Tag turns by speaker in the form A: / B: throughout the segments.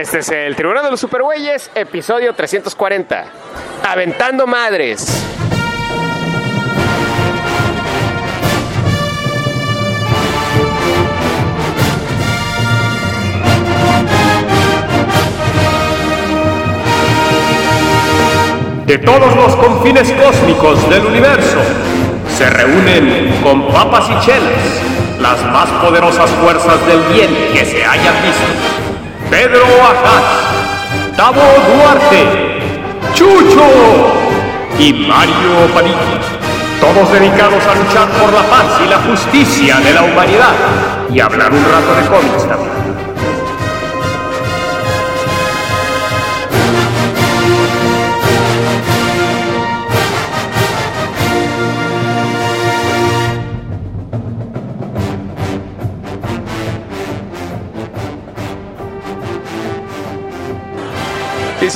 A: Este es el Tribunal de los Supergüeyes, episodio 340. Aventando madres.
B: De todos los confines cósmicos del universo se reúnen con papas y chelas las más poderosas fuerzas del bien que se hayan visto. Pedro Ajaz, Tavo Duarte, Chucho y Mario Panini. Todos dedicados a luchar por la paz y la justicia de la humanidad y hablar un rato de cómics también.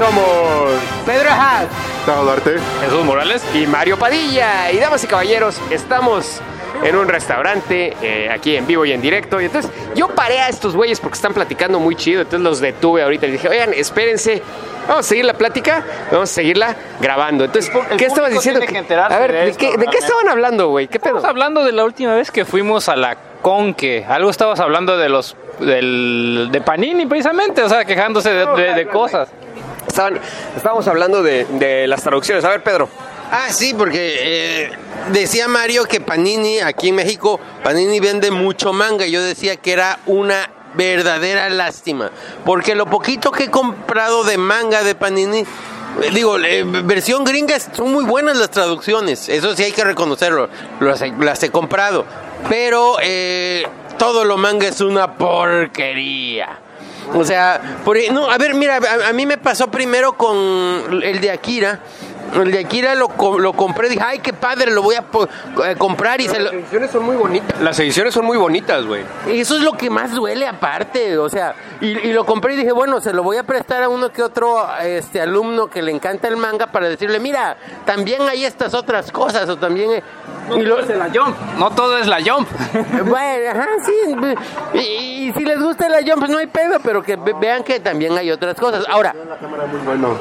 A: Somos Pedro Ajaz,
C: Tavo Duarte.
A: Jesús Morales y Mario Padilla. Y damas y caballeros, estamos en un restaurante eh, aquí en vivo y en directo. Y entonces yo paré a estos güeyes porque están platicando muy chido. Entonces los detuve ahorita y dije, oigan, espérense. Vamos a seguir la plática, vamos a seguirla grabando. Entonces,
D: El
A: ¿qué estabas diciendo?
D: tiene que
A: a ver,
D: de
A: ¿de,
D: esto,
A: qué, ¿de qué
D: realmente.
A: estaban hablando, güey? ¿Qué pedo?
E: Estamos hablando de la última vez que fuimos a la Conque. Algo estabas hablando de los del, de Panini precisamente, o sea, quejándose de, de- de cosas.
A: Estaban, estábamos hablando de, de las traducciones. A ver, Pedro.
F: Ah, sí, porque eh, decía Mario que Panini, aquí en México, Panini vende mucho manga. Yo decía que era una verdadera lástima. Porque lo poquito que he comprado de manga de Panini, eh, digo, eh, versión gringa, son muy buenas las traducciones. Eso sí hay que reconocerlo. Las, he- las he comprado. Pero eh, todo lo manga es una porquería. O sea, por, no, a ver, mira, a, a mí me pasó primero con el de Akira. El de Akira lo, co- lo compré, dije, ay, qué padre, lo voy a eh, comprar y se lo...
A: ediciones son muy bonitas. Las ediciones son muy bonitas, güey.
F: Eso es lo que más duele aparte, o sea, y, y lo compré y dije, bueno, se lo voy a prestar a uno que otro este alumno que le encanta el manga para decirle, mira, también hay estas otras cosas, o también... eh", y lo-
E: la Jump, no todo es la Jump.
F: bueno, ajá, sí. Y, y si les gusta la Jump, pues no hay pedo, pero que ve- vean que también hay otras cosas. Ahora,
C: La cámara muy bueno.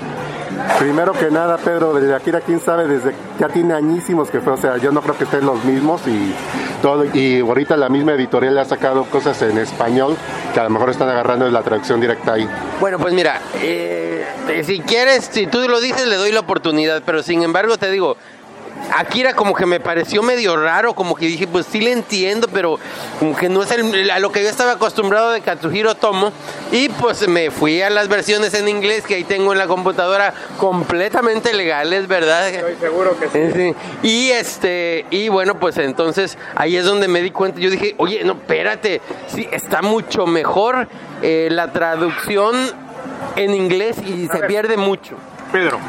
C: Primero que nada, Pedro, de Akira, quién sabe, desde ya tiene añísimos que fue, o sea, yo no creo que estén los mismos y todo, y ahorita la misma editorial ha sacado cosas en español que a lo mejor están agarrando la traducción directa ahí.
F: Bueno, pues mira, eh, si quieres, si tú lo dices, le doy la oportunidad, pero sin embargo te digo, Akira como que me pareció medio raro, como que dije, pues sí le entiendo, pero como que no es el- a lo que yo estaba acostumbrado de Katsuhiro Tomo, y pues me fui a las versiones en inglés que ahí tengo en la computadora completamente legales, ¿verdad? Estoy seguro que sí. Y este, y bueno, pues entonces ahí es donde me di cuenta, yo dije, oye, no, espérate, sí, está mucho mejor eh, la traducción en inglés y se pierde mucho.
A: Pedro.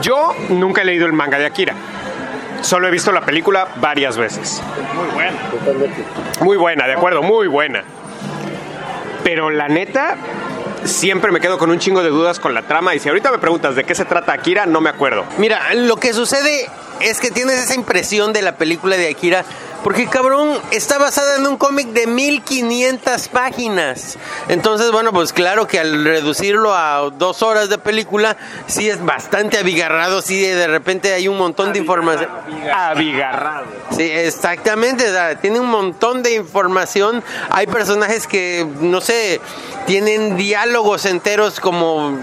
A: Yo nunca he leído el manga de Akira. Solo he visto la película varias veces. Muy buena. Muy buena, de acuerdo, muy buena. Pero la neta, siempre me quedo con un chingo de dudas con la trama. Y si ahorita me preguntas de qué se trata Akira, no me acuerdo.
F: Mira, lo que sucede es que tienes esa impresión de la película de Akira, porque cabrón, está basada en un cómic de 1500 páginas. Entonces, bueno, pues claro que al reducirlo a dos horas de película, sí es bastante abigarrado, sí de repente hay un montón de información.
A: Abigarrado.
F: Sí, exactamente, o sea, tiene un montón de información. Hay personajes que, no sé, tienen diálogos enteros como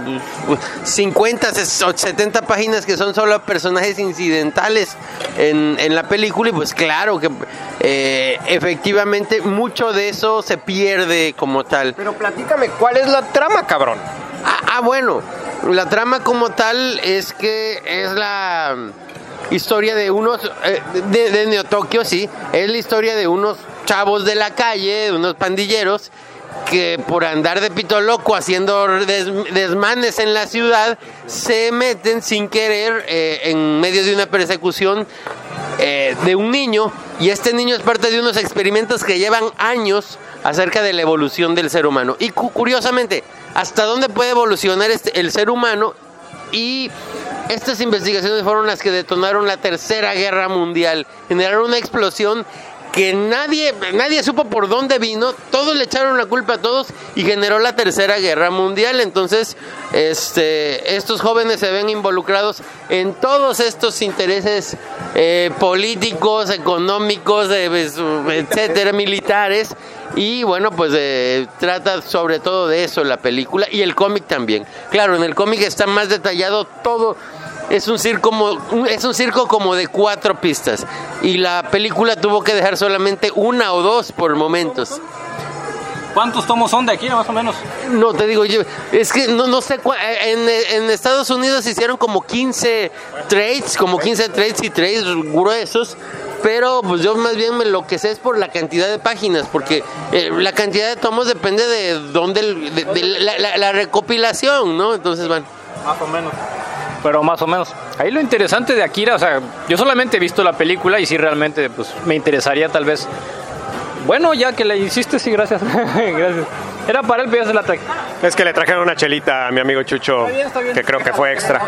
F: 50 o 70 páginas que son solo personajes incidentales en, en la película y pues claro que eh, efectivamente mucho de eso se pierde como tal.
A: Pero platícame, ¿cuál es la trama, cabrón?
F: Ah, ah, bueno, la trama como tal es que es la historia de unos, eh, de, de Neo Tokio, sí, es la historia de unos chavos de la calle, de unos pandilleros, que por andar de pito loco haciendo des- desmanes en la ciudad, se meten sin querer eh, en medio de una persecución eh, de un niño y este niño es parte de unos experimentos que llevan años acerca de la evolución del ser humano. Y cu- curiosamente, ¿hasta dónde puede evolucionar este- el ser humano? Y estas investigaciones fueron las que detonaron la Tercera Guerra Mundial, generaron una explosión que nadie, nadie supo por dónde vino, todos le echaron la culpa a todos y generó la tercera guerra mundial. Entonces, este, estos jóvenes se ven involucrados en todos estos intereses eh, políticos, económicos, pues, etcétera, militares. Y bueno, pues eh, trata sobre todo de eso la película y el cómic también. Claro, en el cómic está más detallado todo es un circo como, es un circo como de cuatro pistas y la película tuvo que dejar solamente una o dos por momentos.
E: ¿Cuántos tomos son de aquí, más o menos?
F: No, te digo yo, es que no, no sé, en, en Estados Unidos hicieron como 15 trades, como 15 trades y trades gruesos, pero pues yo más bien lo que sé es por la cantidad de páginas, porque eh, la cantidad de tomos depende de dónde, de, la, la, recopilación, ¿no? Entonces van.
E: Más o menos pero más o menos. Ahí lo interesante de Akira, o sea, yo solamente he visto la película y sí realmente pues me interesaría tal vez. Bueno, ya que la hiciste, sí, gracias. gracias. Era para él, pero ya se la traje.
A: Es que le trajeron una chelita a mi amigo Chucho, que creo que fue extra.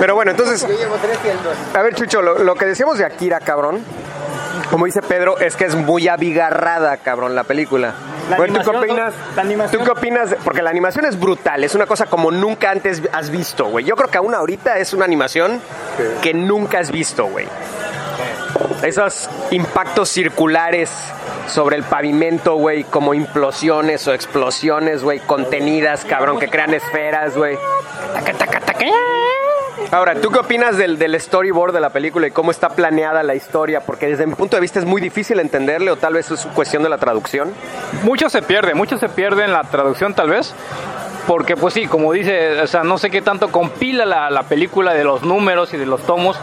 A: Pero bueno, entonces, a ver Chucho, lo, lo que decíamos de Akira, cabrón, como dice Pedro, es que es muy abigarrada, cabrón, la película. ¿tú qué opinas? ¿Tú qué opinas? Porque la animación es brutal, es una cosa como nunca antes has visto, güey. Yo creo que aún ahorita es una animación que nunca has visto, güey. Esos impactos circulares sobre el pavimento, güey, como implosiones o explosiones, güey, contenidas, cabrón, que crean esferas, güey. Ahora, ¿tú qué opinas del, del, storyboard de la película y cómo está planeada la historia? Porque desde mi punto de vista es muy difícil entenderle o tal vez es cuestión de la traducción.
E: Mucho se pierde, mucho se pierde en la traducción tal vez. Porque pues sí, como dice, o sea, no sé qué tanto compila la, la película de los números y de los tomos,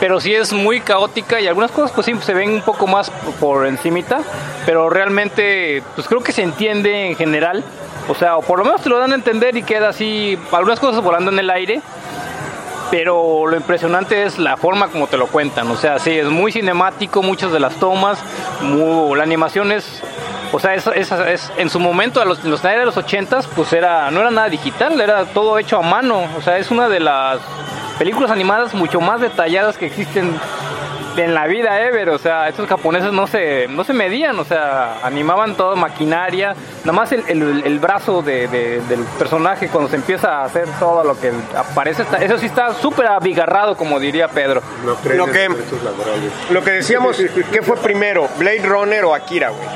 E: pero sí es muy caótica y algunas cosas pues sí se ven un poco más por encimita, pero realmente pues creo que se entiende en general, o sea, o por lo menos te lo dan a entender y queda así, algunas cosas volando en el aire, pero lo impresionante es la forma como te lo cuentan, o sea, sí, es muy cinemático, muchas de las tomas, la animación es, o sea, es, es, en su momento, a los, los de los 80 pues era, no era nada digital, era todo hecho a mano, o sea, es una de las películas animadas mucho más detalladas que existen en la vida ever, o sea, estos japoneses no se, no se medían, o sea, animaban todo, maquinaria, nada más el, el, brazo de, del personaje cuando se empieza a hacer todo lo que aparece, eso sí está súper abigarrado, como diría Pedro.
A: lo, que, lo que decíamos, ¿qué fue primero, Blade Runner o Akira, güey?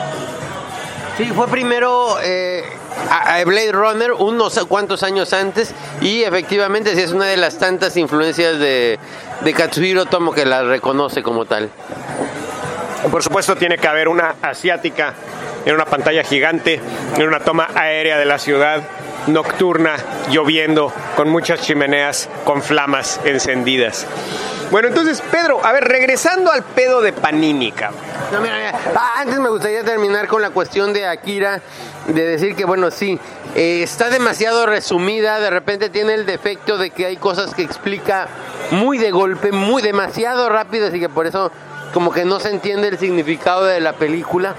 F: Sí, fue primero eh, a, Blade Runner unos cuantos años antes y efectivamente sí es una de las tantas influencias de, de Katsuhiro Tomo que la reconoce como tal.
A: Por supuesto tiene que haber una asiática en una pantalla gigante, en una toma aérea de la ciudad nocturna, lloviendo, con muchas chimeneas, con flamas encendidas. Bueno, entonces, Pedro, a ver, regresando al pedo de Panini,
F: No, mira, mira. Ah, antes me gustaría terminar con la cuestión de Akira, de decir que, bueno, sí, eh, está demasiado resumida, de repente tiene el defecto de que hay cosas que explica muy de golpe, muy demasiado rápido, así que por eso como que no se entiende el significado de la película.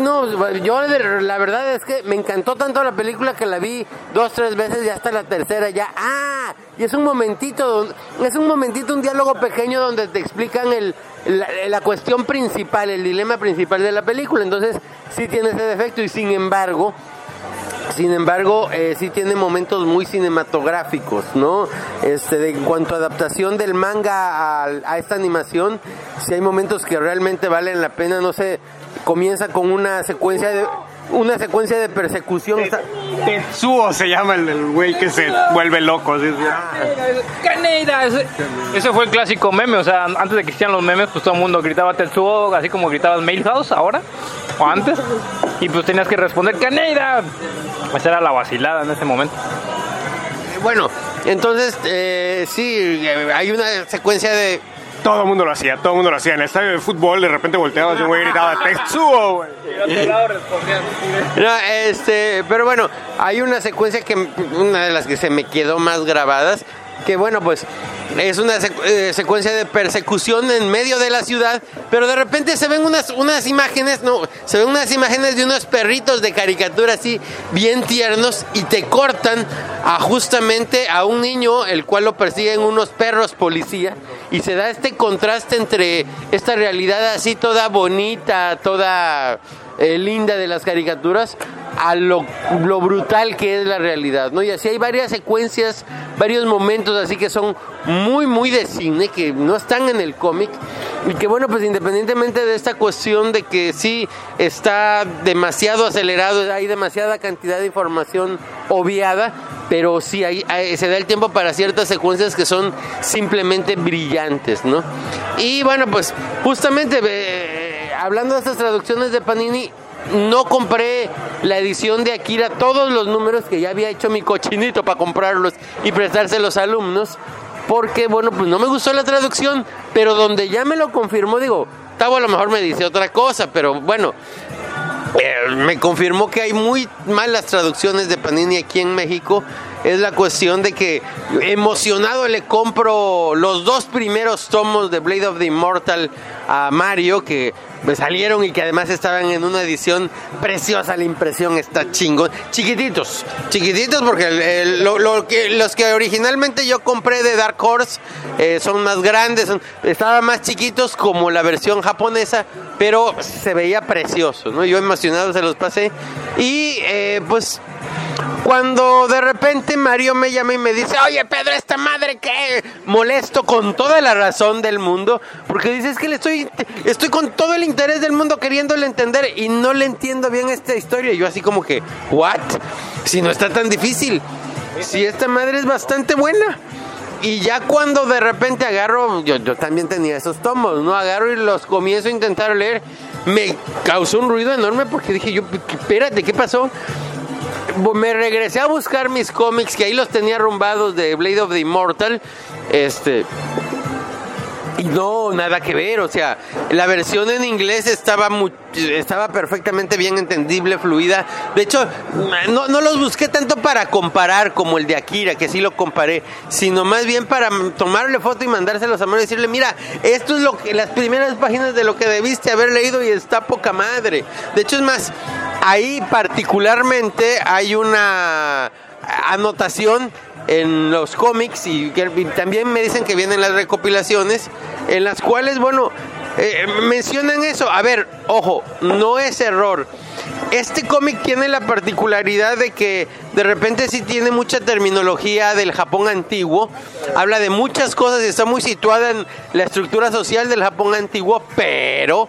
F: no, yo la verdad es que me encantó tanto la película que la vi dos, tres veces y hasta la tercera ya. ¡Ah! Y es un momentito, es un momentito, un diálogo pequeño donde te explican el, la, la cuestión principal, el dilema principal de la película. Entonces sí tiene ese defecto y sin embargo sin embargo, eh, sí tiene momentos muy cinematográficos, ¿no? Este, en cuanto a adaptación del manga a, esta animación, sí hay momentos que realmente valen la pena, no sé, comienza con una secuencia de una secuencia de persecución.
A: Tetsuo se llama el güey que se vuelve loco.
E: ¡Caneida! Ese, fue el clásico meme, o sea, antes de que existieran los memes, pues todo el mundo gritaba Tetsuo, así como gritabas House ahora, o antes, y pues tenías que responder ¡Caneida! Esa era la vacilada en ese momento.
F: Bueno, entonces, eh, sí, hay una secuencia de
A: todo el mundo lo hacía, todo el mundo lo hacía. En el estadio de fútbol de repente volteaba y un güey gritaba Tetsuo, güey.
F: No, este, pero bueno, hay una secuencia que una de las que se me quedó más grabadas que bueno, pues es una eh, secuencia de persecución en medio de la ciudad, pero de repente se ven unas, unas imágenes, no, se ven unas imágenes de unos perritos de caricatura así, bien tiernos, y te cortan a justamente a un niño, el cual lo persiguen unos perros policía, y se da este contraste entre esta realidad así toda bonita, toda eh, linda de las caricaturas, a lo, brutal que es la realidad, ¿no? Y así hay varias secuencias, varios momentos así que son muy, muy de cine, que no están en el cómic, y que bueno, pues independientemente de esta cuestión de que sí está demasiado acelerado, hay demasiada cantidad de información obviada, pero sí hay, se da el tiempo para ciertas secuencias que son simplemente brillantes, ¿no? Y bueno, pues justamente eh, hablando de estas traducciones de Panini, no compré la edición de Akira, todos los números que ya había hecho mi cochinito para comprarlos y prestárselos a alumnos, porque bueno, pues no me gustó la traducción, pero donde ya me lo confirmó, digo, Tavo a lo mejor me dice otra cosa, pero bueno, eh, me confirmó que hay muy malas traducciones de Panini aquí en México. Es la cuestión de que emocionado le compro los dos primeros tomos de Blade of the Immortal a Mario, que me salieron y que además estaban en una edición preciosa, la impresión está chingón. Chiquititos, chiquititos porque lo, que, los que originalmente yo compré de Dark Horse eh, son más grandes, estaban más chiquitos como la versión japonesa, pero se veía precioso, ¿no? Yo emocionado se los pasé y eh, pues cuando de repente Mario me llama y me dice, oye Pedro, esta madre que molesto con toda la razón del mundo, porque dices que le estoy, estoy con todo el interés del mundo queriéndole entender y no le entiendo bien esta historia. Yo así como que, ¿what? Si no está tan difícil, si esta madre es bastante buena. Y ya cuando de repente agarro, yo, yo también tenía esos tomos, ¿no? Agarro y los comienzo a intentar leer, me causó un ruido enorme porque dije yo, espérate, ¿qué pasó? Me regresé a buscar mis cómics que ahí los tenía rumbados de Blade of the Immortal. Este. Y no, nada que ver, o sea, la versión en inglés estaba estaba perfectamente bien entendible, fluida. De hecho, no, no, los busqué tanto para comparar como el de Akira, que sí lo comparé, sino más bien para tomarle foto y mandárselos a mano y decirle, mira, esto es lo que las primeras páginas de lo que debiste haber leído y está poca madre. De hecho, es más, ahí particularmente hay una anotación en los cómics y, también me dicen que vienen las recopilaciones en las cuales, bueno, eh, mencionan eso. A ver, ojo, no es error. Este cómic tiene la particularidad de que de repente sí tiene mucha terminología del Japón antiguo, habla de muchas cosas está muy situada en la estructura social del Japón antiguo, pero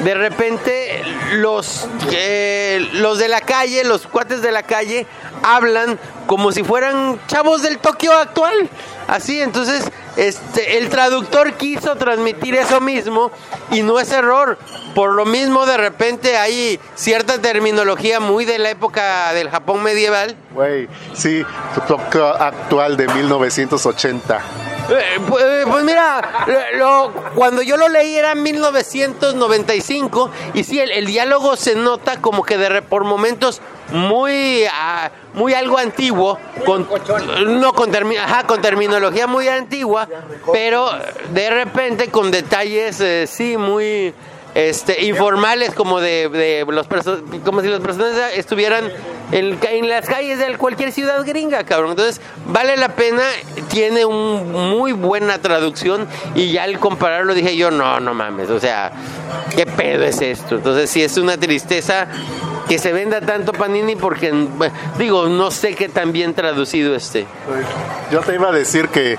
F: de repente los, eh, los de la calle, los cuates de la calle, hablan como si fueran chavos del Tokio actual. Así, entonces, este, el traductor quiso transmitir eso mismo y no es error. Por lo mismo, de repente hay cierta terminología muy de la época del Japón medieval.
C: Güey, sí, actual de 1980.
F: Eh, pues, eh, pues, mira, lo, cuando yo lo leí era 1995 y sí, el, diálogo se nota como que de, por momentos muy, ah, muy algo antiguo, con, no con, con terminología muy antigua, pero de repente con detalles, eh, sí, muy este, informales como de, los como si las personas estuvieran en, las calles de cualquier ciudad gringa, cabrón. Entonces, vale la pena, tiene un muy buena traducción y ya al compararlo dije yo, no, no mames, o sea, ¿qué pedo es esto? Entonces, sí es una tristeza que se venda tanto Panini porque, digo, no sé qué tan bien traducido esté.
C: Yo te iba a decir que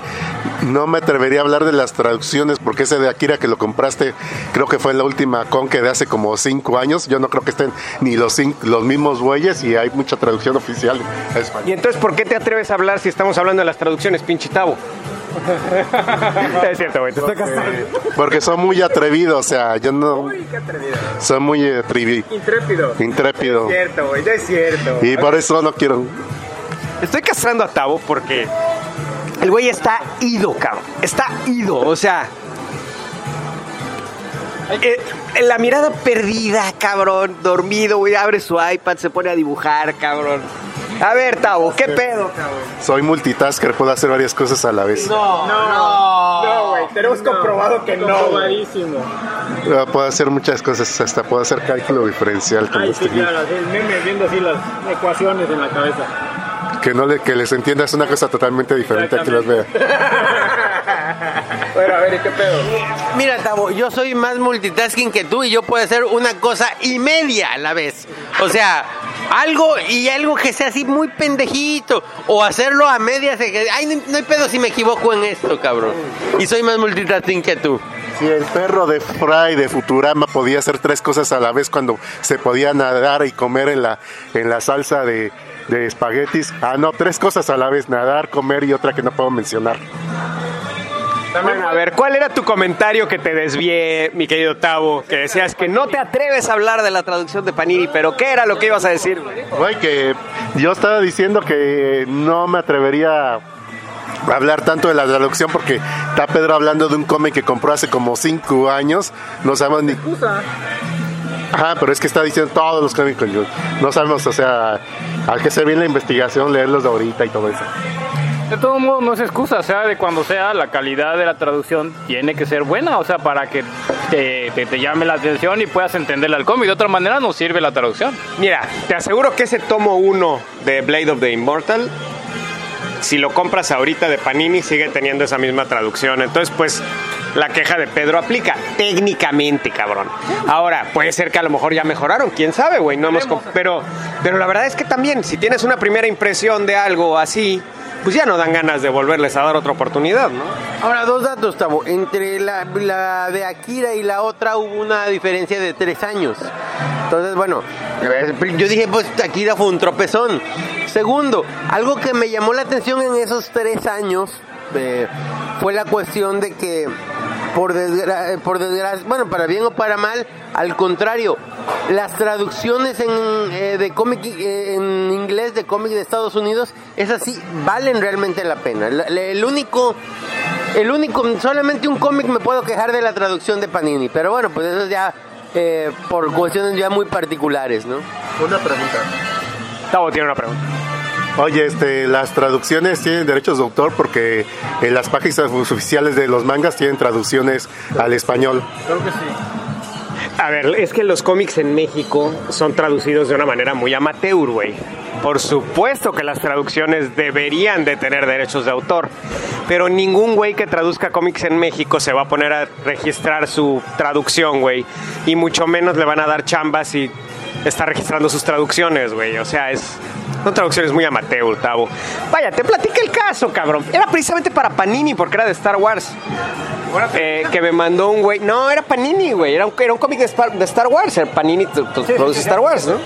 C: no me atrevería a hablar de las traducciones porque ese de Akira que lo compraste, creo que fue la última con que de hace como cinco años. Yo no creo que estén ni los, los mismos bueyes y hay mucha traducción oficial a
A: español. ¿Y entonces por qué te atreves a hablar si estamos hablando de las traducciones, pinche tabo? es cierto, güey.
C: Porque, porque son muy atrevidos, o sea, yo no. Uy, qué atrevido. Son muy atrevidos.
A: Intrépido.
C: Intrépido.
A: Es cierto, güey, es cierto.
C: Y por eso no quiero.
A: Estoy castrando a Tavo porque el güey está ido, cabrón. Está ido, o sea. Eh, la mirada perdida, cabrón. Dormido, güey. Abre su iPad, se pone a dibujar, cabrón. A ver, Tavo, ¿qué pedo,
C: Soy multitasker, puedo hacer varias cosas a la vez.
A: No, no, no, güey. Tenemos comprobado que no. güey.
C: Ah, Puedo hacer muchas cosas, hasta puedo hacer cálculo diferencial con este
E: el meme viendo así las ecuaciones en la cabeza.
C: que no le, que les entienda es una cosa totalmente diferente a que las vea.
E: Bueno, a ver, ¿y qué pedo?
F: Mira, Tavo, yo soy más multitasking que tú y yo puedo hacer una cosa y media a la vez. O sea, algo y algo que sea así muy pendejito. O hacerlo a medias. Ay, no, no hay pedo si me equivoco en esto, cabrón. Y soy más multitasking que tú.
C: Si el perro de Fry de Futurama podía hacer tres cosas a la vez cuando se podía nadar y comer en la, en la salsa de, de espaguetis. Ah, no, tres cosas a la vez, nadar, comer y otra que no puedo mencionar.
A: Bueno, a ver, ¿cuál era tu comentario que te desvié, mi querido Tavo? Que decías que no te atreves a hablar de la traducción de Panini, pero ¿qué era lo que ibas a decir? güey?
C: Que yo estaba diciendo que no me atrevería a hablar tanto de la traducción porque está Pedro hablando de un cómic que compró hace como cinco años. No sabemos ni. Ajá, pero es que está diciendo todos los cómics. No sabemos, o sea, hay que hacer bien la investigación, leerlos de ahorita y todo eso.
E: De todos modos, no es excusa, sea de cuando sea, la calidad de la traducción tiene que ser buena, o sea, para que te, te- te llame la atención y puedas entenderla al cómic. De otra manera, no sirve la traducción.
A: Mira, te aseguro que ese tomo 1 de Blade of the Immortal, si lo compras ahorita de Panini, sigue teniendo esa misma traducción. Entonces, pues, la queja de Pedro aplica técnicamente, cabrón. Ahora, puede ser que a lo mejor ya mejoraron, quién sabe, güey. No hemos comp- pero, pero la verdad es que también, si tienes una primera impresión de algo así, pues ya no dan ganas de volverles a dar otra oportunidad, ¿no?
F: Ahora, dos datos, Tavo. Entre la, la de Akira y la otra hubo una diferencia de tres años. Entonces, bueno, yo dije, pues Akira fue un tropezón. Segundo, algo que me llamó la atención en esos tres años eh, fue la cuestión de que, por, desgra- por desgracia, bueno, para bien o para mal, al contrario, las traducciones en, eh, de cómic eh, en inglés de cómic de Estados Unidos, esas sí valen realmente la pena. El único el único, solamente un cómic me puedo quejar de la traducción de Panini, pero bueno, pues eso es ya eh, por cuestiones ya muy particulares, ¿no?
C: Una pregunta.
A: Tavo tiene una pregunta.
C: Oye, este, las traducciones tienen derechos de autor porque en las páginas oficiales de los mangas tienen traducciones al español.
A: A ver, es que los cómics en México son traducidos de una manera muy amateur, güey. Por supuesto que las traducciones deberían de tener derechos de autor, pero ningún güey que traduzca cómics en México se va a poner a registrar su traducción, güey. Y mucho menos le van a dar chambas y está registrando sus traducciones, güey. O sea, es... Son traducciones muy amateur, Tavo. Vaya, te platica el caso, cabrón. Era precisamente para Panini, porque era de Star Wars. Eh, que me mandó un güey. No, era Panini, güey. Era un, era un cómic de, Star Wars. Panini produce Star Wars, ¿no?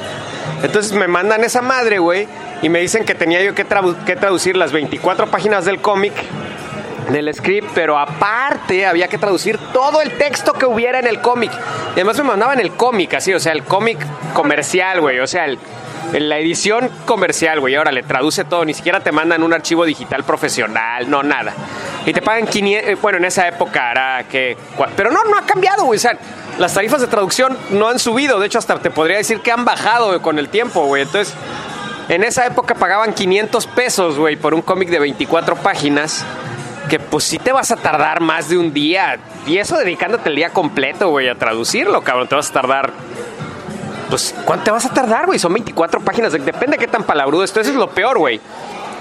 A: Entonces me mandan esa madre, güey. Y me dicen que tenía yo que, tradu- que traducir las 24 páginas del cómic. Del script, pero aparte había que traducir todo el texto que hubiera en el cómic. Y además me mandaban el cómic, así, o sea, el cómic comercial, güey. O sea, el, en la edición comercial, güey. Ahora le traduce todo, ni siquiera te mandan un archivo digital profesional, no, nada. Y te pagan 500, eh, bueno, en esa época era que... Pero no, no ha cambiado, güey. O sea, las tarifas de traducción no han subido. De hecho, hasta te podría decir que han bajado con el tiempo, güey. Entonces, en esa época pagaban 500 pesos, güey, por un cómic de 24 páginas. Que pues sí te vas a tardar más de un día. Y eso dedicándote el día completo, güey, a traducirlo, cabrón. Te vas a tardar pues, ¿cuánto te vas a tardar, güey? Son 24 páginas. Depende de qué tan palabrudo esto. Eso es lo peor, güey.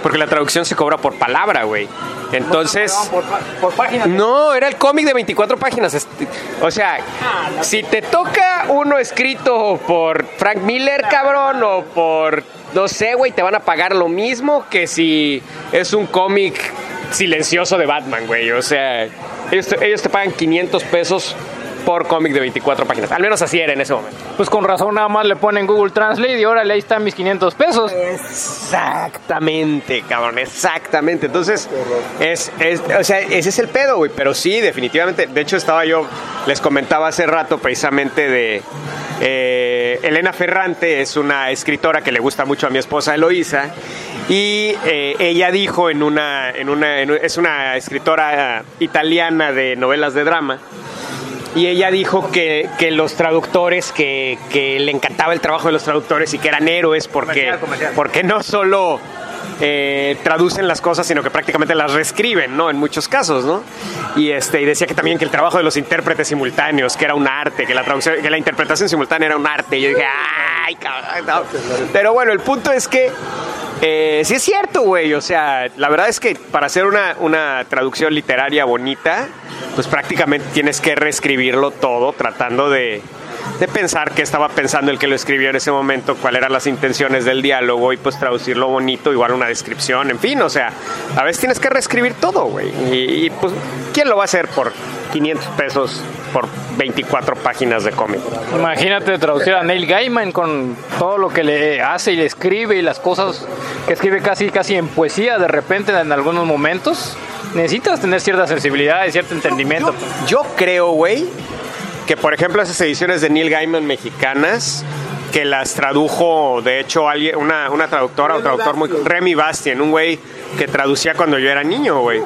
A: Porque la traducción se cobra por palabra, güey. Entonces...
E: Por, por página.
A: No, era el cómic de 24 páginas. Este, O sea, si te toca uno escrito por Frank Miller, cabrón, o por, no sé, güey, te van a pagar lo mismo que si es un cómic silencioso de Batman, güey. O sea, ellos te, ellos te pagan 500 pesos por cómic de 24 páginas. Al menos así era en ese momento.
E: Pues con razón nada más le ponen Google Translate y órale, ahí están mis 500 pesos.
A: Exactamente, cabrón, exactamente. Entonces, es, es- o sea, ese es el pedo, güey. Pero sí, definitivamente. De hecho, estaba yo, les comentaba hace rato precisamente de eh, Elena Ferrante, es una escritora que le gusta mucho a mi esposa Eloísa. Y eh, ella dijo en una, en una, en es una escritora italiana de novelas de drama. Y ella dijo que, que los traductores, que, que le encantaba el trabajo de los traductores y que eran héroes porque, porque no solo eh, traducen las cosas, sino que prácticamente las reescriben, ¿no? En muchos casos, ¿no? Y, este, y decía que también que el trabajo de los intérpretes simultáneos, que era un arte, que la, traducción, que la interpretación simultánea era un arte. Y yo dije, ¡ay, cabrón! no". Pero bueno, el punto es que eh, sí es cierto, güey. O sea, la verdad es que para hacer una, una traducción literaria bonita, pues prácticamente tienes que reescribirlo todo tratando de, de pensar qué estaba pensando el que lo escribió en ese momento, cuáles eran las intenciones del diálogo y pues traducirlo bonito, igual una descripción, en fin, o sea, a veces tienes que reescribir todo, güey. Y, y, pues, ¿quién lo va a hacer por 500 pesos por 24 páginas de cómic?
E: Imagínate traducir a Neil Gaiman con todo lo que le hace y le escribe y las cosas que escribe casi casi en poesía de repente en algunos momentos. Necesitas tener cierta sensibilidad y cierto entendimiento.
A: Yo creo, güey, que por ejemplo esas ediciones de Neil Gaiman mexicanas, que las tradujo, de hecho, alguien, una, una traductora o traductor muy... Remy Bastien, un güey que traducía cuando yo era niño, güey.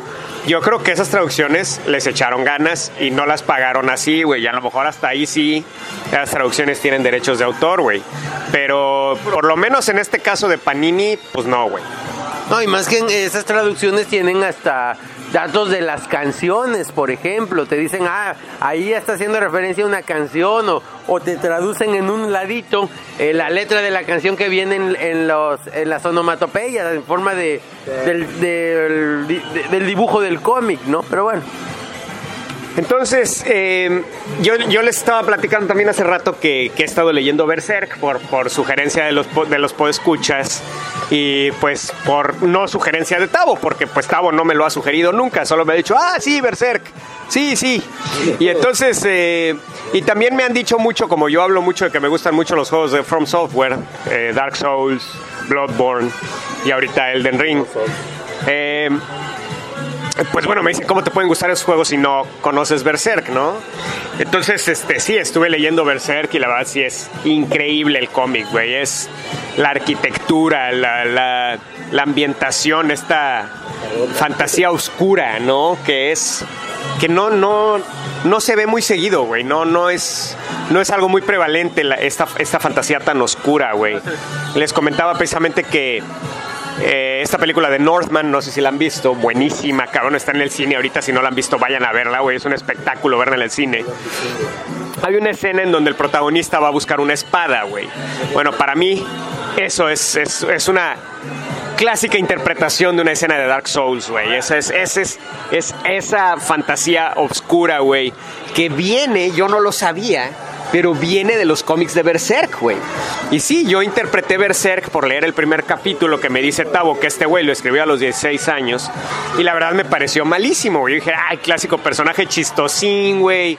A: Yo creo que esas traducciones les echaron ganas y no las pagaron así, güey. Y a lo mejor hasta ahí sí las traducciones tienen derechos de autor, güey. Pero por lo menos en este caso de Panini, pues no, güey.
F: No, y más que esas traducciones tienen hasta datos de las canciones, por ejemplo. Te dicen, ah, ahí está haciendo referencia a una canción, o, o te traducen en un ladito eh, la letra de la canción que viene en, en los, en las onomatopeyas, en forma de, del, del, de- del dibujo del cómic, ¿no? Pero bueno.
A: Entonces, eh, yo, yo les estaba platicando también hace rato que, que he estado leyendo Berserk por, por sugerencia de los, de los podescuchas y pues por no sugerencia de Tavo, porque pues Tavo no me lo ha sugerido nunca, solo me ha dicho, ah, sí, Berserk, sí, sí. Y entonces, eh, y también me han dicho mucho, como yo hablo mucho de que me gustan mucho los juegos de From Software, eh, Dark Souls, Bloodborne y ahorita Elden Ring. Eh, pues bueno, me dicen cómo te pueden gustar esos juegos si no conoces Berserk, ¿no? Entonces, este, sí, estuve leyendo Berserk y la verdad sí es increíble el cómic, güey. Es la arquitectura, la, la, la ambientación, esta fantasía oscura, ¿no? Que es que no, no, no se ve muy seguido, güey. No, no es, no es algo muy prevalente esta, esta fantasía tan oscura, güey. Les comentaba precisamente que eh, esta película de Northman, no sé si la han visto, buenísima, cabrón, está en el cine ahorita, si no la han visto vayan a verla, güey, es un espectáculo verla en el cine. Hay una escena en donde el protagonista va a buscar una espada, güey. Bueno, para mí eso es, es, es una clásica interpretación de una escena de Dark Souls, güey. Esa es, esa es, es esa fantasía oscura, güey, que viene, yo no lo sabía, pero viene de los cómics de Berserk, güey. Y sí, yo interpreté Berserk por leer el primer capítulo que me dice Tavo que este güey lo escribió a los 16 años. Y la verdad me pareció malísimo, güey. Yo dije, ay, clásico personaje chistosín, güey.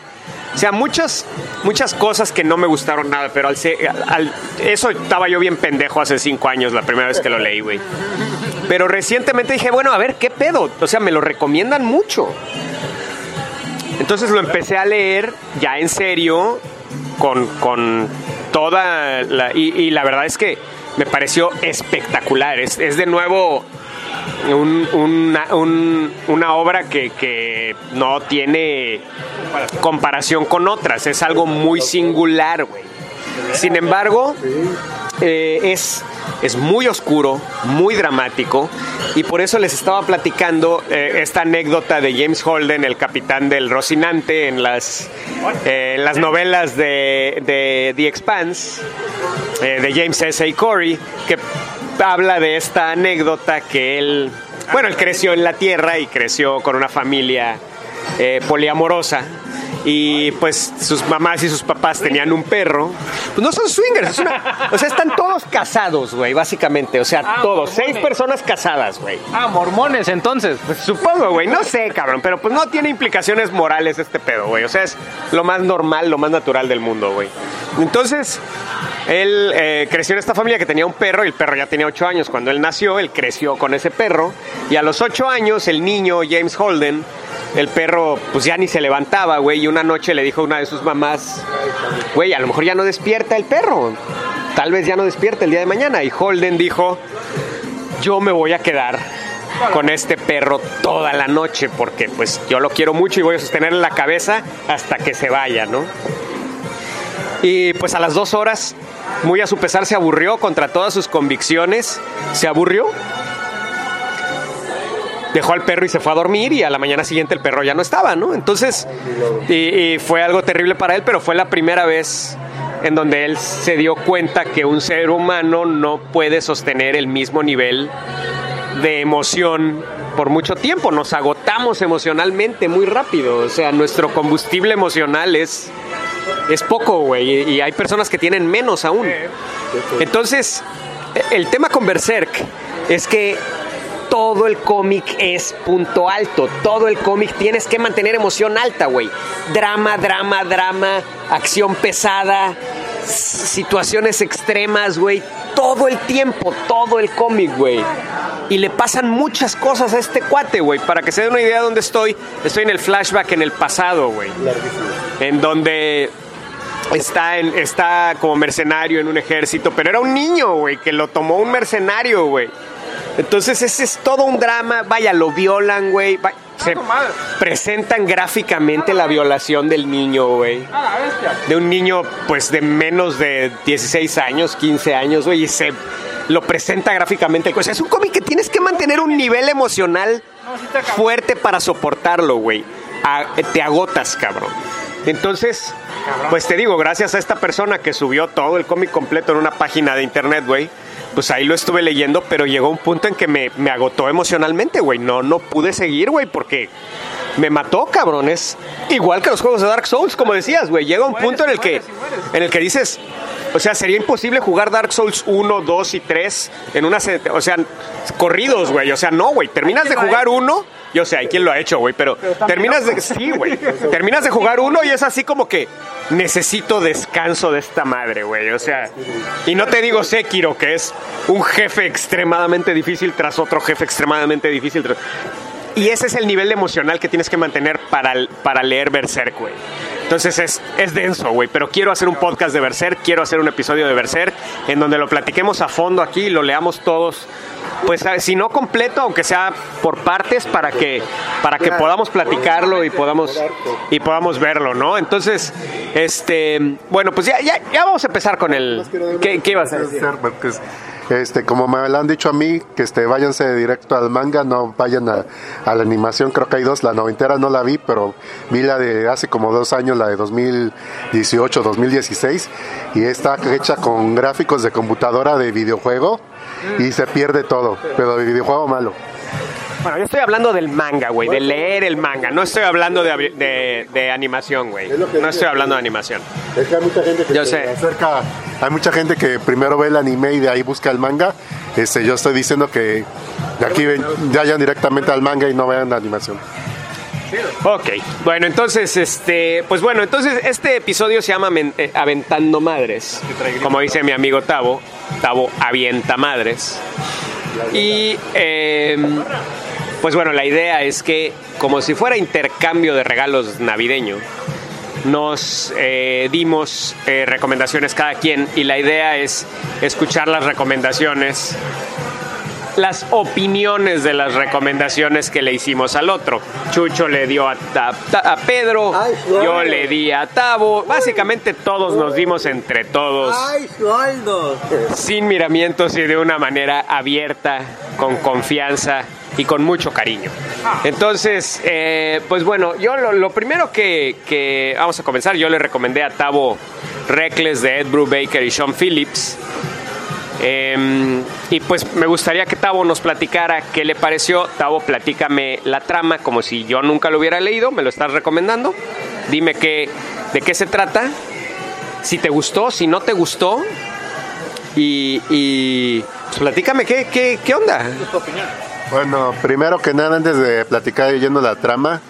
A: O sea, muchas, muchas cosas que no me gustaron nada, pero al, eso estaba yo bien pendejo hace cinco años, la primera vez que lo leí, güey. Pero recientemente dije, bueno, a ver, ¿qué pedo? O sea, me lo recomiendan mucho. Entonces lo empecé a leer ya en serio, con, con toda la... Y, y la verdad es que me pareció espectacular. Es, es de nuevo un- una, un- una obra que, que no tiene comparación con otras. Es algo muy singular, güey. Sin embargo, eh, es, es muy oscuro, muy dramático, y por eso les estaba platicando eh, esta anécdota de James Holden, el capitán del Rocinante, en las, eh, las novelas de, de The Expanse, de James S. A. Corey, que habla de esta anécdota que él, bueno, él creció en la Tierra y creció con una familia poliamorosa. Y pues sus mamás y sus papás tenían un perro. Pues no son swingers, es una- o sea, están todos casados, güey, básicamente. O sea,
E: Ah,
A: todos, seis personas casadas, güey.
E: Ah, mormones entonces.
A: Pues supongo, güey, no sé, cabrón, pero pues no tiene implicaciones morales este pedo, güey. O sea, es lo más normal, lo más natural del mundo, güey. Entonces, él eh, creció en esta familia que tenía un perro y el perro ya tenía ocho años. Cuando él nació, él creció con ese perro y a los ocho años el niño James Holden, el perro pues ya ni se levantaba, güey, y una noche le dijo a una de sus mamás, güey, a lo mejor ya no despierta el perro. Tal vez ya no despierta el día de mañana. Y Holden dijo, yo me voy a quedar con este perro toda la noche porque pues yo lo quiero mucho y voy a sostenerle la cabeza hasta que se vaya, ¿no? Y pues a las dos horas, muy a su pesar, se aburrió contra todas sus convicciones. Se aburrió. Dejó al perro y se fue a dormir y a la mañana siguiente el perro ya no estaba, ¿no? Entonces, y, fue algo terrible para él, pero fue la primera vez en donde él se dio cuenta que un ser humano no puede sostener el mismo nivel de emoción por mucho tiempo. Nos agotamos emocionalmente muy rápido. O sea, nuestro combustible emocional es, es poco, güey. Y hay personas que tienen menos aún. Entonces, el tema con Berserk es que todo el cómic es punto alto. Todo el cómic tienes que mantener emoción alta, güey. Drama, drama, drama, acción pesada, situaciones extremas, güey. Todo el tiempo, todo el cómic, güey. Y le pasan muchas cosas a este cuate, güey. Para que se den una idea de dónde estoy, estoy en el flashback en el pasado, güey. En donde está, en, está como mercenario en un ejército, pero era un niño, güey, que lo tomó un mercenario, güey. Entonces ese es todo un drama, vaya, lo violan, güey. va- Se presentan gráficamente la violación del niño, güey. De un niño, pues, de menos de 16 años, 15 años, güey, y se lo presenta gráficamente. O sea, es un cómic que tienes que mantener un nivel emocional fuerte para soportarlo, güey. A- te agotas, cabrón. Entonces, pues te digo, gracias a esta persona que subió todo el cómic completo en una página de internet, güey, pues ahí lo estuve leyendo, pero llegó un punto en que me, me agotó emocionalmente, güey. No, no pude seguir, güey, porque me mató, cabrón. Es igual que los juegos de Dark Souls, como decías, güey. Llega un punto en el que, en el que dices, o sea, sería imposible jugar Dark Souls 1, 2 y 3 en una, o sea, corridos, güey. O sea, no, güey. Terminas de jugar uno, yo sé, hay quien lo ha hecho, güey, pero terminas de, sí, güey. Terminas de jugar uno y es así como que necesito descanso de esta madre, güey. O sea, y no te digo Sekiro, que es un jefe extremadamente difícil tras otro jefe extremadamente difícil. tras- Y ese es el nivel emocional que tienes que mantener para, para leer Berserk, güey. Entonces es, es denso, güey. Pero quiero hacer un podcast de Berserk, quiero hacer un episodio de Berserk en donde lo platiquemos a fondo aquí, lo leamos todos. Pues si no completo, aunque sea por partes, para que, para que podamos platicarlo y podamos, y podamos verlo, ¿no? Entonces, este, bueno, pues ya, ya, ya vamos a empezar con el. ¿Qué, qué ibas a decir?
C: Este, como me lo han dicho a mí, que este, váyanse directo al manga, no vayan a, a la animación, creo que hay dos, la noventera no la vi, pero vi la de hace como dos años, la de 2018, 2016, y está hecha con gráficos de computadora de videojuego y se pierde todo, pero de videojuego malo.
A: Bueno, yo estoy hablando del manga, güey, de leer el manga. No estoy hablando de, de, de animación, güey.
C: Es lo que
A: No estoy hablando de animación.
C: Es que hay mucha gente que
A: Yo
C: se
A: sé.
C: acerca, hay mucha gente que primero ve el anime y de ahí busca el manga. Este, yo estoy diciendo que de aquí ven- vayan directamente al manga y no vean la animación.
A: Ok, bueno, entonces, este, pues bueno, entonces este episodio se llama Men- eh, Aventando Madres, como dice mi amigo Tavo, Tavo avienta madres. Y, eh, pues bueno, la idea es que, como si fuera intercambio de regalos navideño, nos eh, dimos eh, recomendaciones cada quien y la idea es escuchar las recomendaciones las opiniones de las recomendaciones que le hicimos al otro. Chucho le dio a, a- a Pedro, yo le di a Tavo. Básicamente todos nos dimos entre todos,
D: ¡Ay,
A: sin miramientos y de una manera abierta, con confianza y con mucho cariño. Entonces, eh, pues bueno, yo lo, primero que, vamos a comenzar, yo le recomendé a Tavo Reckless de Ed Brubaker y Sean Phillips. Eh, y pues me gustaría que Tavo nos platicara qué le pareció. Tavo, platícame la trama como si yo nunca lo hubiera leído, me lo estás recomendando. Dime qué, de qué se trata, si te gustó, si no te gustó. Y, y pues, platícame qué, qué, qué onda.
C: Bueno, primero que nada, antes de platicar yendo la trama,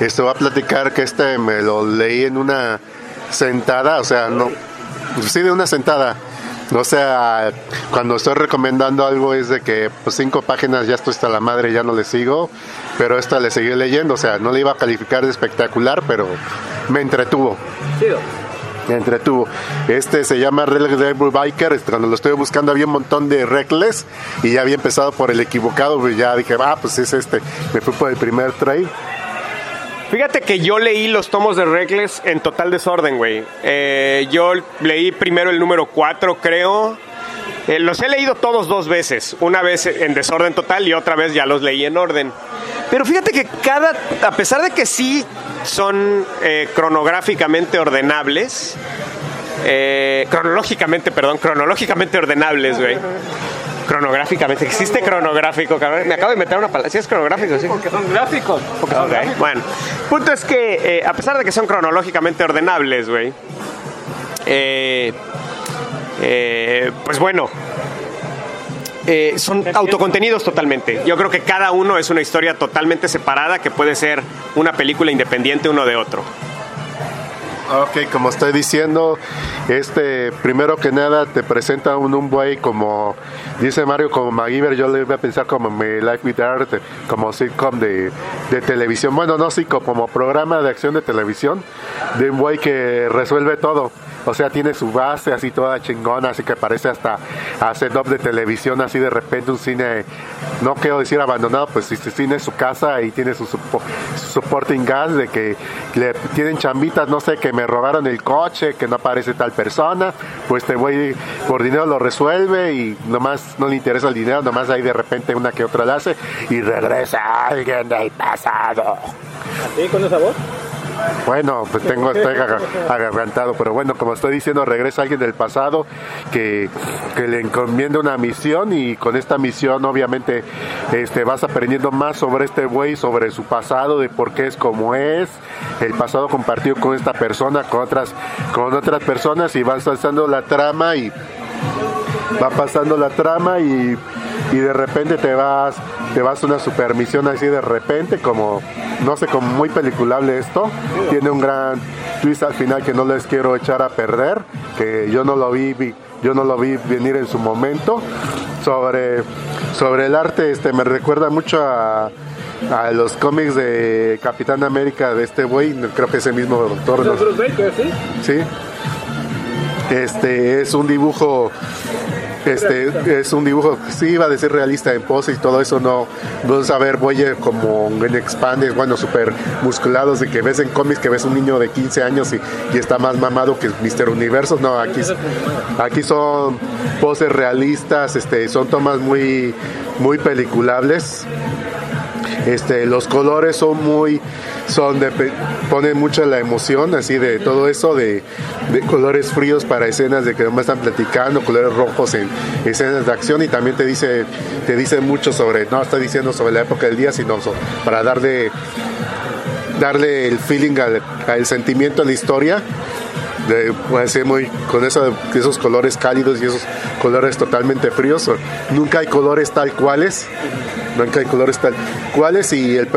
C: esto va a platicar que este me lo leí en una sentada, o sea, no, sí de una sentada. O sea, cuando estoy recomendando algo es de que pues cinco páginas ya estoy hasta la madre, ya no le sigo, pero esta le seguí leyendo, o sea, no le iba a calificar de espectacular, pero me entretuvo. Entretuvo. Este se llama Red Devil Biker, este, cuando lo estoy buscando había un montón de Reckless y ya había empezado por el equivocado, pues ya dije, ah, pues es este, me fui por el primer trade.
A: Fíjate que yo leí los tomos de Reckless en total desorden, güey. Eh, yo leí primero el número 4, creo. Eh, los he leído todos dos veces. Una vez en desorden total y otra vez ya los leí en orden. Pero fíjate que cada, a pesar de que sí son eh, cronográficamente ordenables, eh, cronológicamente, perdón, cronológicamente ordenables, güey. Cronográficamente, existe cronográfico, cabrón. Me acabo de meter una palabra. Sí, es cronográfico, sí.
E: Porque son gráficos. Porque son gráficos.
A: Bueno, punto es que eh, a pesar de que son cronológicamente ordenables, güey, eh, eh, pues bueno, eh, son autocontenidos totalmente. Yo creo que cada uno es una historia totalmente separada que puede ser una película independiente uno de otro.
C: Ok, como estoy diciendo, este primero que nada te presenta un, un buey como dice Mario como MacGyver, yo le voy a pensar como mi Life with Art, como sitcom de, de televisión, bueno no sitcom, como programa de acción de televisión, de un buey que resuelve todo. O sea, tiene su base así toda chingona, así que parece hasta setup de televisión, así de repente un cine, no quiero decir abandonado, pues si tiene su casa y tiene su, supporting gas de que le tienen chambitas, no sé, que me robaron el coche, que no aparece tal persona, pues te voy por dinero lo resuelve y nomás no le interesa el dinero, nomás ahí de repente una que otra la hace y regresa alguien del pasado.
E: ¿Sí? ¿Con esa voz?
C: Bueno, pues tengo, estoy aga- agarrantado, pero bueno, como estoy diciendo, regresa alguien del pasado que, que le encomienda una misión y con esta misión obviamente este, vas aprendiendo más sobre este güey, sobre su pasado, de por qué es como es, el pasado compartido con esta persona, con otras, con otras personas y vas pasando la trama y va pasando la trama y, y de repente te vas te vas a una supermisión así de repente como no sé como muy peliculable esto tiene un gran twist al final que no les quiero echar a perder que yo no lo vi, vi- yo no lo vi venir en su momento sobre sobre el arte este me recuerda mucho a a los cómics de Capitán América de este güey, creo que es el mismo doctor. no
E: ¿sí?
C: Sí. Este es un dibujo. Este es un dibujo, sí iba a decir realista en pose y todo eso, no. Vamos a ver bueyes como en expandes, bueno, súper musculados, de que ves en cómics que ves un niño de 15 años y, y está más mamado que Mister Universo. No, aquí, aquí son poses realistas, este, son tomas muy, muy peliculables. Este, los colores son muy, son de, ponen mucho la emoción, así de todo eso, de, de colores fríos para escenas de que me están platicando, colores rojos en escenas de acción y también te dice, te dice mucho sobre, no está diciendo sobre la época del día, sino para darle, darle el feeling al, al sentimiento a la historia de, ser muy con eso, esos colores cálidos y esos colores totalmente fríos. Nunca hay colores tal cuales, nunca hay colores tal cuales y el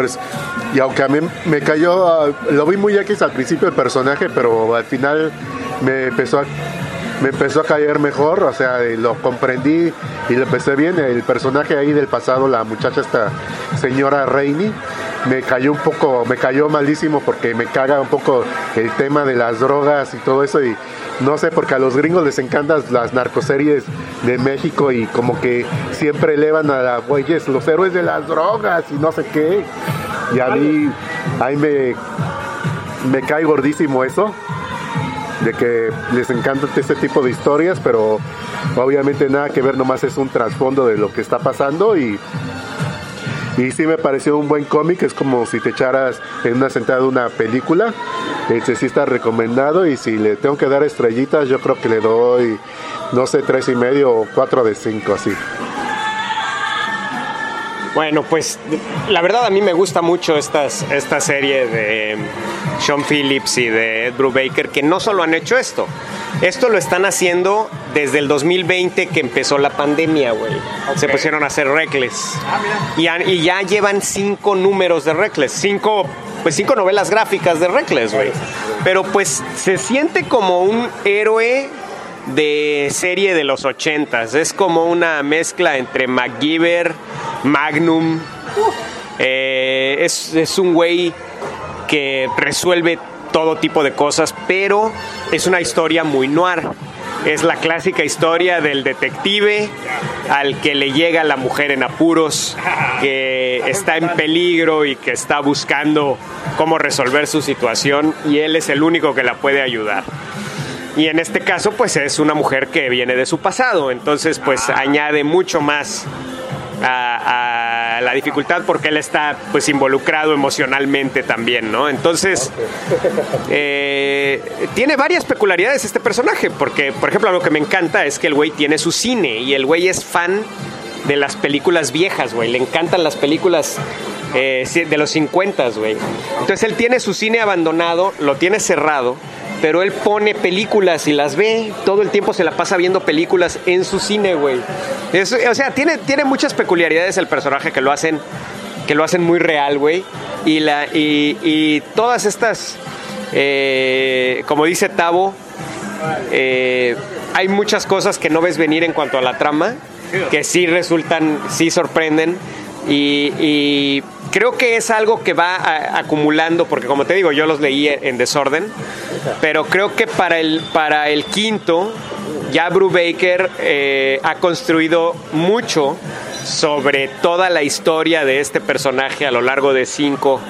C: y aunque a mí me cayó, ah, lo vi muy X al principio el personaje, pero al final me empezó a me empezó a caer mejor, o sea, lo comprendí y lo empecé bien. El personaje ahí del pasado, la muchacha esta señora Reini, me cayó un poco, me cayó malísimo porque me caga un poco el tema de las drogas y todo eso y no sé, porque a los gringos les encantan las narcoseries de México y como que siempre elevan a la güeyes los héroes de las drogas y no sé qué. Y a mí, ahí me, me cae gordísimo eso de que les encanta este tipo de historias, pero obviamente nada que ver, nomás es un trasfondo de lo que está pasando y, y sí me pareció un buen cómic, es como si te echaras en una sentada una película, este sí está recomendado y si le tengo que dar estrellitas yo creo que le doy, no sé, tres y medio o cuatro de cinco así.
A: Bueno, pues la verdad a mí me gusta mucho estas, esta serie de Sean Phillips y de Ed Brubaker, que no solo han hecho esto, esto lo están haciendo desde el 2020 que empezó la pandemia, güey. Se pusieron a hacer Reckless. y, han- y ya llevan cinco números de Reckless, cinco, pues cinco novelas gráficas de Reckless, güey. Pero pues se siente como un héroe de serie de los ochentas. Es como una mezcla entre MacGyver, Magnum. Eh, es, es un güey que resuelve todo tipo de cosas, pero es una historia muy noir. Es la clásica historia del detective al que le llega la mujer en apuros, que está en peligro y que está buscando cómo resolver su situación y él es el único que la puede ayudar. Y en este caso, pues es una mujer que viene de su pasado, entonces pues añade mucho más a, a la dificultad porque él está pues involucrado emocionalmente también, ¿no? Entonces, eh, tiene varias peculiaridades este personaje, porque por ejemplo algo que me encanta es que el güey tiene su cine y el güey es fan de las películas viejas, güey, le encantan las películas eh, de los 50, güey. Entonces él tiene su cine abandonado, lo tiene cerrado pero él pone películas y las ve, todo el tiempo se la pasa viendo películas en su cine, güey. O sea, tiene, tiene muchas peculiaridades el personaje que lo hacen, que lo hacen muy real, güey. Y, la, y, y todas estas, eh, como dice Tavo, eh, hay muchas cosas que no ves venir en cuanto a la trama, que sí resultan, sí sorprenden. Y, y creo que es algo que va acumulando, porque como te digo, yo los leí en desorden, pero creo que para el, para el quinto, ya Brubaker eh, ha construido mucho sobre toda la historia de este personaje a lo largo de cinco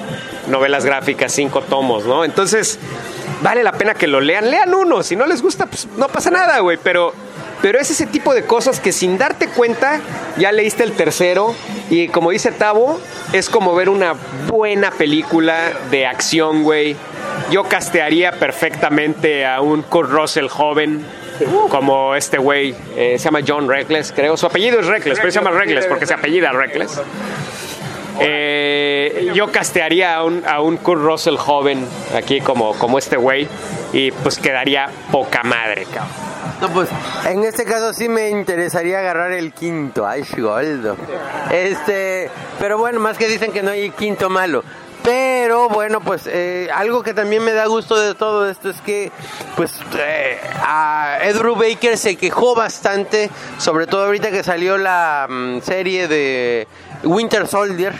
A: novelas gráficas, cinco tomos, ¿no? Entonces, vale la pena que lo lean. Lean uno, si no les gusta, pues no pasa nada, güey, pero, pero es ese tipo de cosas que sin darte cuenta ya leíste el tercero y como dice Tavo, es como ver una buena película de acción, güey. Yo castearía perfectamente a un Kurt Russell joven como este güey, eh, se llama John Reckless, creo. Su apellido es Reckless, pero se llama Reckless porque se apellida Reckless. Eh, yo castearía a un, a un Kurt Russell joven aquí como, como este güey y pues quedaría poca madre, cabrón.
F: No, pues en este caso sí me interesaría agarrar el quinto. Ay, goldo. Este, pero bueno, más que dicen que no hay quinto malo. Pero bueno, pues eh, algo que también me da gusto de todo esto es que, pues, eh, a Ed Brubaker se quejó bastante, sobre todo ahorita que salió la mm, serie de Winter Soldier,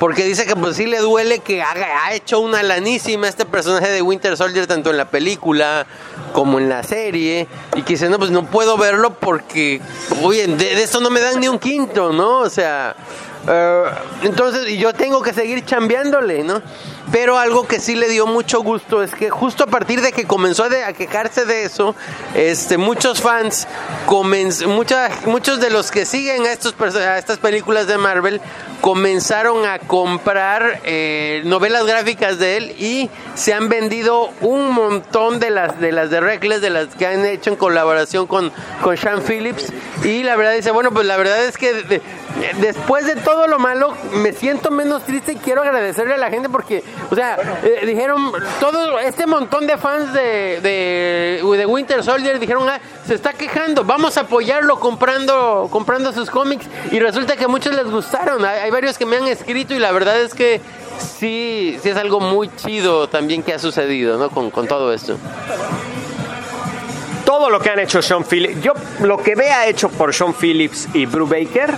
F: porque dice que pues sí le duele que haga- ha hecho una lanísima este personaje de Winter Soldier tanto en la película como en la serie y que dice no pues no puedo verlo porque oye de, de esto no me dan ni un quinto no o sea eh, entonces yo tengo que seguir chambeándole no pero algo que sí le dio mucho gusto es que justo a partir de que comenzó a quejarse de eso, este, muchos fans, comenz- muchos de los que siguen a, estos, a estas películas de Marvel, comenzaron a comprar eh, novelas gráficas de él y se han vendido un montón de las de las de Reckless, de las que han hecho en colaboración con, con Sean Phillips. Y la verdad dice, bueno, pues la verdad es que de- después de todo lo malo, me siento menos triste y quiero agradecerle a la gente porque, o sea, eh, dijeron, todo este montón de fans de, de, Winter Soldier dijeron, ah, se está quejando, vamos a apoyarlo comprando, comprando sus cómics. Y resulta que muchos les gustaron. Hay, hay varios que me han escrito y la verdad es que sí, sí es algo muy chido también que ha sucedido, ¿no? Con, con todo esto.
A: Todo lo que han hecho Sean Phillips, yo lo que vea hecho por Sean Phillips y Brubaker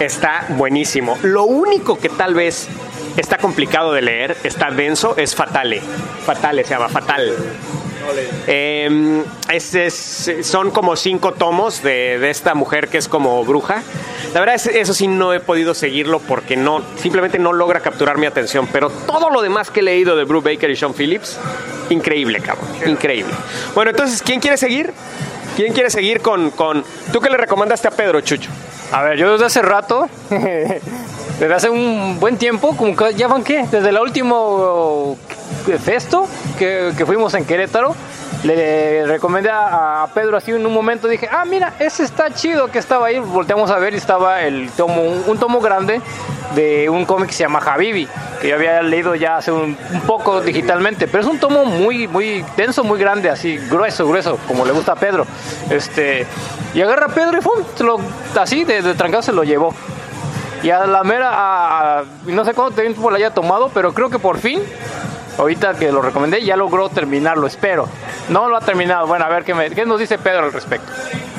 A: está buenísimo. Lo único que tal vez está complicado de leer, está denso, es Fatale. Fatale se llama, Fatal. Eh, es- es- son como cinco tomos de, de esta mujer que es como bruja. La verdad es eso sí no he podido seguirlo porque no simplemente no logra capturar mi atención. Pero todo lo demás que he leído de Bruce Baker y Sean Phillips, increíble, cabrón, increíble. Bueno, entonces quién quiere seguir? ¿Quién quiere seguir con, con... tú qué le recomendaste a Pedro Chucho?
E: A ver, yo desde hace rato, desde hace un buen tiempo, como que ya van qué, desde el último eh, festo que, que fuimos en Querétaro, le recomendé a, Pedro así en un momento, dije, ah, mira, ese está chido que estaba ahí, volteamos a ver y estaba el tomo, un, tomo grande de un cómic que se llama Habibi, que yo había leído ya hace un, poco digitalmente, pero es un tomo muy, muy denso, muy grande, así grueso, grueso, como le gusta a Pedro. Este, y agarra a Pedro y ¡fum! lo- así de, de trancado se lo llevó. Y a la mera, no sé cuánto tiempo lo haya tomado, pero creo que por fin, ahorita que lo recomendé, ya logró terminarlo, espero. No lo ha terminado. Bueno, a ver qué, qué nos dice Pedro al respecto.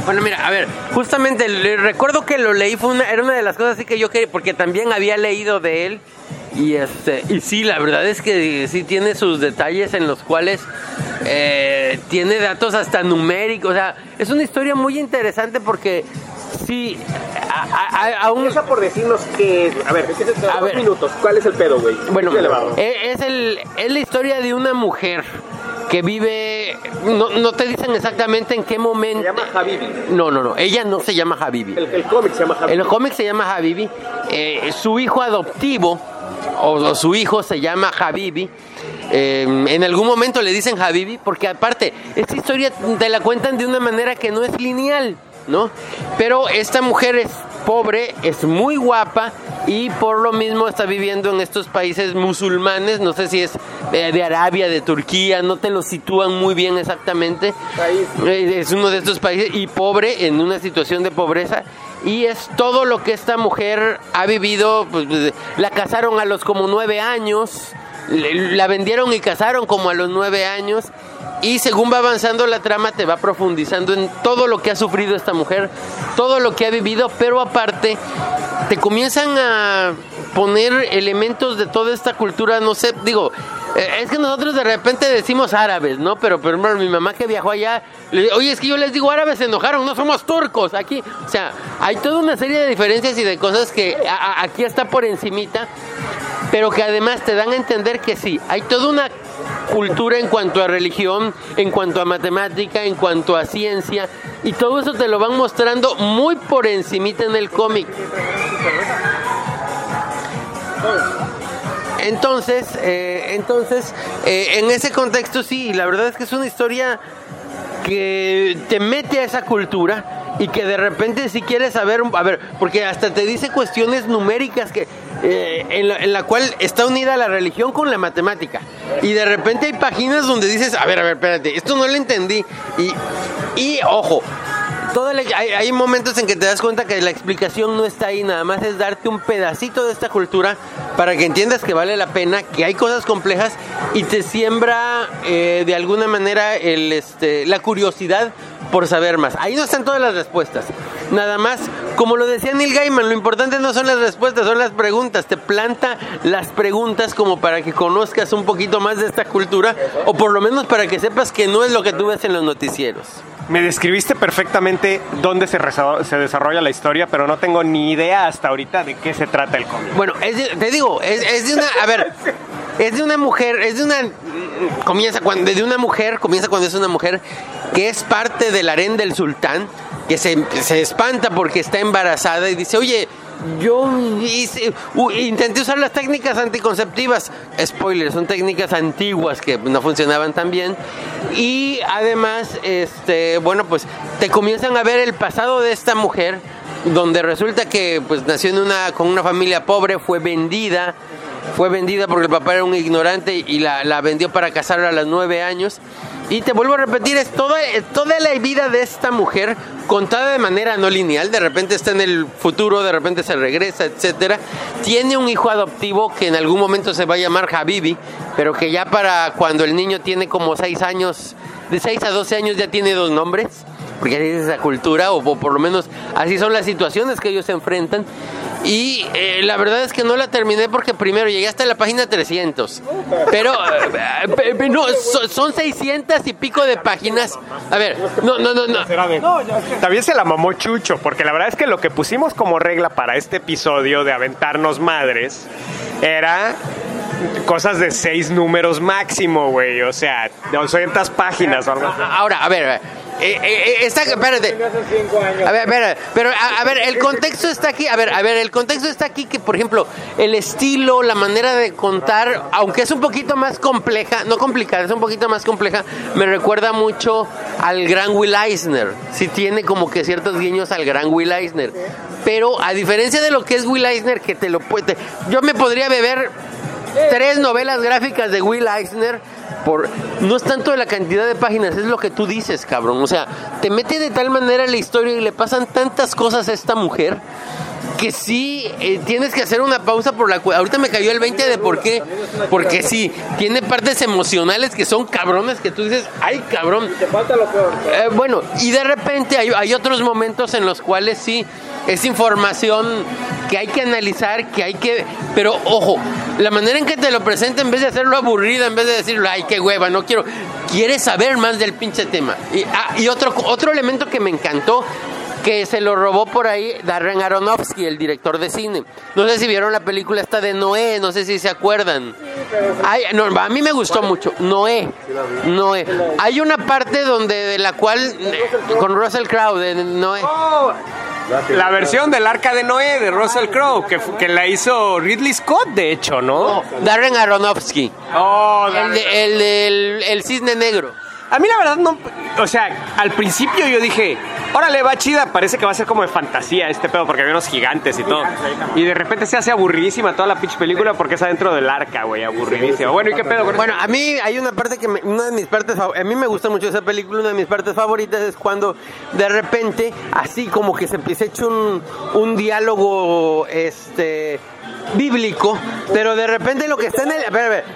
F: Bueno, mira, a ver, justamente le- recuerdo que lo leí, fue una, era una de las cosas así que yo quería, porque también había leído de él Y este y sí, la verdad es que sí tiene sus detalles en los cuales eh, tiene datos hasta numéricos. O sea, es una historia muy interesante porque sí, a- a- a- aún
A: Empieza por decirnos que. A ver,
F: A
A: dos
F: ver.
A: minutos. ¿Cuál es el pedo, güey?
F: Bueno, e- es, el, es la historia de una mujer que vive, no, no te dicen exactamente en qué momento.
A: Se llama Habibi.
F: No, no, no, ella no se llama Habibi.
A: El, el cómic se llama Habibi.
F: El cómic se llama Habibi. eh, su hijo adoptivo, o, o su hijo se llama Habibi. eh, en algún momento le dicen Habibi, porque aparte, esta historia te la cuentan de una manera que no es lineal, ¿no? Pero esta mujer es pobre, es muy guapa y por lo mismo está viviendo en estos países musulmanes, no sé si es eh, de Arabia, de Turquía, no te lo sitúan muy bien exactamente.
A: País.
F: Eh, Es uno de estos países y pobre, en una situación de pobreza. Y es todo lo que esta mujer ha vivido. pues, la casaron a los como nueve años. La vendieron y casaron como a los nueve años. Y según va avanzando la trama, te va profundizando en todo lo que ha sufrido esta mujer, todo lo que ha vivido, pero aparte te comienzan a poner elementos de toda esta cultura, no sé, digo, eh, es que nosotros de repente decimos árabes, ¿no? Pero, pero mi mamá que viajó allá, le- oye, es que yo les digo árabes, se enojaron, no somos turcos aquí. O sea, hay toda una serie de diferencias y de cosas que aquí está por encimita, pero que además te dan a entender que sí, hay toda una cultura en cuanto a religión, en cuanto a matemática, en cuanto a ciencia, y todo eso te lo van mostrando muy por encimita en el cómic. Entonces, eh, entonces, eh, en ese contexto sí, la verdad es que es una historia que te mete a esa cultura y que de repente si quieres saber, a ver, porque hasta te dice cuestiones numéricas que eh, en, la, en la cual está unida la religión con la matemática y de repente hay páginas donde dices, a ver, a ver, espérate, esto no lo entendí y, y ojo. Toda la- hay, hay momentos en que te das cuenta que la explicación no está ahí, nada más es darte un pedacito de esta cultura para que entiendas que vale la pena, que hay cosas complejas y te siembra eh, de alguna manera el, este, la curiosidad por saber más. Ahí no están todas las respuestas. Nada más, como lo decía Neil Gaiman, lo importante no son las respuestas, son las preguntas. Te planta las preguntas como para que conozcas un poquito más de esta cultura o por lo menos para que sepas que no es lo que tú ves en los noticieros.
A: Me describiste perfectamente dónde se, se desarrolla la historia, pero no tengo ni idea hasta ahorita de qué se trata el cómic.
F: Bueno, es de- te digo, es, es de una, a ver, es de una mujer, es de una, comienza cuando, de una mujer, comienza cuando es una mujer que es parte del harén del sultán, que se, se espanta porque está embarazada y dice, oye, yo hice- u- intenté usar las técnicas anticonceptivas, spoiler, son técnicas antiguas que no funcionaban tan bien, y además, este, bueno, pues te comienzan a ver el pasado de esta mujer, donde resulta que pues nació en una con una familia pobre, fue vendida, fue vendida porque el papá era un ignorante y la, la vendió para casarla a los nueve años. Y te vuelvo a repetir, es toda, toda la vida de esta mujer contada de manera no lineal. De repente está en el futuro, de repente se regresa, etcétera. Tiene un hijo adoptivo que en algún momento se va a llamar Habibi, pero que ya para cuando el niño tiene como seis años, de 6 a 12 años ya tiene dos nombres porque así es esa cultura, o, por lo menos así son las situaciones que ellos se enfrentan. Y eh, la verdad es que no la terminé porque primero llegué hasta la página 300. Pero, eh, no, so- son 600 y pico de páginas. A ver, no, no, no, no.
A: También se la mamó Chucho, porque la verdad es que lo que pusimos como regla para este episodio de aventarnos madres era cosas de seis números máximo, güey. O sea, 200 páginas o algo así.
F: Ahora, a ver, a ver. Eh, eh, eh, está, espérate. A ver, espera, pero a, a ver, el contexto está aquí. A ver, a ver, el contexto está aquí que, por ejemplo, el estilo, la manera de contar, aunque es un poquito más compleja, no complicada, es un poquito más compleja, me recuerda mucho al gran Will Eisner. Sí tiene como que ciertos guiños al gran Will Eisner. Pero a diferencia de lo que es Will Eisner, que te lo puede. Yo me podría beber tres novelas gráficas de Will Eisner por no es tanto la cantidad de páginas es lo que tú dices cabrón. O sea te mete de tal manera la historia y le pasan tantas cosas a esta mujer que sí eh, tienes que hacer una pausa por la cu- ahorita me cayó el 20 de por qué porque sí tiene partes emocionales que son cabrones que tú dices ay cabrón Eh, bueno, y de repente hay, hay otros momentos en los cuales sí es información que hay que analizar, que hay que... Pero ojo, la manera en que te lo presenta, en vez de hacerlo aburrido, en vez de decirlo, ay, qué hueva, no quiero... Quieres saber más del pinche tema. Y, ah, y otro, otro elemento que me encantó que se lo robó por ahí Darren Aronofsky, el director de cine. No sé si vieron la película esta de Noé, no sé si se acuerdan. Ay, no, a mí me gustó mucho. Noé. Noé. Hay una parte donde de la cual con Russell Crowe de Noé.
A: Oh, la versión del Arca de Noé de Russell Crowe, que, que la hizo Ridley Scott, de hecho, ¿no?
F: Darren Aronofsky.
A: Oh,
F: El, de- el, el cisne negro.
A: A mí la verdad no, o sea, al principio yo dije, órale, va chida, parece que va a ser como de fantasía este pedo porque había unos gigantes y todo. Y de repente se hace aburridísima toda la pinche película porque es adentro del arca, güey, aburridísima. Bueno, ¿y qué pedo con
F: Bueno, a mí hay una parte que me- una de mis partes a mí me gusta mucho esa película, una de mis partes favoritas es cuando de repente así como que se, se echa un, un diálogo este bíblico, pero de repente lo que está en el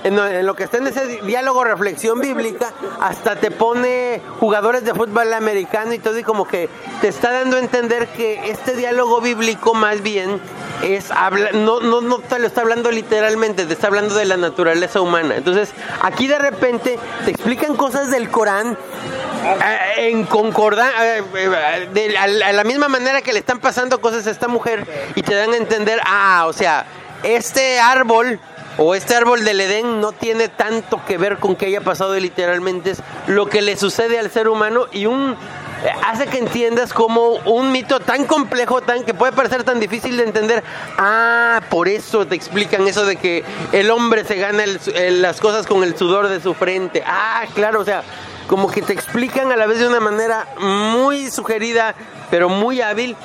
F: en, lo- que está en ese diálogo reflexión bíblica hasta te pone jugadores de fútbol americano y todo y como que te está dando a entender que este diálogo bíblico más bien es habla, no, no, no te lo está hablando literalmente, te está hablando de la naturaleza humana. Entonces, aquí de repente te explican cosas del Corán eh, en concordancia, a la a la misma manera que le están pasando cosas a esta mujer y te dan a entender, ah, o sea, este árbol o este árbol del Edén no tiene tanto que ver con que haya pasado literalmente, es lo que le sucede al ser humano y un eh, hace que entiendas como un mito tan complejo, tan que puede parecer tan difícil de entender. Ah, por eso te explican eso de que el hombre se gana el el- las cosas con el sudor de su frente. Ah, claro, o sea, como que te explican a la vez de una manera muy sugerida, pero muy hábil,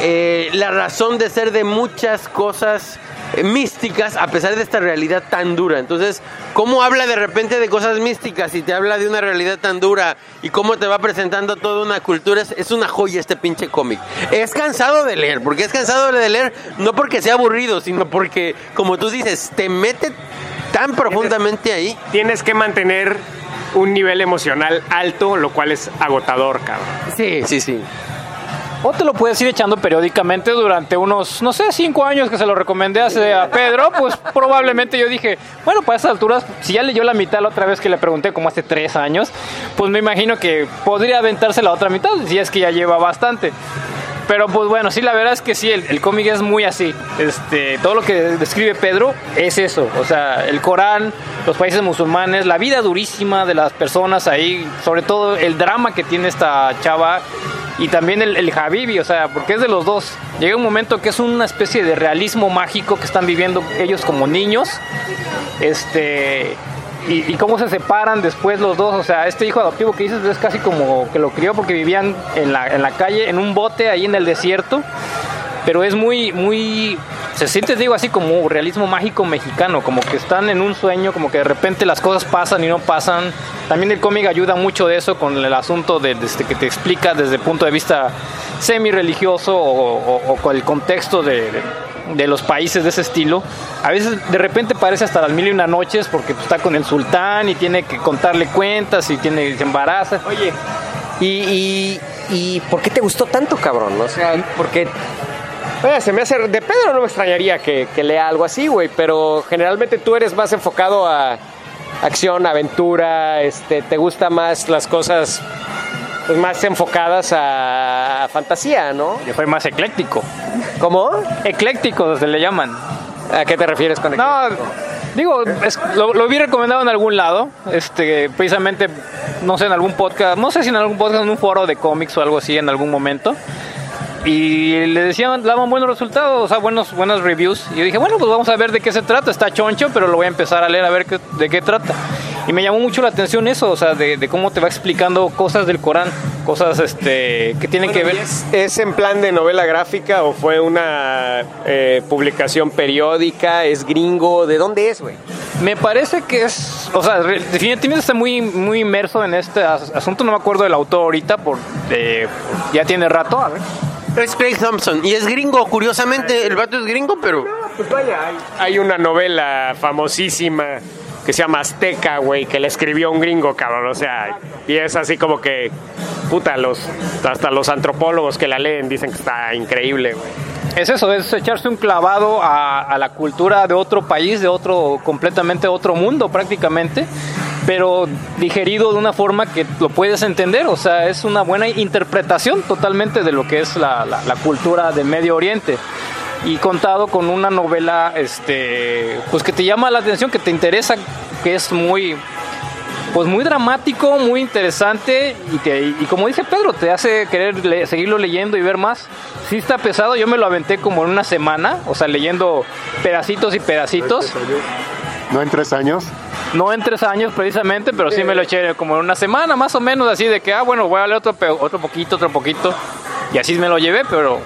F: eh, la razón de ser de muchas cosas eh, místicas a pesar de esta realidad tan dura. Entonces, ¿cómo habla de repente de cosas místicas y te habla de una realidad tan dura y cómo te va presentando toda una cultura? Es, es una joya este pinche cómic. Es cansado de leer, porque es cansado de leer no porque sea aburrido, sino porque, como tú dices, te mete tan profundamente ahí.
A: Tienes que mantener un nivel emocional alto, lo cual es agotador, cabrón.
F: Sí, sí, sí.
E: O te lo puedes ir echando periódicamente durante unos, no sé, cinco años que se lo recomendé hace a Pedro, pues probablemente yo dije, bueno, para esas alturas, si ya leyó la mitad la otra vez que le pregunté, como hace tres años, pues me imagino que podría aventarse la otra mitad, si es que ya lleva bastante. Pero pues bueno, sí, la verdad es que sí, el, el cómic es muy así. Este, todo lo que describe Pedro es eso. O sea, el Corán, los países musulmanes, la vida durísima de las personas ahí, sobre todo el drama que tiene esta chava y también el, el Habibi, o sea, porque es de los dos. Llega un momento que es una especie de realismo mágico que están viviendo ellos como niños. Este. Y, cómo se separan después los dos, o sea, este hijo adoptivo que dices es casi como que lo crió porque vivían en la, en la calle, en un bote ahí en el desierto, pero es muy, muy, se siente, digo, así como realismo mágico mexicano, como que están en un sueño, como que de repente las cosas pasan y no pasan. También el cómic ayuda mucho de eso con el asunto de, desde que te explica desde el punto de vista semi-religioso o, con el contexto de- de los países de ese estilo. A veces de repente parece hasta las mil y una noches porque pues, está con el sultán y tiene que contarle cuentas y tiene, se embaraza.
D: Oye, ¿y, y, y por qué te gustó tanto, cabrón? O sea, porque
A: Oye, se me hace. De Pedro no me extrañaría que, que lea algo así, güey, pero generalmente tú eres más enfocado a acción, aventura, este, te gusta más las cosas pues, más enfocadas a, a fantasía, ¿no?
E: Yo soy más ecléctico.
A: ¿Cómo?
E: Ecléctico se le llaman.
A: ¿A qué te refieres con
E: No, digo, es- lo, lo vi recomendado en algún lado, este, precisamente, no sé, en algún podcast, no sé si en algún podcast, en un foro de cómics o algo así en algún momento. Y le decían, daban buenos resultados, o sea, buenos, buenas reviews. Y yo dije, bueno, pues vamos a ver de qué se trata. Está choncho, pero lo voy a empezar a leer a ver qué- de qué trata. Y me llamó mucho la atención eso, o sea, de, de cómo te va explicando cosas del Corán, cosas este, que tienen que ver.
A: ¿Es, es en plan de novela gráfica o fue una eh, publicación periódica? ¿Es gringo? ¿De dónde es, güey?
E: Me parece que es, o sea, re- definitivamente está muy, muy inmerso en este as- asunto. No me acuerdo del autor ahorita, por, eh, ya tiene rato. A ver.
F: Es Craig Thompson y es gringo, curiosamente, el vato es gringo, pero
A: Pues vaya, hay, hay una novela famosísima que se llama Azteca, güey, que le escribió un gringo, cabrón. O sea, y es así como que, puta, los, hasta los antropólogos que la leen dicen que está increíble, güey.
E: Es eso, es echarse un clavado a, la cultura de otro país, de otro, completamente otro mundo prácticamente, pero digerido de una forma que lo puedes entender, o sea, es una buena interpretación totalmente de lo que es la, la- cultura del Medio Oriente. Y contado con una novela, este, pues que te llama la atención, que te interesa, que es muy, pues muy dramático, muy interesante y, te- y como dice Pedro, te hace querer le- seguirlo leyendo y ver más. Sí está pesado, yo me lo aventé como en una semana, o sea, leyendo pedacitos y pedacitos.
C: ¿No en tres años?
E: No en tres años precisamente, pero sí me lo eché como en una semana más o menos, así de que, ah, bueno, voy a leer otro, otro poquito, otro poquito. Y así me lo llevé, pero,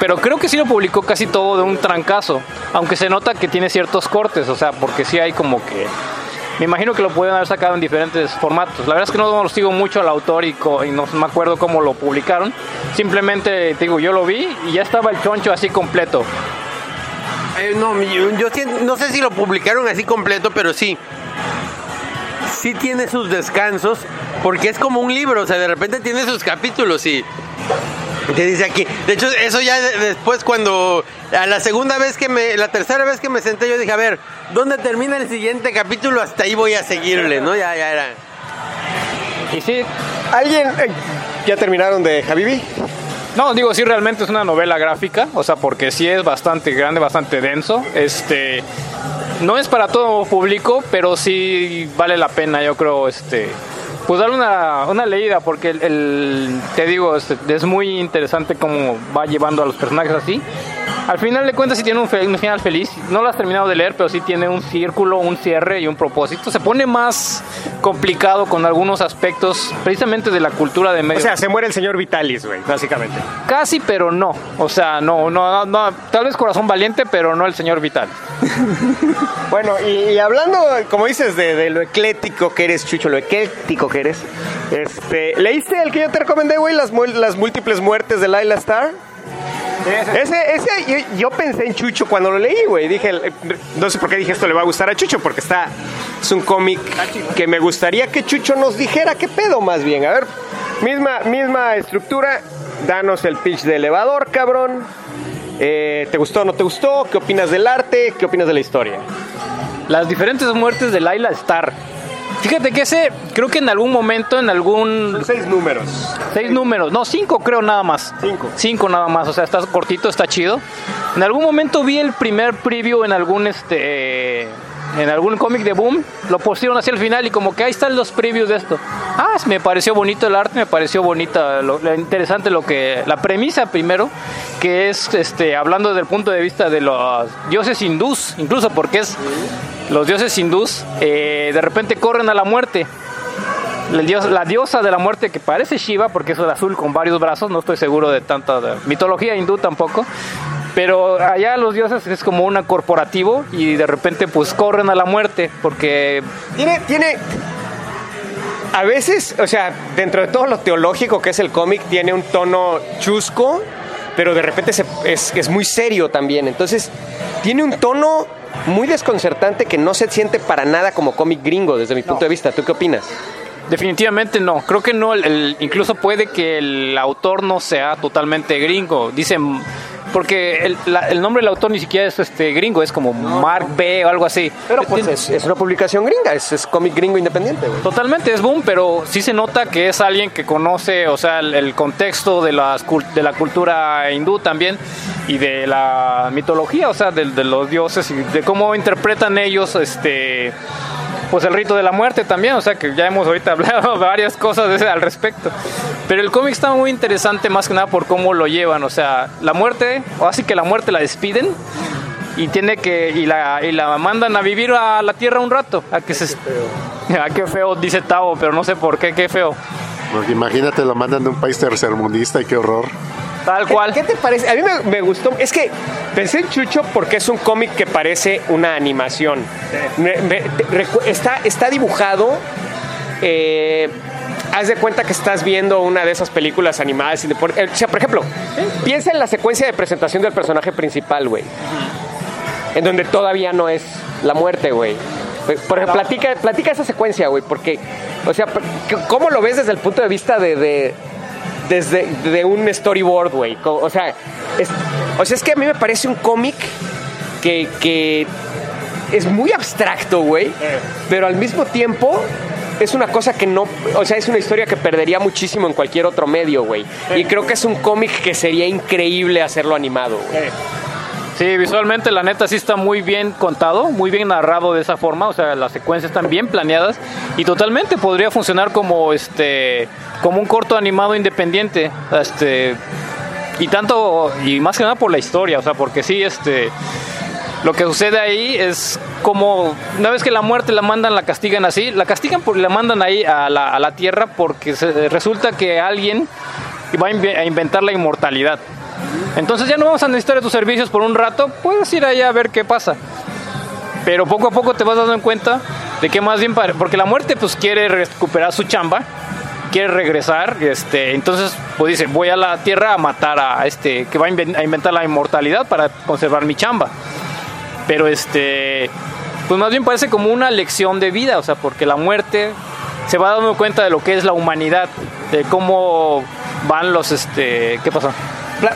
E: pero creo que sí lo publicó casi todo de un trancazo. Aunque se nota que tiene ciertos cortes, o sea, porque sí hay como que... Me imagino que lo pueden haber sacado en diferentes formatos. La verdad es que no lo sigo mucho al autor y, y no me acuerdo cómo lo publicaron. Simplemente, te digo, yo lo vi y ya estaba el choncho así completo.
F: Eh, no, yo, siento- no sé si lo publicaron así completo, pero sí. Sí tiene sus descansos, porque es como un libro, o sea, de repente tiene sus capítulos y te dice aquí. De hecho, eso ya de- después cuando a la segunda vez que me, la tercera vez que me senté, yo dije, a ver, ¿dónde termina el siguiente capítulo? Hasta ahí voy a seguirle, ¿no? Ya, ya era.
E: Y sí,
A: ¿Alguien eh, ya terminaron de Habibi?
E: No, digo, sí, realmente es una novela gráfica, o sea, porque sí es bastante grande, bastante denso. Este, no es para todo público, pero sí vale la pena, yo creo, este, pues darle una, una leída, porque el, el- te digo, este, es muy interesante cómo va llevando a los personajes así. Al final de cuentas sí tiene un, fe- un final feliz. No lo has terminado de leer, pero sí tiene un círculo, un cierre y un propósito. Se pone más complicado con algunos aspectos, precisamente de la cultura de
A: O
E: medio.
A: sea, se muere el señor Vitalis, güey, básicamente.
E: Casi, pero no. O sea, no, no, no, no. Tal vez corazón valiente, pero no el señor Vital.
A: Bueno, y, y hablando, como dices, de, de lo eclético que eres, Chucho, lo ecléctico que eres, este, ¿leíste el que yo te recomendé, güey, las, múltiples muertes de Laila Star? Ese, ese yo, yo pensé en Chucho cuando lo leí, güey. Dije, no sé por qué dije esto le va a gustar a Chucho, porque está, es un cómic que me gustaría que Chucho nos dijera qué pedo más bien. A ver, misma, misma estructura, danos el pitch de elevador, cabrón. Eh, ¿Te gustó o no te gustó? ¿Qué opinas del arte? ¿Qué opinas de la historia?
E: Las diferentes muertes de Laila Star. Fíjate que ese, creo que en algún momento, en algún.
A: seis números.
E: Seis números, no, cinco creo nada más.
A: Cinco.
E: Cinco nada más, o sea, está cortito, está chido. En algún momento vi el primer preview en algún este. En algún cómic de Boom, lo pusieron hacia el final y como que ahí están los previews de esto. Ah, me pareció bonito el arte, me pareció bonita, lo, lo interesante lo que, la premisa primero, que es este, hablando desde el punto de vista de los dioses hindús, incluso porque es los dioses hindús, eh, de repente corren a la muerte. El dios- la diosa de la muerte que parece Shiva, porque es el azul con varios brazos, no estoy seguro de tanta de- mitología hindú tampoco. Pero allá los dioses es como un corporativo y de repente pues corren a la muerte porque
A: Tiene, tiene. A veces, o sea, dentro de todo lo teológico que es el cómic, tiene un tono chusco, pero de repente se- es, es muy serio también. Entonces, tiene un tono muy desconcertante que no se siente para nada como cómic gringo desde mi punto de vista. ¿Tú qué opinas?
E: definitivamente no. Creo que no, el- el- incluso puede que el autor no sea totalmente gringo. Dicen, porque el, la- el nombre del autor ni siquiera es este gringo, es como Mark B o algo así.
A: Pero pues es, es una publicación gringa, es, es cómic gringo independiente, güey.
E: Totalmente, es boom, pero sí se nota que es alguien que conoce, o sea, el, el contexto de, las, de la cultura hindú también y de la mitología, o sea, de, de los dioses y de cómo interpretan ellos, este, pues el rito de la muerte también, o sea, que ya hemos ahorita hablado varias cosas al respecto. Pero el cómic está muy interesante más que nada por cómo lo llevan, o sea, la muerte, o así que la muerte la despiden y tiene que y la, y la mandan a vivir a la tierra un rato a que se Ah, qué feo dice Tavo pero no sé por qué qué feo
C: Pues imagínate, lo mandan de un país tercermundista y qué horror.
E: Tal
A: ¿Qué-
E: cual
A: ¿Qué te parece? A mí me, me gustó. Es que pensé en Chucho porque es un cómic que parece una animación. Me- me- está, está dibujado. eh, haz de cuenta que estás viendo una de esas películas animadas. y por- eh, O sea, por ejemplo, piensa en la secuencia de presentación del personaje principal, güey. En donde todavía no es la muerte, güey.
D: Por ejemplo, platica, platica esa secuencia, güey, porque, o sea, ¿cómo lo ves desde el punto de vista de, de desde de un storyboard, güey? O sea, es, o sea, es que a mí me parece un cómic que, que es muy abstracto, güey, pero al mismo tiempo es una cosa que no, o sea, es una historia que perdería muchísimo en cualquier otro medio, güey. Y creo que es un cómic que sería increíble hacerlo animado, güey.
E: Sí, visualmente la neta sí está muy bien contado, muy bien narrado de esa forma, o sea, las secuencias están bien planeadas y totalmente podría funcionar como este como un corto animado independiente, este y tanto y más que nada por la historia, o sea, porque sí este lo que sucede ahí es como una vez que la muerte la mandan, la castigan así, la castigan porque la mandan ahí a la, a la tierra porque resulta que alguien va a inventar la inmortalidad. Entonces ya no vamos a necesitar tus servicios por un rato, puedes ir allá a ver qué pasa. Pero poco a poco te vas dando en cuenta de que más bien, porque la muerte pues quiere recuperar su chamba, quiere regresar, este, entonces pues dice, voy a la tierra a matar a este, que va a inventar la inmortalidad para conservar mi chamba. Pero este, pues más bien parece como una lección de vida, o sea, porque la muerte se va dando cuenta de lo que es la humanidad, de cómo van los, este, ¿qué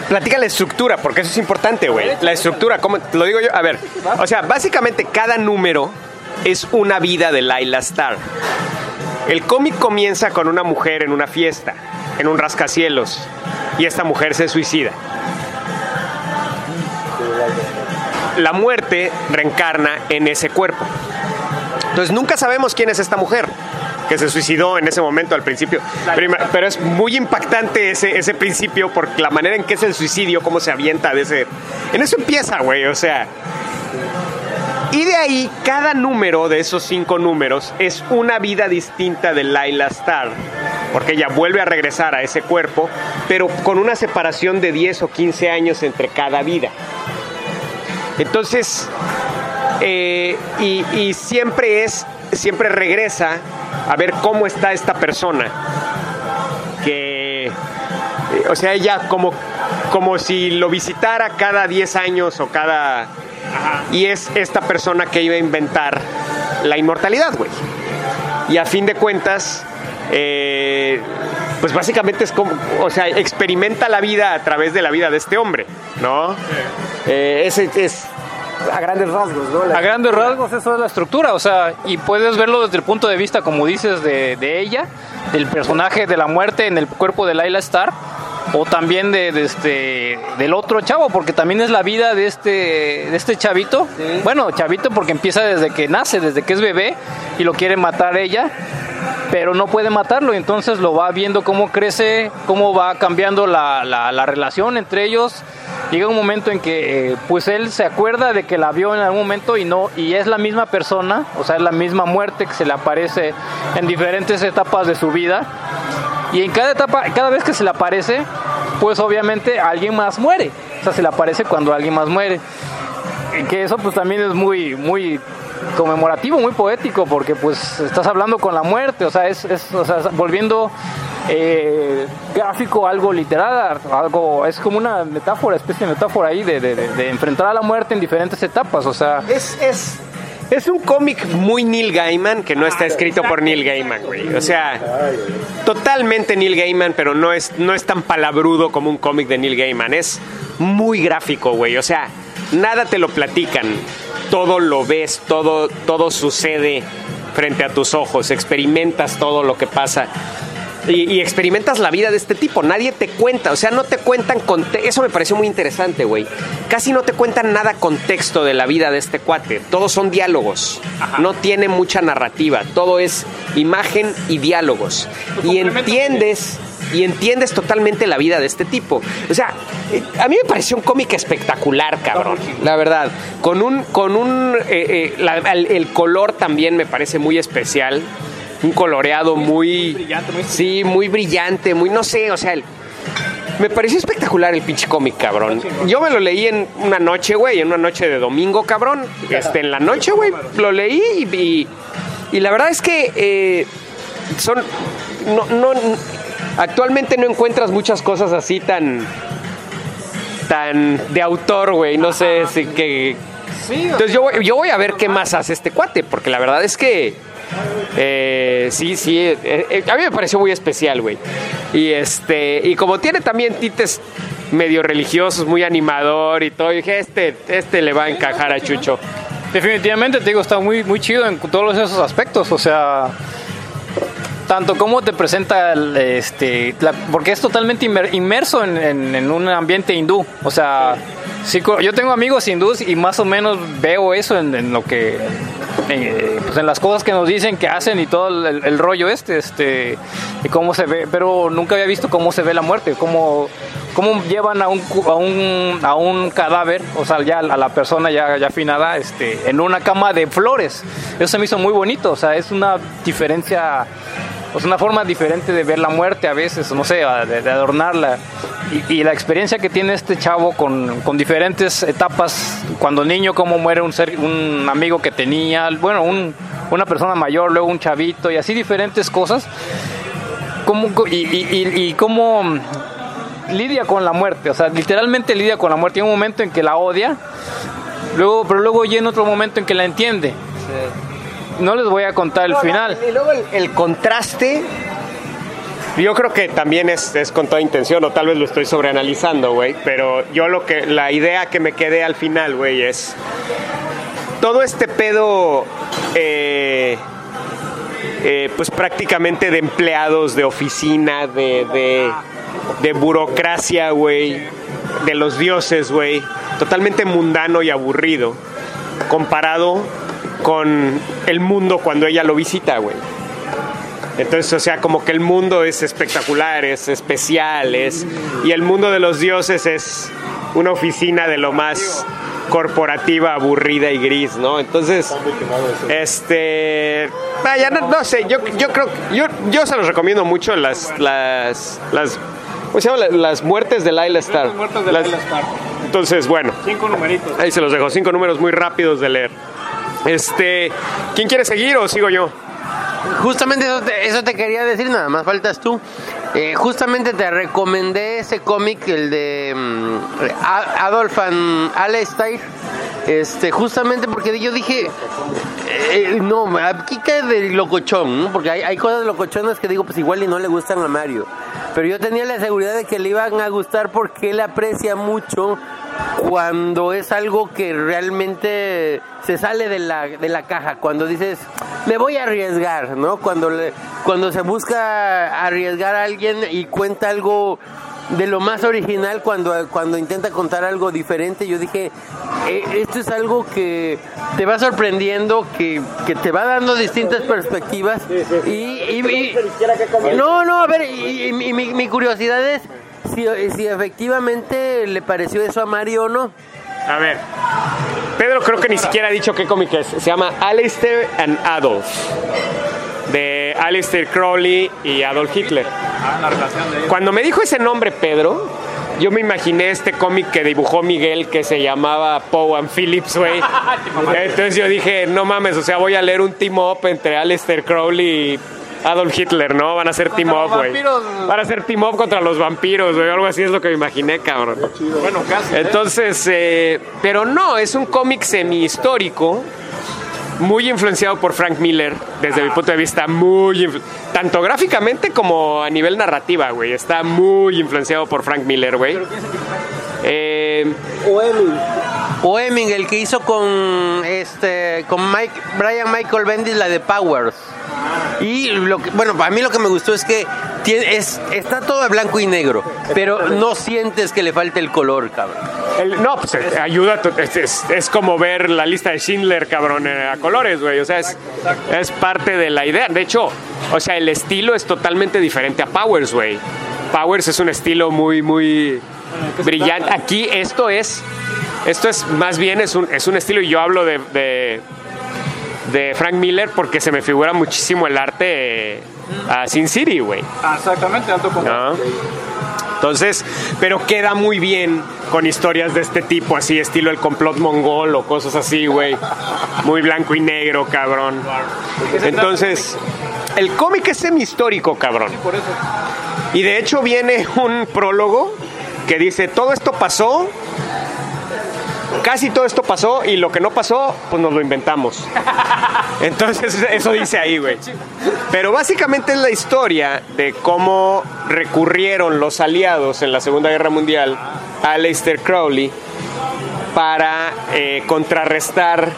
A: platica la estructura, porque eso es importante, güey. La estructura, ¿cómo lo digo yo? A ver, o sea, básicamente cada número es una vida de Laila Star. El cómic comienza con una mujer en una fiesta, en un rascacielos, y esta mujer se suicida. La muerte reencarna en ese cuerpo. Entonces nunca sabemos quién es esta mujer que se suicidó en ese momento al principio. Pero, es muy impactante ese, ese principio por la manera en que es el suicidio, cómo se avienta de ese... En eso empieza, güey, o sea... Y de ahí, cada número de esos cinco números es una vida distinta de Laila Star, porque ella vuelve a regresar a ese cuerpo, pero con una separación de 10 o 15 años entre cada vida. Entonces, eh, y, y, siempre es, siempre regresa a ver cómo está esta persona. Que, eh, o sea, ella como, como si lo visitara cada 10 años o cada... Y es esta persona que iba a inventar la inmortalidad, güey. Y a fin de cuentas, eh, pues básicamente es como, o sea, experimenta la vida a través de la vida de este hombre, ¿no? Eh, ese es
D: a grandes rasgos, ¿no?
E: A grandes rasgos, eso es la estructura, o sea, y puedes verlo desde el punto de vista, como dices, de, de ella, del personaje de la muerte en el cuerpo de Laila Star, o también de, este del otro chavo porque también es la vida de este de este chavito. Bueno chavito porque empieza desde que nace desde que es bebé y lo quiere matar ella pero no puede matarlo. Entonces lo va viendo cómo crece cómo va cambiando la, la, la relación entre ellos. Llega un momento en que eh, pues él se acuerda de que la vio en algún momento y no y es la misma persona, o sea, es la misma muerte que se le aparece en diferentes etapas de su vida. Y en cada etapa, cada vez que se le aparece, pues obviamente alguien más muere. O sea, se le aparece cuando alguien más muere. Y que eso pues también es muy muy conmemorativo, muy poético, porque pues estás hablando con la muerte, o sea, es, es o sea, volviendo eh, gráfico, algo literal, algo, es como una metáfora, especie de metáfora ahí de, de, enfrentar a la muerte en diferentes etapas, o sea...
A: Es, es, es un cómic muy Neil Gaiman que no está escrito por Neil Gaiman, güey. O sea, totalmente Neil Gaiman, pero no es, no es tan palabrudo como un cómic de Neil Gaiman. Es muy gráfico, güey. O sea, nada te lo platican. Todo lo ves, todo, todo sucede frente a tus ojos. Experimentas todo lo que pasa y, experimentas la vida de este tipo. Nadie te cuenta, o sea, no te cuentan Eso me pareció muy interesante, güey. Casi no te cuentan nada contexto de la vida de este cuate. Todos son diálogos. No tiene mucha narrativa. Todo es imagen y diálogos. Y entiendes y entiendes totalmente la vida de este tipo. O sea, eh, a mí me pareció un cómic espectacular, cabrón. La verdad. Con un, con un, eh, eh, el, color también me parece muy especial un coloreado muy, brillante, muy sí, muy brillante, muy no sé, o sea, me pareció espectacular el pinche cómic, cabrón. Yo me lo leí en una noche, güey, en una noche de domingo, cabrón. Este, en la noche, güey, lo leí y, y, la verdad es que eh, son, no, no, actualmente no encuentras muchas cosas así tan, tan de autor, güey. No sé si que Entonces yo, yo voy a ver qué más hace este cuate, porque la verdad es que eh, sí, sí, eh, eh, a mí me pareció muy especial, güey. Y este, y como tiene también tites medio religiosos, muy animador y todo, dije, este, este le va a encajar a Chucho.
E: Definitivamente, te digo, está muy, muy chido en todos esos aspectos. O sea, tanto como te presenta, el, este, la- porque es totalmente inmer- inmerso en, en- en un ambiente hindú. O sea, sí, yo tengo amigos hindús y más o menos veo eso en, en lo que, eh, pues en las cosas que nos dicen que hacen y todo el, rollo este, este, y cómo se ve. Pero nunca había visto cómo se ve la muerte, cómo, cómo llevan a un, a un, a un cadáver, o sea, ya a la persona ya, ya afinada, este, en una cama de flores. Eso se me hizo muy bonito, o sea, es una diferencia, sea, una forma diferente de ver la muerte a veces, no sé, de, adornarla. Y, la experiencia que tiene este chavo con, con diferentes etapas, cuando niño, cómo muere un, ser, un amigo que tenía, bueno, un- una persona mayor, luego un chavito, y así diferentes cosas. Cómo, y cómo lidia con la muerte, o sea, literalmente lidia con la muerte. Hay un momento en que la odia, luego, pero luego llega otro momento en que la entiende. No les voy a contar el final.
A: Y luego el, el contraste, yo creo que también es, es con toda intención, o tal vez lo estoy sobreanalizando, güey, pero yo lo que, la idea que me quedé al final, güey, es todo este pedo, eh, eh, pues prácticamente de empleados de oficina, de, de, de burocracia, güey, de los dioses, güey, totalmente mundano y aburrido, comparado con el mundo cuando ella lo visita, güey. Entonces, o sea, como que el mundo es espectacular, es especial, es y el mundo de los dioses es una oficina de lo más corporativa, aburrida y gris, ¿no? Entonces, este, vaya, no, no sé, yo, yo creo, yo, yo se los recomiendo mucho las, las, las, ¿cómo se llama? Las, las muertes de Laila Star. Las- Entonces, bueno,
E: Cinco numeritos.
A: ahí se los dejo, cinco números muy rápidos de leer. Este, ¿quién quiere seguir o sigo yo?
F: Justamente eso te, eso te quería decir, nada más faltas tú. Eh, justamente te recomendé ese cómic, el de A- Adolf Alastair. Este, justamente porque yo dije, eh, no, aquí cae de locochón, ¿no? porque hay, hay cosas locochonas que digo, pues igual y no le gustan a Mario. Pero yo tenía la seguridad de que le iban a gustar porque él aprecia mucho cuando es algo que realmente se sale de la, de la caja, cuando dices, me voy a arriesgar, ¿no? Cuando, le- cuando se busca arriesgar a alguien y cuenta algo de lo más original cuando, cuando intenta contar algo diferente, yo dije, "Eh, esto es algo que te va sorprendiendo, que, que te va dando distintas perspectivas y... y- y- no, no, a ver, y, y mi, mi- mi curiosidad es si, si efectivamente le pareció eso a Mario o no.
A: A ver. Pedro creo que ni siquiera ha dicho qué cómic es. Se llama Alistair and Adolf. De Alistair Crowley y Adolf Hitler. Cuando me dijo ese nombre, Pedro, yo me imaginé este cómic que dibujó Miguel que se llamaba Poe and Phillips, güey. Entonces yo dije, no mames, o sea, voy a leer un team up entre Alistair Crowley y Adolf Hitler, ¿no? Van a ser team up, güey. Van a ser team up contra los vampiros, güey. Algo así es lo que me imaginé, cabrón.
E: Bueno, casi.
A: Entonces, eh, pero no, es un cómic semi-histórico, muy influenciado por Frank Miller, desde mi punto de vista, muy, tanto gráficamente como a nivel narrativa, güey. Está muy influenciado por Frank Miller, güey. Eh,
F: O Heming, el que hizo con este con Mike, Brian Michael Bendis la de Powers. Y lo que, bueno, para mí lo que me gustó es que es, está todo de blanco y negro, pero no sientes que le falte el color, cabrón.
A: el- no, pues eh, ayuda, es, es- como ver la lista de Schindler, cabrón, eh, a colores, güey. O sea, es, es parte de la idea. De hecho, o sea, el estilo es totalmente diferente a Powers, güey. Powers es un estilo muy, muy brillante. Aquí esto es, esto es más bien es un, es un estilo y yo hablo de, de, Frank Miller porque se me figura muchísimo el arte a Sin City, güey.
E: Exactamente, alto contraste.
A: ¿no? Entonces, pero queda muy bien con historias de este tipo, así estilo el complot mongol o cosas así, güey. Muy blanco y negro, cabrón. Entonces, el cómic es semi-histórico, cabrón. Y de hecho viene un prólogo que dice, todo esto pasó casi todo esto pasó y lo que no pasó, pues nos lo inventamos. Entonces, eso dice ahí, güey. Pero básicamente es la historia de cómo recurrieron los aliados en la Segunda Guerra Mundial a Aleister Crowley para eh, contrarrestar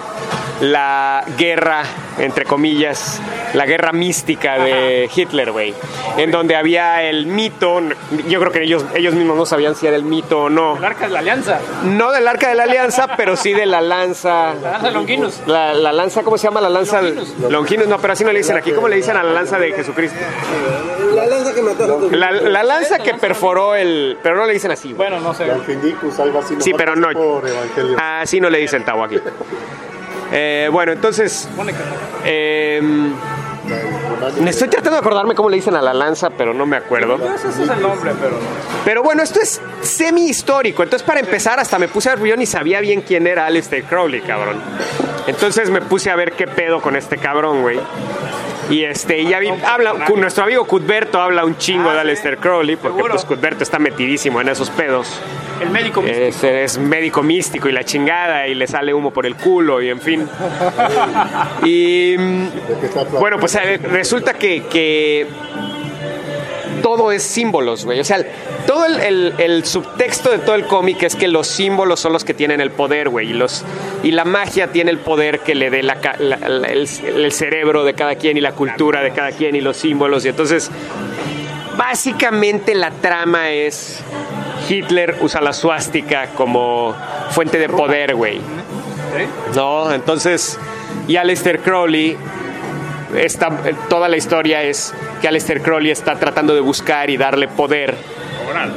A: la guerra, entre comillas, la guerra mística de Hitler, güey. En donde había el mito, yo creo que ellos, ellos mismos no sabían si era el mito o no.
E: El arca de la alianza.
A: No del arca de la alianza, pero sí de la lanza.
E: La lanza de Longinus.
A: La, la lanza, ¿cómo se llama? La lanza. Longinus. no, pero así no le dicen aquí. ¿Cómo le dicen a la lanza de Jesucristo?
F: La lanza que mató.
A: La, la lanza que perforó el. Pero no le dicen así, güey.
E: Bueno, no sé.
A: Sí, pero no. Así no le dicen Tavo aquí. Eh, bueno, entonces. eh, estoy tratando de acordarme cómo le dicen a la lanza, pero no me acuerdo.
E: Ese es el nombre, pero.
A: Pero bueno, esto es semi histórico. Entonces, para empezar, hasta me puse a ver, yo ni sabía bien quién era Aleister Crowley, cabrón. Entonces me puse a ver qué pedo con este cabrón, güey. Y este, y ya vi, habla, nuestro amigo Cuthberto habla un chingo de Aleister Crowley, porque
E: Seguro.
A: pues Cuthberto está metidísimo en esos pedos.
E: El médico.
A: Es, es médico místico y la chingada, y le sale humo por el culo, y en fin. Y bueno, pues eh, resulta que, que todo es símbolos, güey. O sea, todo el, el- el subtexto de todo el cómic es que los símbolos son los que tienen el poder, güey. Y, los, y la magia tiene el poder que le dé la ca- la- la- el, el cerebro de cada quien y la cultura de cada quien y los símbolos. Y entonces, básicamente la trama es Hitler usa la suástica como fuente de poder, güey. No, entonces, y Aleister Crowley, esta, toda la historia es que Aleister Crowley está tratando de buscar y darle poder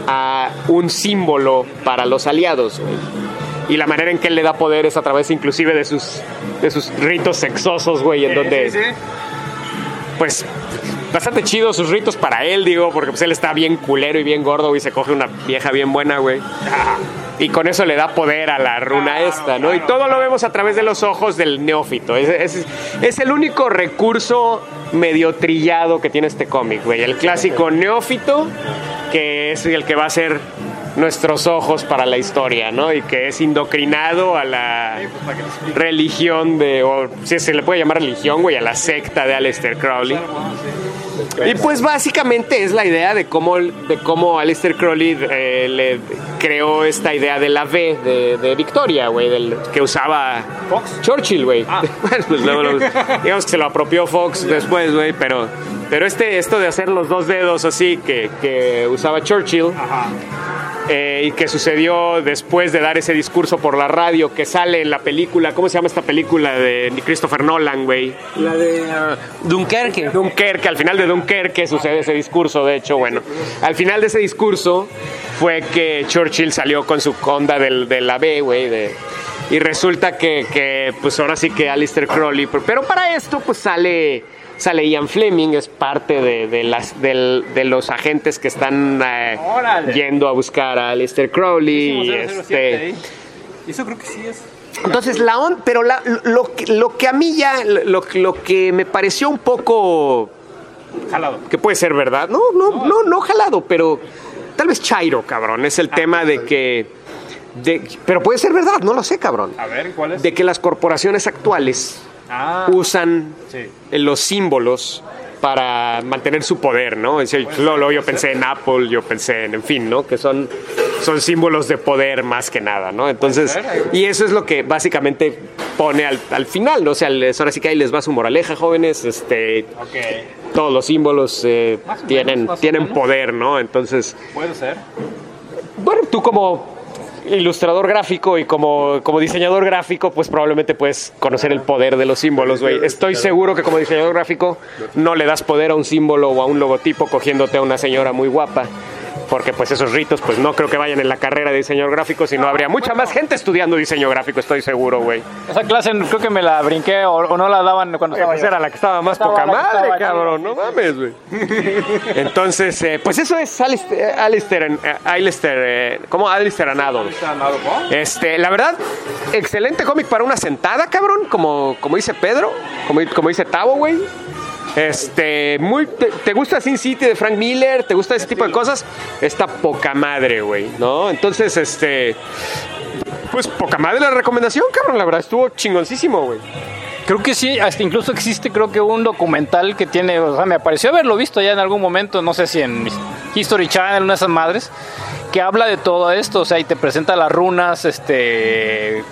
A: a un símbolo para los aliados. Y la manera en que él le da poder es a través inclusive de sus, de sus ritos sexosos, güey, en donde pues bastante chido sus ritos para él, digo, porque pues él está bien culero y bien gordo, güey, se coge una vieja bien buena, güey. Y con eso le da poder a la runa esta, ¿no? Y todo lo vemos a través de los ojos del neófito. Es, es- es el único recurso medio trillado que tiene este cómic, güey. El clásico neófito, que es el que va a ser nuestros ojos para la historia, ¿no? Y que es indocrinado a la religión de, o si se le puede llamar religión, güey, a la secta de Aleister Crowley. Y pues básicamente es la idea de cómo, de cómo Aleister Crowley eh, le creó esta idea de la V de, de Victoria, güey, del que usaba Churchill, güey. Bueno, pues luego digamos que se lo apropió Fox después, güey, pero, pero este, esto de hacer los dos dedos así que, que usaba Churchill eh, y que sucedió después de dar ese discurso por la radio que sale en la película, ¿cómo se llama esta película de Christopher Nolan, güey?
F: La de uh, Dunkerque.
A: Dunkerque, al final de Dunkerque sucede ese discurso, de hecho, bueno, al final de ese discurso fue que Churchill salió con su conda del, de la B, güey, de- y resulta que, que, pues ahora sí que Alistair Crowley, pero- pero para esto pues sale, sale Ian Fleming, es parte de, de las, del- de los agentes que están eh, yendo a buscar a Alistair Crowley. y, este,
E: Eso creo que sí es.
A: entonces, la on, pero la- lo, que- lo que a mí ya, lo, lo que me pareció un poco
E: Jalado.
A: que puede ser verdad, no, no, no, no jalado, pero tal vez chairo, cabrón, es el tema de que, de, pero puede ser verdad, no lo sé, cabrón,
E: A ver, ¿cuál es?
A: de que las corporaciones actuales
E: Ah,
A: usan
E: sí.
A: los símbolos para mantener su poder, ¿no? Es decir, lo- lo- yo pensé en Apple, yo pensé en, en fin, ¿no? Que son, son símbolos de poder más que nada, ¿no? Entonces, y eso es lo que básicamente pone al, al final, ¿no? O sea, les- ahora sí que ahí les va su moraleja, jóvenes, este, todos los símbolos eh,
E: menos,
A: tienen, tienen poder, ¿no? Entonces,
E: Puede ser.
A: bueno, tú como ilustrador gráfico y como, como diseñador gráfico, pues probablemente puedes conocer el poder de los símbolos, güey. Estoy seguro que como diseñador gráfico no le das poder a un símbolo o a un logotipo cogiéndote a una señora muy guapa. Porque pues esos ritos pues no creo que vayan en la carrera de diseñador gráfico, sino habría mucha más gente estudiando diseño gráfico, estoy seguro, güey.
E: Esa clase creo que me la brinqué o, o no la daban cuando estaba
A: Pues
E: yo.
A: era la que estaba más
E: Estaba
A: poca madre, cabrón, no mames, güey. Entonces, eh, pues eso es Alistair, Alistair, eh, Alistair, eh, ¿cómo? Alistair and Adams. Este, la verdad, excelente cómic para una sentada, cabrón, como, como dice Pedro, como, como dice Tavo, güey. Este, muy, te, gusta Sin City de Frank Miller? ¿Te gusta ese tipo de cosas? Está poca madre, güey, ¿no? Entonces, este, Pues poca madre la recomendación, cabrón. La verdad estuvo chingoncísimo, güey.
E: Creo que sí, hasta incluso existe creo que un documental que tiene, o sea, me pareció haberlo visto ya en algún momento, no sé si en History Channel, una de esas madres, que habla de todo esto, o sea, y te presenta las runas, este,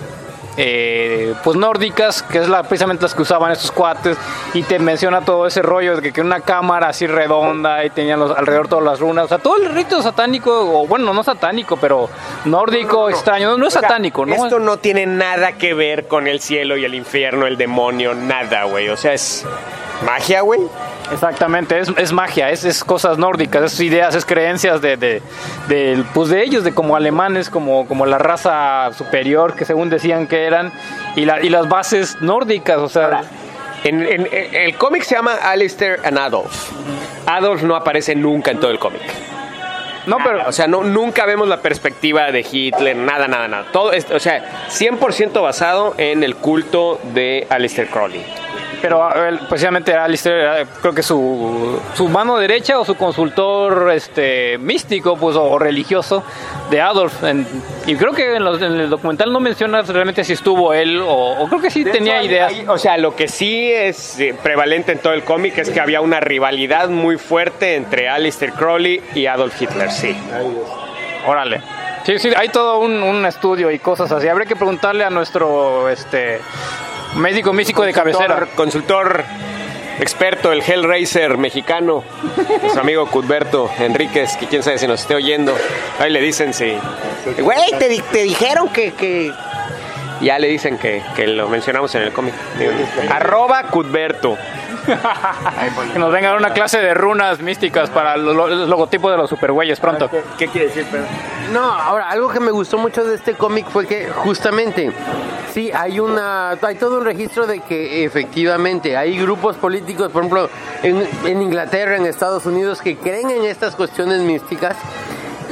E: eh, pues nórdicas, que es la, precisamente las que usaban estos cuates, y te menciona todo ese rollo de que, que una cámara así redonda y tenían los, alrededor todas las runas, o sea, todo el rito satánico, o bueno, no satánico, pero nórdico, extraño, no, no es
A: O sea,
E: satánico, ¿no?
A: Esto no tiene nada que ver con el cielo y el infierno, el demonio, nada, güey. O sea, es magia, güey.
E: Exactamente, es, es magia, es, es cosas nórdicas, es ideas, es creencias de, de, de, pues de ellos, de como alemanes, como, como la raza superior que según decían que eran, y, la, y las bases nórdicas, o sea...
A: En, en- en- el cómic se llama Alistair and Adolf. Adolf no aparece nunca en todo el cómic.
E: no, pero...
A: O sea, no, nunca vemos la perspectiva de Hitler, nada, nada, nada. Todo es, o sea, 100% basado en el culto de Alistair Crowley.
E: Pero precisamente Alistair era, creo que su, su mano derecha o su consultor este místico pues o religioso de Adolf En- y creo que en, los- en el documental no menciona realmente si estuvo él o, o creo que sí tenía
A: Hay-
E: ideas
A: hay- o sea, lo que sí es eh, prevalente en todo el cómic es que había una rivalidad muy fuerte entre Alistair Crowley y Adolf Hitler, sí.
E: Órale. Sí, sí, hay todo un, un estudio y cosas así. Habría que preguntarle a nuestro este médico místico de cabecera.
A: Consultor experto, el Hellraiser mexicano, nuestro amigo Cudberto Enríquez, que quién sabe si nos esté oyendo. Ahí le dicen si. Güey, te, di- te dijeron que. que... Ya le dicen que, que lo mencionamos en el cómic. Digo, Arroba Cudberto.
E: Que nos venga a dar una clase de runas místicas para el, lo- el logotipo de los supergüeyes pronto.
A: ¿Qué quiere decir, Pedro?
F: No, ahora, algo que me gustó mucho de este cómic fue que justamente, sí, hay una, hay todo un registro de que efectivamente hay grupos políticos, por ejemplo, en, en Inglaterra, en Estados Unidos, que creen en estas cuestiones místicas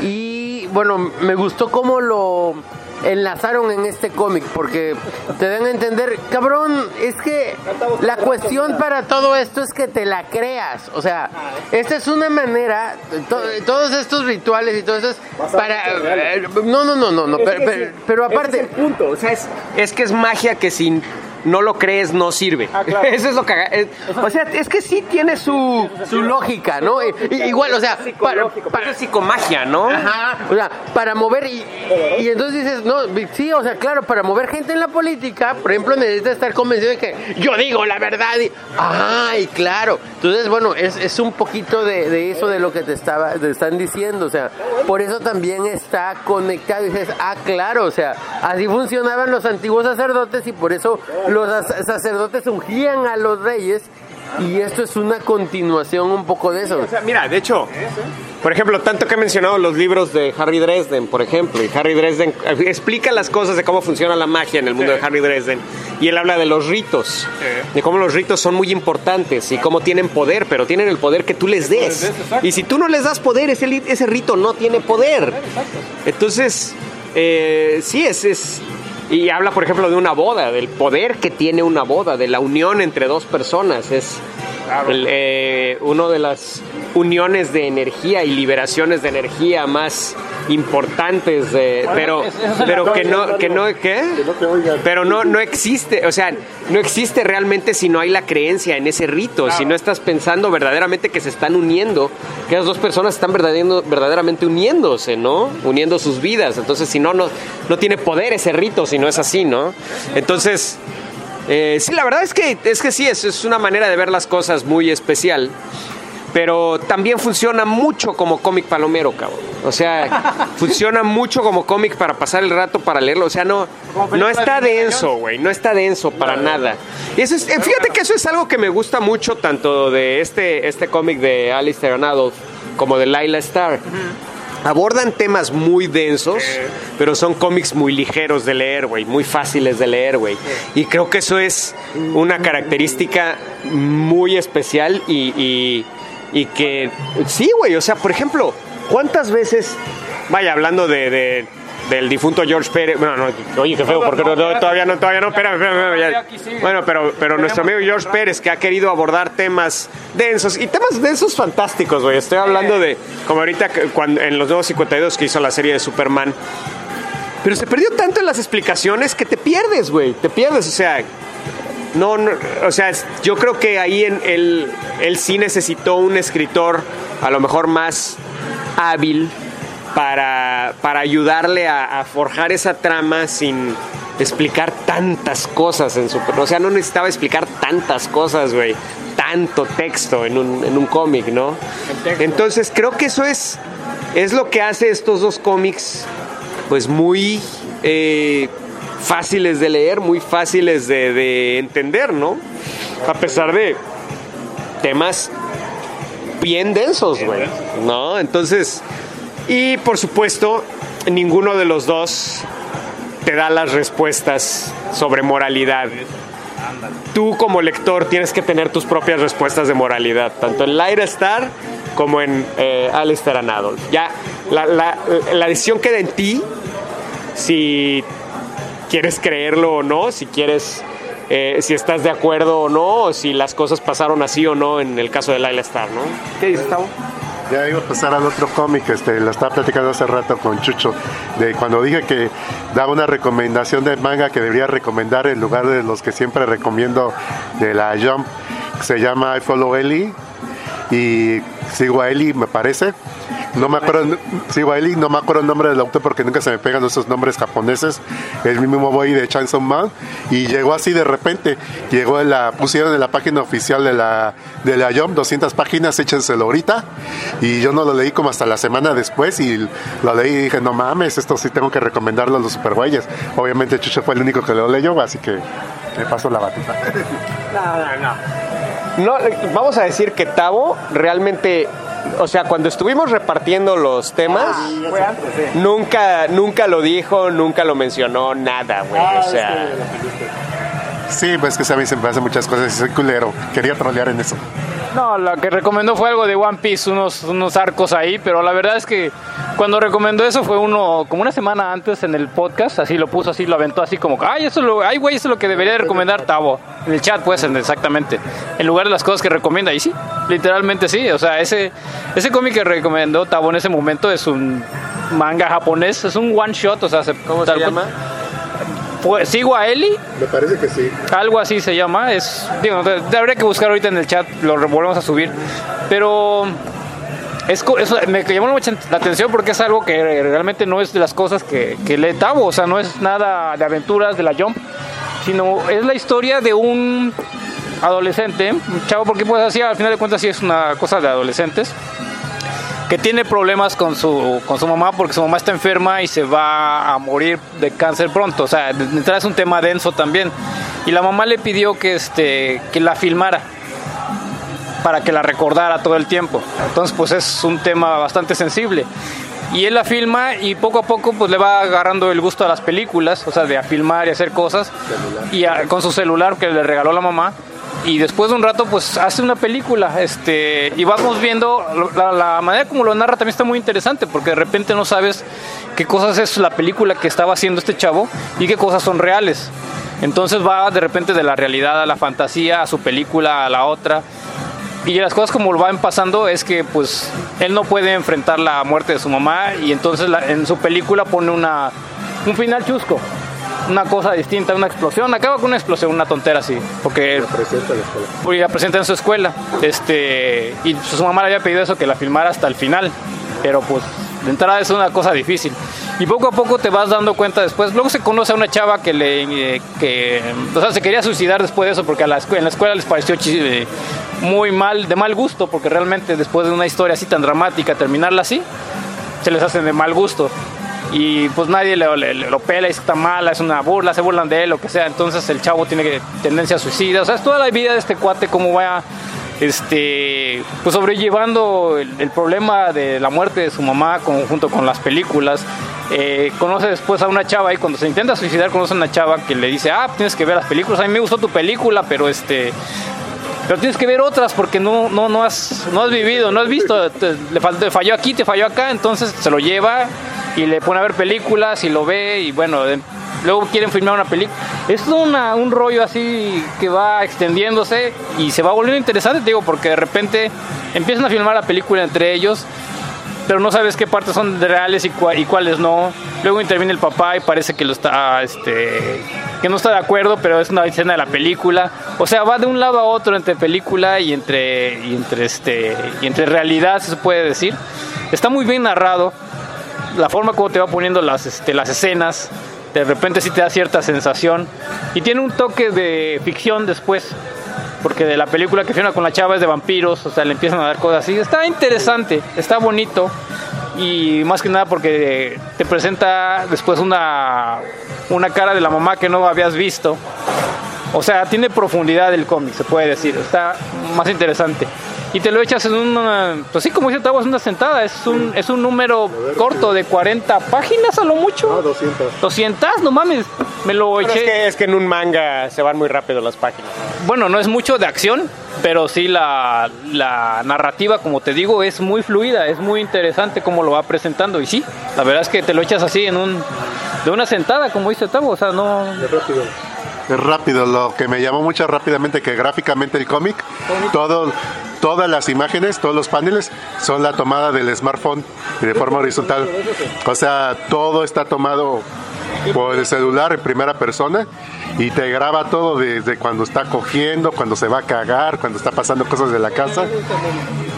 F: y, bueno, me gustó cómo lo enlazaron en este cómic, porque te dan a entender, cabrón, es que la cuestión para todo esto es que te la creas, o sea, esta es una manera, to- todos estos rituales y todo eso es para... eh, No, no, no, no, no, pero, pero- pero aparte...
A: punto. O sea, es, es que es magia que si no lo crees no sirve. Eso es lo que. o sea, es que sí tiene su.
F: Su lógica, ¿no? Igual, o sea, para,
A: Para, es psicomagia, ¿no?
F: Ajá, o sea, para mover y, y entonces dices, no, sí, o sea, claro, para mover gente en la política, por ejemplo, necesitas estar convencido de que yo digo la verdad y, ay, claro. Entonces, bueno, es, es un poquito de, de eso de lo que te estaba te están diciendo, o sea, por eso también está conectado y dices, ah, claro, o sea, así funcionaban los antiguos sacerdotes y por eso los sac- sacerdotes ungían a los reyes y esto es una continuación un poco de eso.
A: O sea, mira, de hecho, por ejemplo, tanto que he mencionado los libros de Harry Dresden, por ejemplo, y Harry Dresden eh, explica las cosas de cómo funciona la magia en el mundo de Harry Dresden, y él habla de los ritos, de cómo los ritos son muy importantes y cómo tienen poder, pero tienen el poder que tú les des. Y si tú no les das poder, ese, ese rito no tiene poder. Entonces, eh, sí, es, es... Y habla, por ejemplo, de una boda, del poder que tiene una boda, de la unión entre dos personas. Es el, eh, uno de las uniones de energía y liberaciones de energía más importantes, de, pero, pero que no, que no, ¿qué? Pero no, no existe, o sea, no existe realmente si no hay la creencia en ese rito, si no estás pensando verdaderamente que se están uniendo, que las dos personas están verdaderamente uniéndose, ¿no? Uniendo sus vidas. Entonces, si no, no, no tiene poder ese rito, si no es así, ¿no? Entonces, eh, sí, la verdad es que, es que sí, es, es una manera de ver las cosas muy especial. Pero también funciona mucho como cómic palomero, cabrón. O sea, funciona mucho como cómic para pasar el rato, para leerlo. O sea, no, no está denso, güey. No está denso para nada. Y eso es, eh, fíjate que eso es algo que me gusta mucho, tanto de este, este cómic de Alistair and Adolf como de Laila Starr. Abordan temas muy densos, pero son cómics muy ligeros de leer, güey, muy fáciles de leer, güey. Y creo que eso es una característica muy especial y, y- y que, sí, güey, o sea, por ejemplo, ¿cuántas veces, vaya, hablando de, de- del difunto George Pérez, bueno, no, oye, qué feo, porque no, no, todavía no, todavía no, espérame, espérame. Bueno, pero, pero nuestro amigo George Pérez, que ha querido abordar temas densos, y temas densos fantásticos, güey, estoy hablando de, como ahorita, cuando, en los nuevos 52 que hizo la serie de Superman, Pero se perdió tanto en las explicaciones que te pierdes, güey. Te pierdes, o sea. No, no, o sea, yo creo que ahí en él, él sí necesitó un escritor a lo mejor más hábil para, para ayudarle a, a forjar esa trama sin explicar tantas cosas en su... O sea, no necesitaba explicar tantas cosas, güey. Tanto texto en un, en un cómic, ¿no? Entonces creo que eso es, es lo que hace estos dos cómics pues muy eh, fáciles de leer, muy fáciles de, de entender, ¿no? A pesar de temas bien densos, güey, ¿no? Entonces, y por supuesto, ninguno de los dos te da las respuestas sobre moralidad. Tú como lector tienes que tener tus propias respuestas de moralidad, tanto en Lyra Star como en eh, Alistair and Adolf. Ya, la, decisión queda en ti si quieres creerlo o no, si quieres, eh, si estás de acuerdo o no, o si las cosas pasaron así o no en el caso de Lila Star, ¿no? ¿Qué dices, Tavo?
C: Ya iba a pasar al otro cómic, este, lo estaba platicando hace rato con Chucho, de cuando dije que daba una recomendación de manga que debería recomendar en lugar de los que siempre recomiendo de la Jump, que se llama I Follow Ellie y sigo a Ellie, me parece. No me acuerdo, sigo a Ellie, no me acuerdo el nombre del autor porque nunca se me pegan esos nombres japoneses. El mismo boy de Chainsaw Man y llegó así de repente. Llegó en la, pusieron en la página oficial de la, de la Jump 200 páginas, échenselo ahorita. Y yo no lo leí como hasta la semana después y lo leí y dije, no mames, esto sí tengo que recomendarlo a los superguayes. Obviamente Chucho fue el único que lo leyó, así que le paso la batuta.
A: No, vamos a decir que Tavo realmente, o sea, cuando estuvimos repartiendo los temas, nunca, nunca lo dijo, nunca lo mencionó, nada, güey. o sea,
C: Sí, pues que a mí se me hacen muchas cosas y soy culero. Quería trolear en eso.
E: No, lo que recomendó fue algo de One Piece, unos, unos arcos ahí, pero la verdad es que cuando recomendó eso fue uno, como una semana antes en el podcast, así lo puso, así lo aventó, así como, ay, eso es lo, ay, güey, eso es lo que debería de recomendar Tavo. En el chat, pues, en- exactamente. En lugar de las cosas que recomienda, y sí, literalmente sí. O sea, ese, ese cómic que recomendó Tavo en ese momento es un manga japonés, es un one shot, o sea, se,
A: ¿cómo se llama?
E: Sigo a Eli,
C: Me parece que sí.
E: algo así se llama. Es, digo, habría que buscar ahorita en el chat, lo volvemos a subir. Pero es, eso me llamó mucha la atención porque es algo que realmente no es de las cosas que, que lee Tavo. O sea, no es nada de aventuras de la Jump, sino es la historia de un adolescente, un chavo, porque pues así al final de cuentas sí es una cosa de adolescentes que tiene problemas con su, con su mamá porque su mamá está enferma y se va a morir de cáncer pronto. O sea, de de entrada es un tema denso también. Y la mamá le pidió que, este, que la filmara para que la recordara todo el tiempo. Entonces, pues es un tema bastante sensible. Y él la filma y poco a poco pues le va agarrando el gusto a las películas, o sea, de a filmar y hacer cosas. Y con su celular que le regaló la mamá. Y después de un rato pues hace una película. Este, y vamos viendo, la manera como lo narra también está muy interesante porque de repente no sabes qué cosas es la película que estaba haciendo este chavo y qué cosas son reales. Entonces va de repente de la realidad a la fantasía, a su película, a la otra. Y las cosas como lo van pasando es que pues él no puede enfrentar la muerte de su mamá y entonces la- en su película pone una, un final chusco, una cosa distinta, una explosión, acaba con una explosión, una tontera así, porque porque la presenta en su escuela, este y su mamá le había pedido eso que la filmara hasta el final, pero pues de entrada es una cosa difícil. Y poco a poco te vas dando cuenta después. Luego se conoce a una chava que le eh, que o sea, se quería suicidar después de eso porque a la escuela, en la escuela les pareció eh, muy mal, de mal gusto, porque realmente después de una historia así tan dramática, terminarla así, se les hace de mal gusto. Y pues nadie le, le- lo pela, dice que está mala, es una burla, se burlan de él, lo que sea. Entonces el chavo tiene tendencia a suicida. O sea, es toda la vida de este cuate, cómo va este, pues sobrellevando el, problema de la muerte de su mamá junto con las películas. Eh, conoce después a una chava y cuando se intenta suicidar conoce a una chava que le dice, ah, tienes que ver las películas, a mí me gustó tu película, pero este... Pero tienes que ver otras porque no, no, no, has, no has vivido, no has visto, te, le falló aquí, te falló acá, entonces se lo lleva y le pone a ver películas y lo ve y bueno, de- luego quieren filmar una película. Es una, un rollo así que va extendiéndose y se va volviendo interesante, te digo, porque de repente empiezan a filmar la película entre ellos pero no sabes qué partes son reales y, cua- y cuáles no. Luego interviene el papá y parece que lo está, este, que no está de acuerdo, pero es una escena de la película. O sea, va de un lado a otro entre película y entre, y entre, este, y entre realidad, se puede decir. Está muy bien narrado. La forma como te va poniendo las, este, las escenas, de repente sí te da cierta sensación. Y tiene un toque de ficción después porque de la película que firma con la chava es de vampiros, o sea, le empiezan a dar cosas así. Está interesante, está bonito y más que nada porque te presenta después una, una cara de la mamá que no habías visto. O sea, tiene profundidad el cómic, se puede decir, está más interesante. Y te lo echas en una, pues sí, como dice Tavo, es una sentada, es un, es un número corto de 40 páginas a lo mucho.
C: No, 200.
E: 200, no mames, me lo
A: Pero
E: eché.
A: es, que, es que en un manga se van muy rápido las páginas.
E: Bueno, no es mucho de acción, pero sí la, la narrativa, como te digo, es muy fluida, es muy interesante cómo lo va presentando. Y sí, la verdad es que te lo echas así en un de una sentada, como dice Tavo, o sea, no...
C: Es rápido, lo que me llamó mucho rápidamente que gráficamente el cómic, todo, todas las imágenes, todos los paneles son la tomada del smartphone y de forma horizontal. O sea, todo está tomado por el celular en primera persona y te graba todo desde cuando está cogiendo, cuando se va a cagar, cuando está pasando cosas de la casa.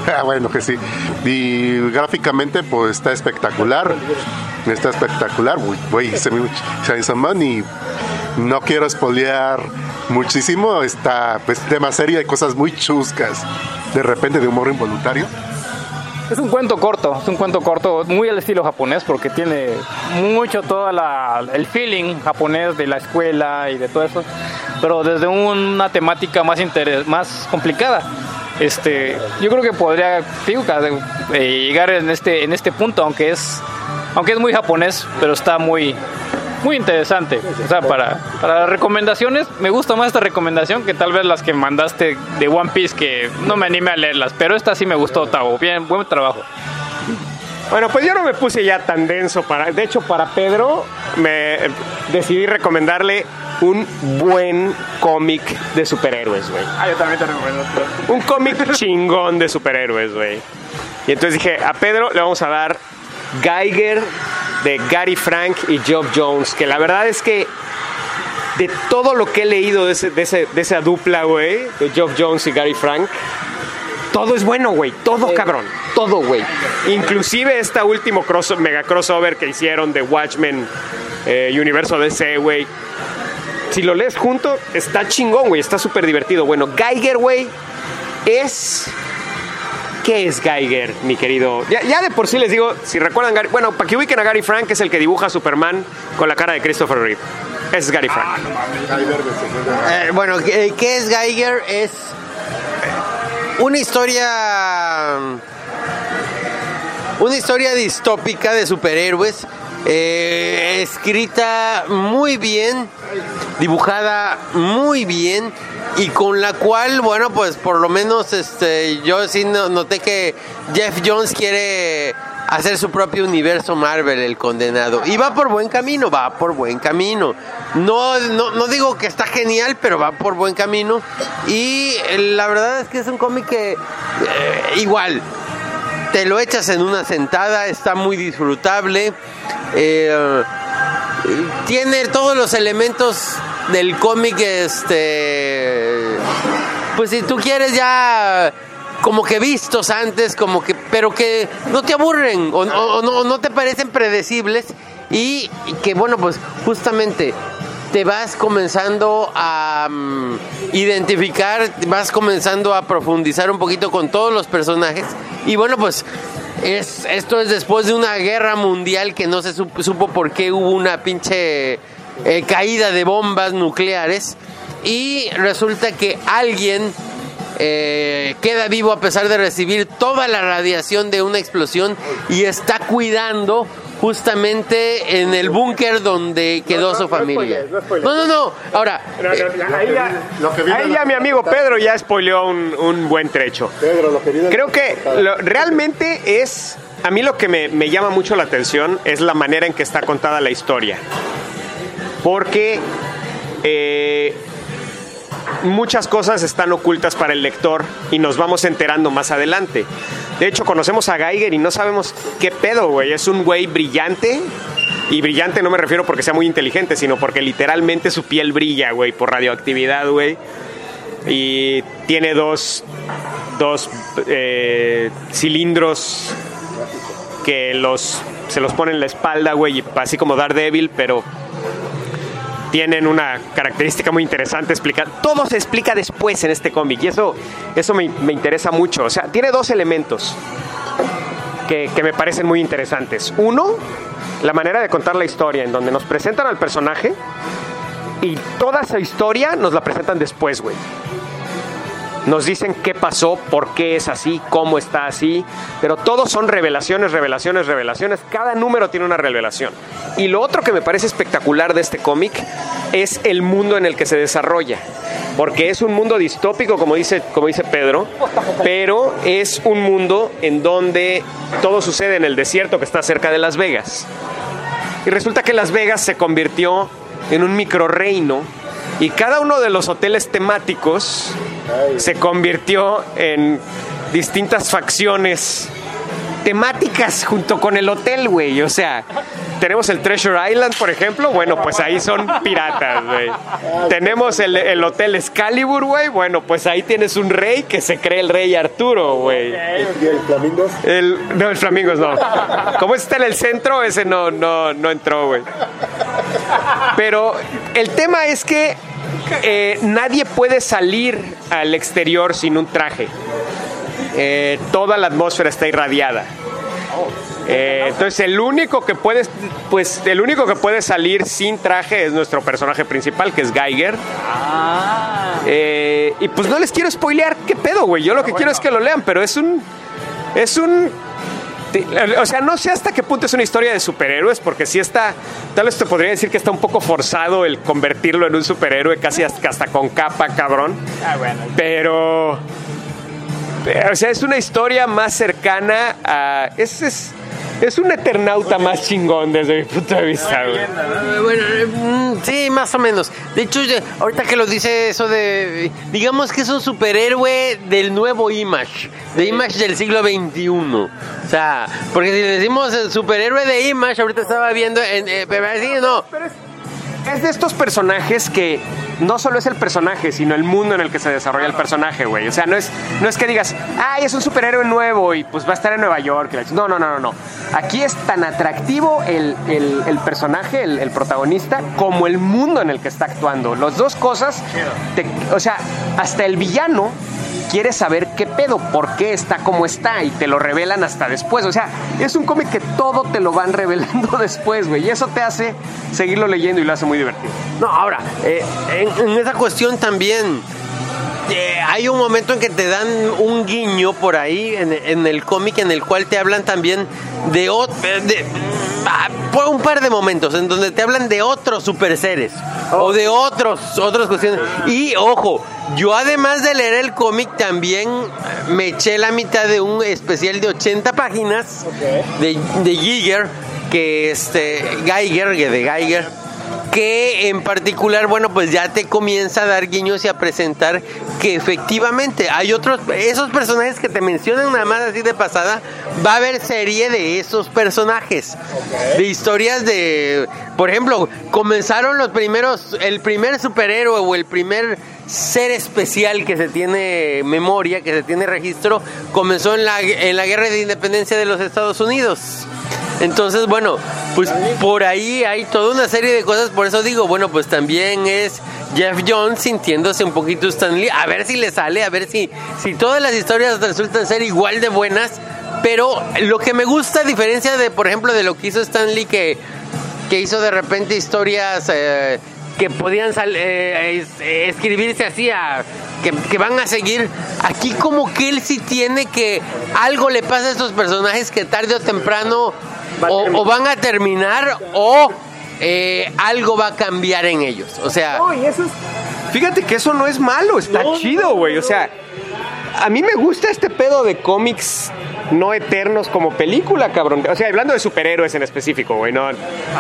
C: Ah, bueno, que sí. Y gráficamente, pues está espectacular. Está espectacular. Uy, güey, se me Chainsaw Man y no quiero espolear muchísimo. Está, pues, tema serio, hay cosas muy chuscas. De repente, de humor involuntario.
E: Es un cuento corto, es un cuento corto muy al estilo japonés porque tiene mucho todo la- el feeling japonés de la escuela y de todo eso, pero desde una temática más, interes- más complicada. Este, yo creo que podría digo, eh, llegar en este, en este punto, aunque es, aunque es muy japonés, pero está muy, muy interesante. O sea, para, para las recomendaciones, me gusta más esta recomendación que tal vez las que mandaste de One Piece, que no me animé a leerlas, pero esta sí me gustó, Tavo. Bien, buen trabajo.
A: Bueno, pues yo no me puse ya tan denso para. De hecho, para Pedro me decidí recomendarle un buen cómic de superhéroes, güey.
E: Ah, yo también te recomiendo.
A: Un cómic chingón de superhéroes, güey. Y entonces dije, a Pedro le vamos a dar Geiger de Gary Frank y Geoff Jones, que la verdad es que de todo lo que he leído de, ese- de ese- de esa dupla, güey, de Geoff Jones y Gary Frank, todo es bueno, güey, todo cabrón, todo, güey. Inclusive esta último cross, mega crossover que hicieron de Watchmen, eh, Universo DC, güey. Si lo lees junto, está chingón, güey, está súper divertido. Bueno, Geiger, güey, es... ¿Qué es Geiger, mi querido? Ya, ya de por sí les digo, si recuerdan, Gary- bueno, para que ubiquen a Gary Frank, es el que dibuja a Superman con la cara de Christopher Reeve. Ese es Gary Frank.
F: Eh, bueno, ¿qué qué es Geiger? Es una historia. Una historia distópica de superhéroes. eh, escrita muy bien, dibujada muy bien y con la cual, bueno, pues por lo menos este, yo sí no- noté que Jeff Jones quiere hacer su propio universo Marvel, el condenado. Y va por buen camino, va por buen camino. No, no, no digo que está genial, pero va por buen camino. Y eh, la verdad es que es un cómic que eh, igual te lo echas en una sentada, está muy disfrutable. eh, tiene todos los elementos del cómic, este. Pues si tú quieres ya como que vistos antes, como que, pero que no te aburren o, o- no, no te parecen predecibles y, y que bueno, pues justamente te vas comenzando a mm, identificar, vas comenzando a profundizar un poquito con todos los personajes y bueno, pues es, esto es después de una guerra mundial que no se supo, por qué hubo una pinche eh, caída de bombas nucleares. Y resulta que alguien eh, queda vivo a pesar de recibir toda la radiación de una explosión y está cuidando justamente en el búnker donde quedó su familia. No, no, no. Ahora, eh,
A: Ahí ya, ya mi amigo Pedro ya spoileó un, un buen trecho.
C: Pedro, lo que viene-
A: Creo que lo- realmente es, a mí lo que me, me llama mucho la atención es la manera en que está contada la historia. Porque eh, muchas cosas están ocultas para el lector y nos vamos enterando más adelante. De hecho, conocemos a Geiger y no sabemos qué pedo, güey. Es un güey brillante. Y brillante no me refiero porque sea muy inteligente, sino porque literalmente su piel brilla, güey, por radioactividad, güey. Y tiene dos, dos eh, cilindros que los, se los pone en la espalda, güey, así como Daredevil, pero tienen una característica muy interesante explicar. Todo se explica después en este cómic y eso, eso me, me interesa mucho. O sea, tiene dos elementos que, que me parecen muy interesantes. Uno, la manera de contar la historia, en donde nos presentan al personaje y toda esa historia nos la presentan después, güey. Nos dicen qué pasó, por qué es así, cómo está así, pero todos son revelaciones, revelaciones, revelaciones. Cada número tiene una revelación. Y lo otro que me parece espectacular de este cómic es el mundo en el que se desarrolla. Porque es un mundo distópico, como dice, como dice Pedro, pero es un mundo en donde todo sucede en el desierto que está cerca de Las Vegas. Y resulta que Las Vegas se convirtió en un microreino y cada uno de los hoteles temáticos se convirtió en distintas facciones temáticas junto con el hotel, güey. O sea, tenemos el Treasure Island, por ejemplo. Bueno, pues ahí son piratas, güey. Tenemos el, el Hotel Excalibur, güey. Bueno, pues ahí tienes un rey que se cree el rey Arturo, güey.
C: ¿Y el Flamingos?
A: El, no, el Flamingos no. Como está en el centro, ese no, no, no entró, güey. Pero el tema es que eh, nadie puede salir al exterior sin un traje. Eh, toda la atmósfera está irradiada. Eh, entonces el único que puede, pues el único que puede salir sin traje es nuestro personaje principal, que es Geiger. Eh, y pues no les quiero spoilear qué pedo, güey. Yo lo que quiero es que lo lean, pero es un, es un o sea, no sé hasta qué punto es una historia de superhéroes, porque sí está, tal vez te podría decir que está un poco forzado el convertirlo en un superhéroe, casi hasta, hasta con capa, cabrón. Pero, o sea, es una historia más cercana a... Es, es, es un eternauta más chingón desde mi punto de vista, güey.
F: Eh, Bueno, eh, mm, sí, más o menos. De hecho, ahorita que lo dice eso de. Digamos que es un superhéroe del nuevo Image. De Image del siglo XXI. O sea, porque si le decimos el superhéroe de Image, ahorita estaba viendo. En, eh, pero sí, no.
A: Pero es, es de estos personajes que no solo es el personaje, sino el mundo en el que se desarrolla el personaje, güey. O sea, no es, no es que digas, ay, es un superhéroe nuevo y pues va a estar en Nueva York. No, no, no, no, no. Aquí es tan atractivo el, el- personaje, el, protagonista, como el mundo en el que está actuando. Las dos cosas, o sea, hasta el villano quiere saber qué pedo, por qué está como está y te lo revelan hasta después. O sea, es un cómic que todo te lo van revelando después, güey. Y eso te hace seguirlo leyendo y lo hace muy divertido.
F: No, ahora, eh, en, en esa cuestión también. eh, hay un momento en que te dan un guiño por ahí en, en el cómic en el cual te hablan también de, de ah, por un par de momentos en donde te hablan de otros super seres o de otros otras cuestiones y ojo yo además de leer el cómic también me eché la mitad de un especial de 80 páginas de, de Giger que este Geiger que de Geiger que en particular, bueno, pues ya te comienza a dar guiños y a presentar que efectivamente hay otros, esos personajes que te mencionan nada más así de pasada, va a haber serie de esos personajes, de historias de, por ejemplo, comenzaron los primeros, el primer superhéroe o el primer ser especial que se tiene memoria, que se tiene registro, comenzó en la, en la guerra de independencia de los Estados Unidos. Entonces, bueno, pues por ahí hay toda una serie de cosas, por eso digo, bueno, pues también es Jeff Jones sintiéndose un poquito Stan Lee, a ver si le sale, a ver si, si todas las historias resultan ser igual de buenas, pero lo que me gusta, a diferencia de, por ejemplo, de lo que hizo Stan Lee, que, que hizo de repente historias eh, que podían sal- eh, es- eh, escribirse así, a- que, que van a seguir, aquí como que él sí tiene que algo le pasa a estos personajes que tarde o temprano o, o van a terminar o eh, algo va a cambiar en ellos. O sea,
A: No, y eso es- Fíjate que eso no es malo, está chido, güey. O sea, a mí me gusta este pedo de cómics no eternos como película, cabrón. O sea, hablando de superhéroes en específico, güey, no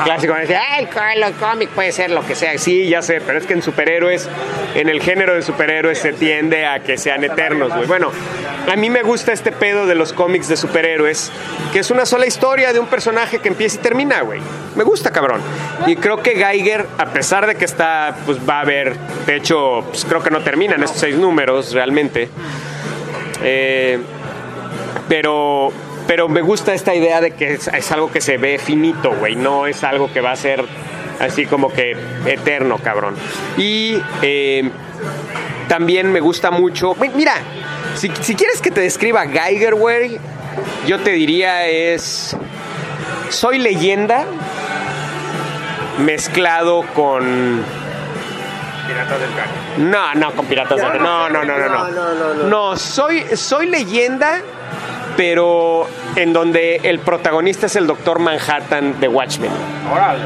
A: clásico, me decía, ay, el cómic puede ser lo que sea. Sí, ya sé, pero es que en superhéroes, en el género de superhéroes se tiende a que sean eternos, güey. Bueno, a mí me gusta este pedo de los cómics de superhéroes, que es una sola historia de un personaje que empieza y termina, güey. Me gusta, cabrón. Y creo que Geiger, a pesar de que está, pues va a haber, de hecho, pues, creo que no terminan estos seis números realmente. Eh, pero, pero me gusta esta idea de que es, algo que se ve finito, güey. No es algo que va a ser así como que eterno, cabrón. Y eh, también me gusta mucho. Mira, si, quieres que te describa Geiger, güey, yo te diría es. Soy leyenda mezclado con.
E: Piratas del Caribe.
A: No, no, con Piratas del Caribe. No, no, no, no, no. No, soy, soy leyenda, pero en donde el protagonista es el Doctor Manhattan de Watchmen.
E: Órale.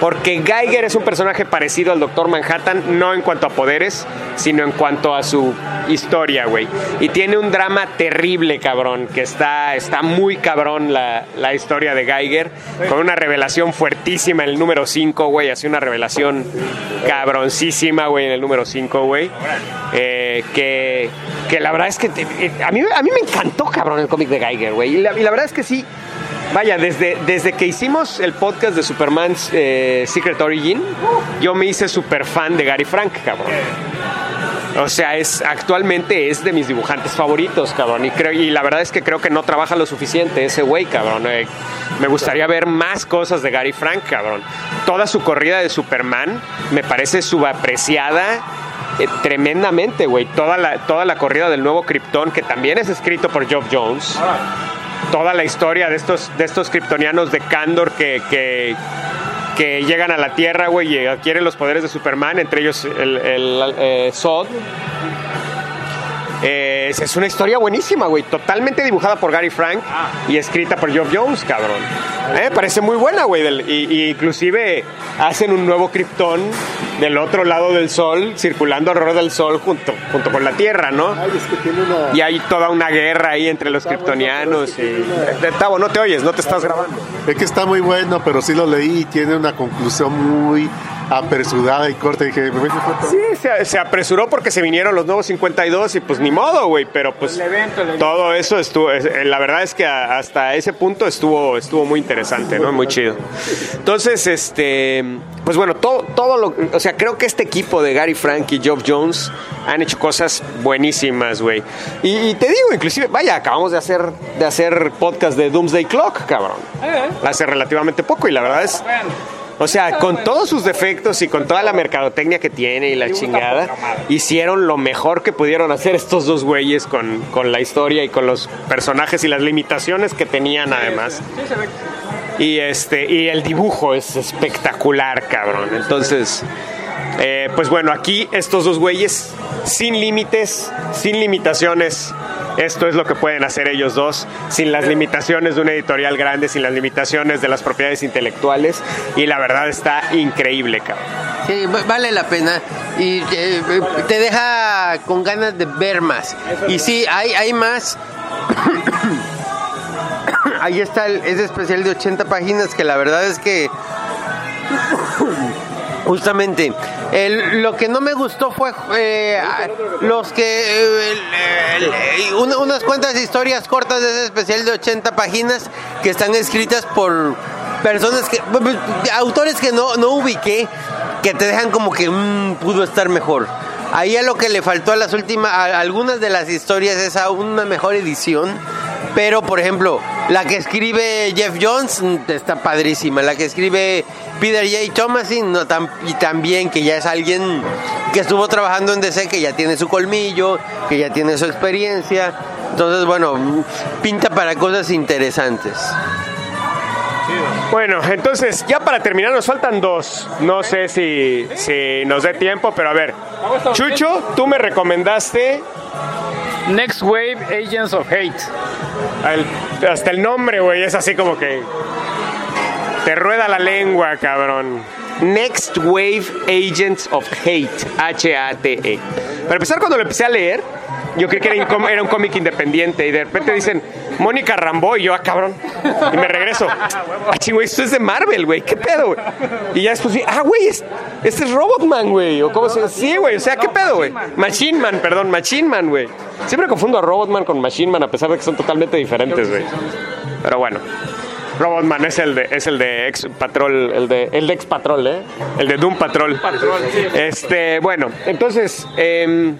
A: Porque Geiger es un personaje parecido al Doctor Manhattan, no en cuanto a poderes, sino en cuanto a su historia, güey. Y tiene un drama terrible, cabrón, que está, está muy cabrón la, la historia de Geiger, con una revelación fuertísima en el número 5, güey, así una revelación cabroncísima, güey, en el número 5, güey. Eh, que, que la verdad es que eh, a, mí, a mí me encantó, cabrón, el cómic de Geiger, güey. y la verdad es que sí Vaya, desde, desde que hicimos el podcast de Superman's eh, Secret Origin, yo me hice super fan de Gary Frank, cabrón. O sea, es actualmente es de mis dibujantes favoritos, cabrón. Y, creo, y la verdad es que creo que no trabaja lo suficiente ese güey, cabrón. Eh, me gustaría ver más cosas de Gary Frank, cabrón. Toda su corrida de Superman me parece subapreciada eh, tremendamente, güey. Toda la, toda la corrida del nuevo Krypton, que también es escrito por Geoff Jones toda la historia de estos, de estos kryptonianos de Kandor que, que, llegan a la Tierra, güey, y adquieren los poderes de Superman, entre ellos el, el eh, Zod. Eh, es una historia buenísima, güey. Totalmente dibujada por Gary Frank y escrita por Geoff Jones, cabrón. Eh, parece muy buena, güey. Y, inclusive hacen un nuevo Krypton del otro lado del Sol, circulando alrededor del Sol junto, junto con la Tierra, ¿no? Y hay toda una guerra ahí entre los kryptonianos. Y... Tavo, no te oyes, no te estás grabando.
C: Es que está muy bueno, pero sí lo leí y tiene una conclusión muy apresurada y corta. Dije,
A: sí, se, apresuró porque se vinieron los nuevos 52 y pues ni modo, güey. Pero pues todo eso estuvo, eh, la verdad es que hasta ese punto estuvo, estuvo muy interesante, ¿no? Muy chido. Entonces, este, pues bueno, todo, todo lo, o sea, creo que este equipo de Gary Frank y Geoff Jones han hecho cosas buenísimas, güey. Y, te digo, inclusive, vaya, acabamos de hacer, de hacer podcast de Doomsday Clock, cabrón. Eh. Hace relativamente poco y la verdad es... O sea, con todos sus defectos y con toda la mercadotecnia que tiene y la chingada, hicieron lo mejor que pudieron hacer estos dos güeyes con, con la historia y con los personajes y las limitaciones que tenían además. Y este, y el dibujo es espectacular, cabrón. Entonces, eh, pues bueno, aquí estos dos güeyes, sin límites, sin limitaciones, esto es lo que pueden hacer ellos dos, sin las limitaciones de una editorial grande, sin las limitaciones de las propiedades intelectuales, y la verdad está increíble, cabrón.
F: Sí, vale la pena y eh, te deja con ganas de ver más. Y sí, hay, hay más. Ahí está el, ese especial de 80 páginas que la verdad es que Justamente. Lo que no me gustó fue eh, los que. unas cuantas historias cortas de ese especial de 80 páginas que están escritas por personas que. autores que no, no ubiqué, que te dejan como que mm, pudo estar mejor. Ahí a lo que le faltó a las últimas, algunas de las historias es a una mejor edición. Pero, por ejemplo, la que escribe Jeff Jones mm, está padrísima. La que escribe Peter J. Thomasin no, y también que ya es alguien que estuvo trabajando en DC, que ya tiene su colmillo, que ya tiene su experiencia. Entonces, bueno, pinta para cosas interesantes.
A: Bueno, entonces ya para terminar nos faltan dos. No sé si, si nos dé tiempo, pero a ver. Chucho, tú me recomendaste
E: Next Wave Agents of Hate.
A: hasta el nombre, güey, es así como que te rueda la lengua, cabrón. Next Wave Agents of Hate, H-A-T-E. Para empezar, cuando lo empecé a leer, Yo creí que era, un cómic independiente y de repente dicen Mónica Rambo y yo, ah, cabrón. Y me regreso. Ah, ching, güey, esto es de Marvel, güey. ¿Qué pedo, güey? Y ya después, ah, güey, es- este es Robotman, güey. O cómo se llama. Sí, güey, o sea, ¿qué pedo, güey? Machine Man, perdón, Machine Man, güey. Siempre confundo a Robotman con Machine Man a pesar de que son totalmente diferentes, güey. Pero bueno. Robotman es el de es el de ex patrol, el de el de ex patrol, ¿eh? El de Doom Patrol. Este, bueno, entonces em,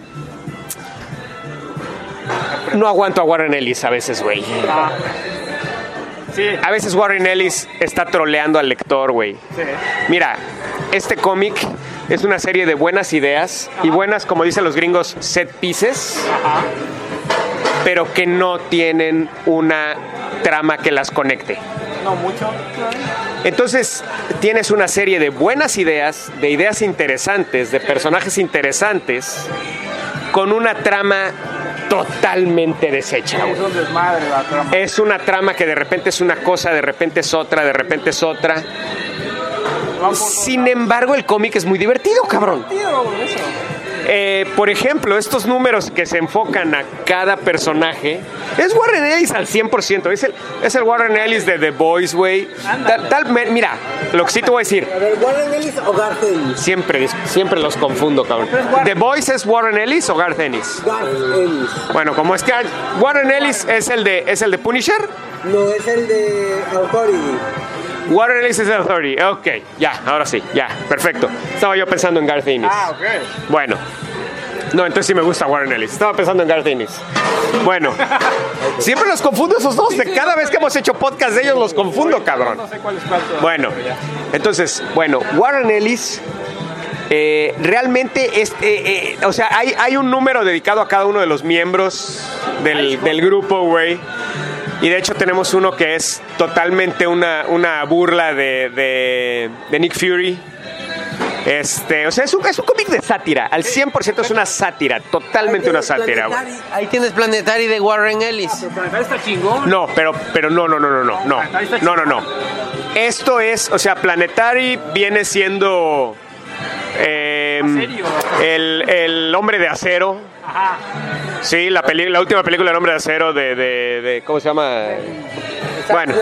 A: no aguanto a Warren Ellis a veces, güey.
E: Sí.
A: A veces Warren Ellis está troleando al lector, güey. Mira, este cómic es una serie de buenas ideas y buenas, como dicen los gringos, set pieces, pero que no tienen una trama que las conecte.
E: No mucho.
A: Entonces, tienes una serie de buenas ideas, de ideas interesantes, de personajes interesantes, con una trama totalmente deshecha.
E: Es un desmadre la trama.
A: Es una trama que de repente es una cosa, de repente es otra, de repente es otra. Sin embargo, el cómic es muy divertido, cabrón. Eh, por ejemplo, estos números que se enfocan a cada personaje, es Warren Ellis al 100%. Es el, es el Warren Ellis de The Boys, güey. Tal, tal- me- mira, lo que sí te voy a decir,
G: A ver, ¿Warren Ellis o Garth Ennis?
A: siempre, siempre los confundo, cabrón. ¿The Boys es Warren Ellis o Garth Ennis?
G: Garth Ennis.
A: Bueno, como es que Warren Ellis es el de, es el de Punisher.
G: No, es el de Authority.
A: Warren Ellis es el Authority. Ok, ya, ahora sí, ya, perfecto. Estaba yo pensando en Garth Ennis.
E: Ah, ok.
A: Bueno. No, entonces sí me gusta Warren Ellis. Estaba pensando en Garth Ennis. Bueno. Siempre los confundo esos dos. De cada vez que hemos hecho podcast de ellos los confundo, cabrón.
E: No sé cuál es cuál.
A: Bueno. Entonces, bueno, Warren Ellis eh, realmente es, eh, eh, o sea, hay, hay un número dedicado a cada uno de los miembros del, del grupo, güey. Y de hecho tenemos uno que es totalmente una, una burla de, de, de Nick Fury. Este, o sea, es un, es un cómic de sátira. Al 100% es una sátira. Totalmente una sátira, güey.
F: Ahí tienes Planetary de Warren Ellis.
E: Pero Planetario está chingón.
A: No, pero, pero no, no, no, no, no, no, no, no, no. Esto es, o sea, Planetary viene siendo eh,
E: serio?
A: el, el hombre de acero. Sí, la, peli- la última película del hombre de acero de, de, de- ¿cómo se llama? Bueno,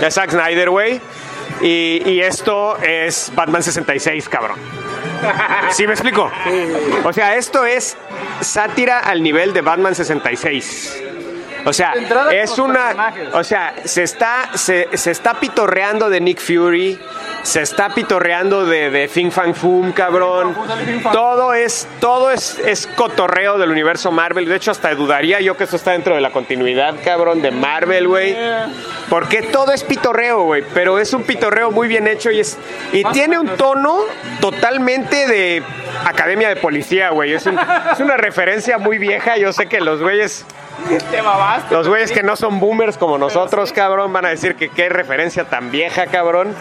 A: de Zack Snyder, güey. Y, y esto es Batman 66, cabrón. ¿Sí me explico? O sea, esto es sátira al nivel de Batman 66. O sea,
E: De
A: es una. O sea, se está, se, se está pitorreando de Nick Fury. Se está pitorreando de, de Fin Fan Fum, cabrón. Todo es, todo es, es cotorreo del universo Marvel. De hecho, hasta dudaría yo que esto está dentro de la continuidad, cabrón, de Marvel, güey. Porque todo es pitorreo, güey. Pero es un pitorreo muy bien hecho y es. Y tiene un tono totalmente de academia de policía, güey. Es, un- es una referencia muy vieja. Yo sé que los güeyes.
E: Te.
A: Los güeyes que no son boomers como nosotros, cabrón, van a decir que qué referencia tan vieja, cabrón.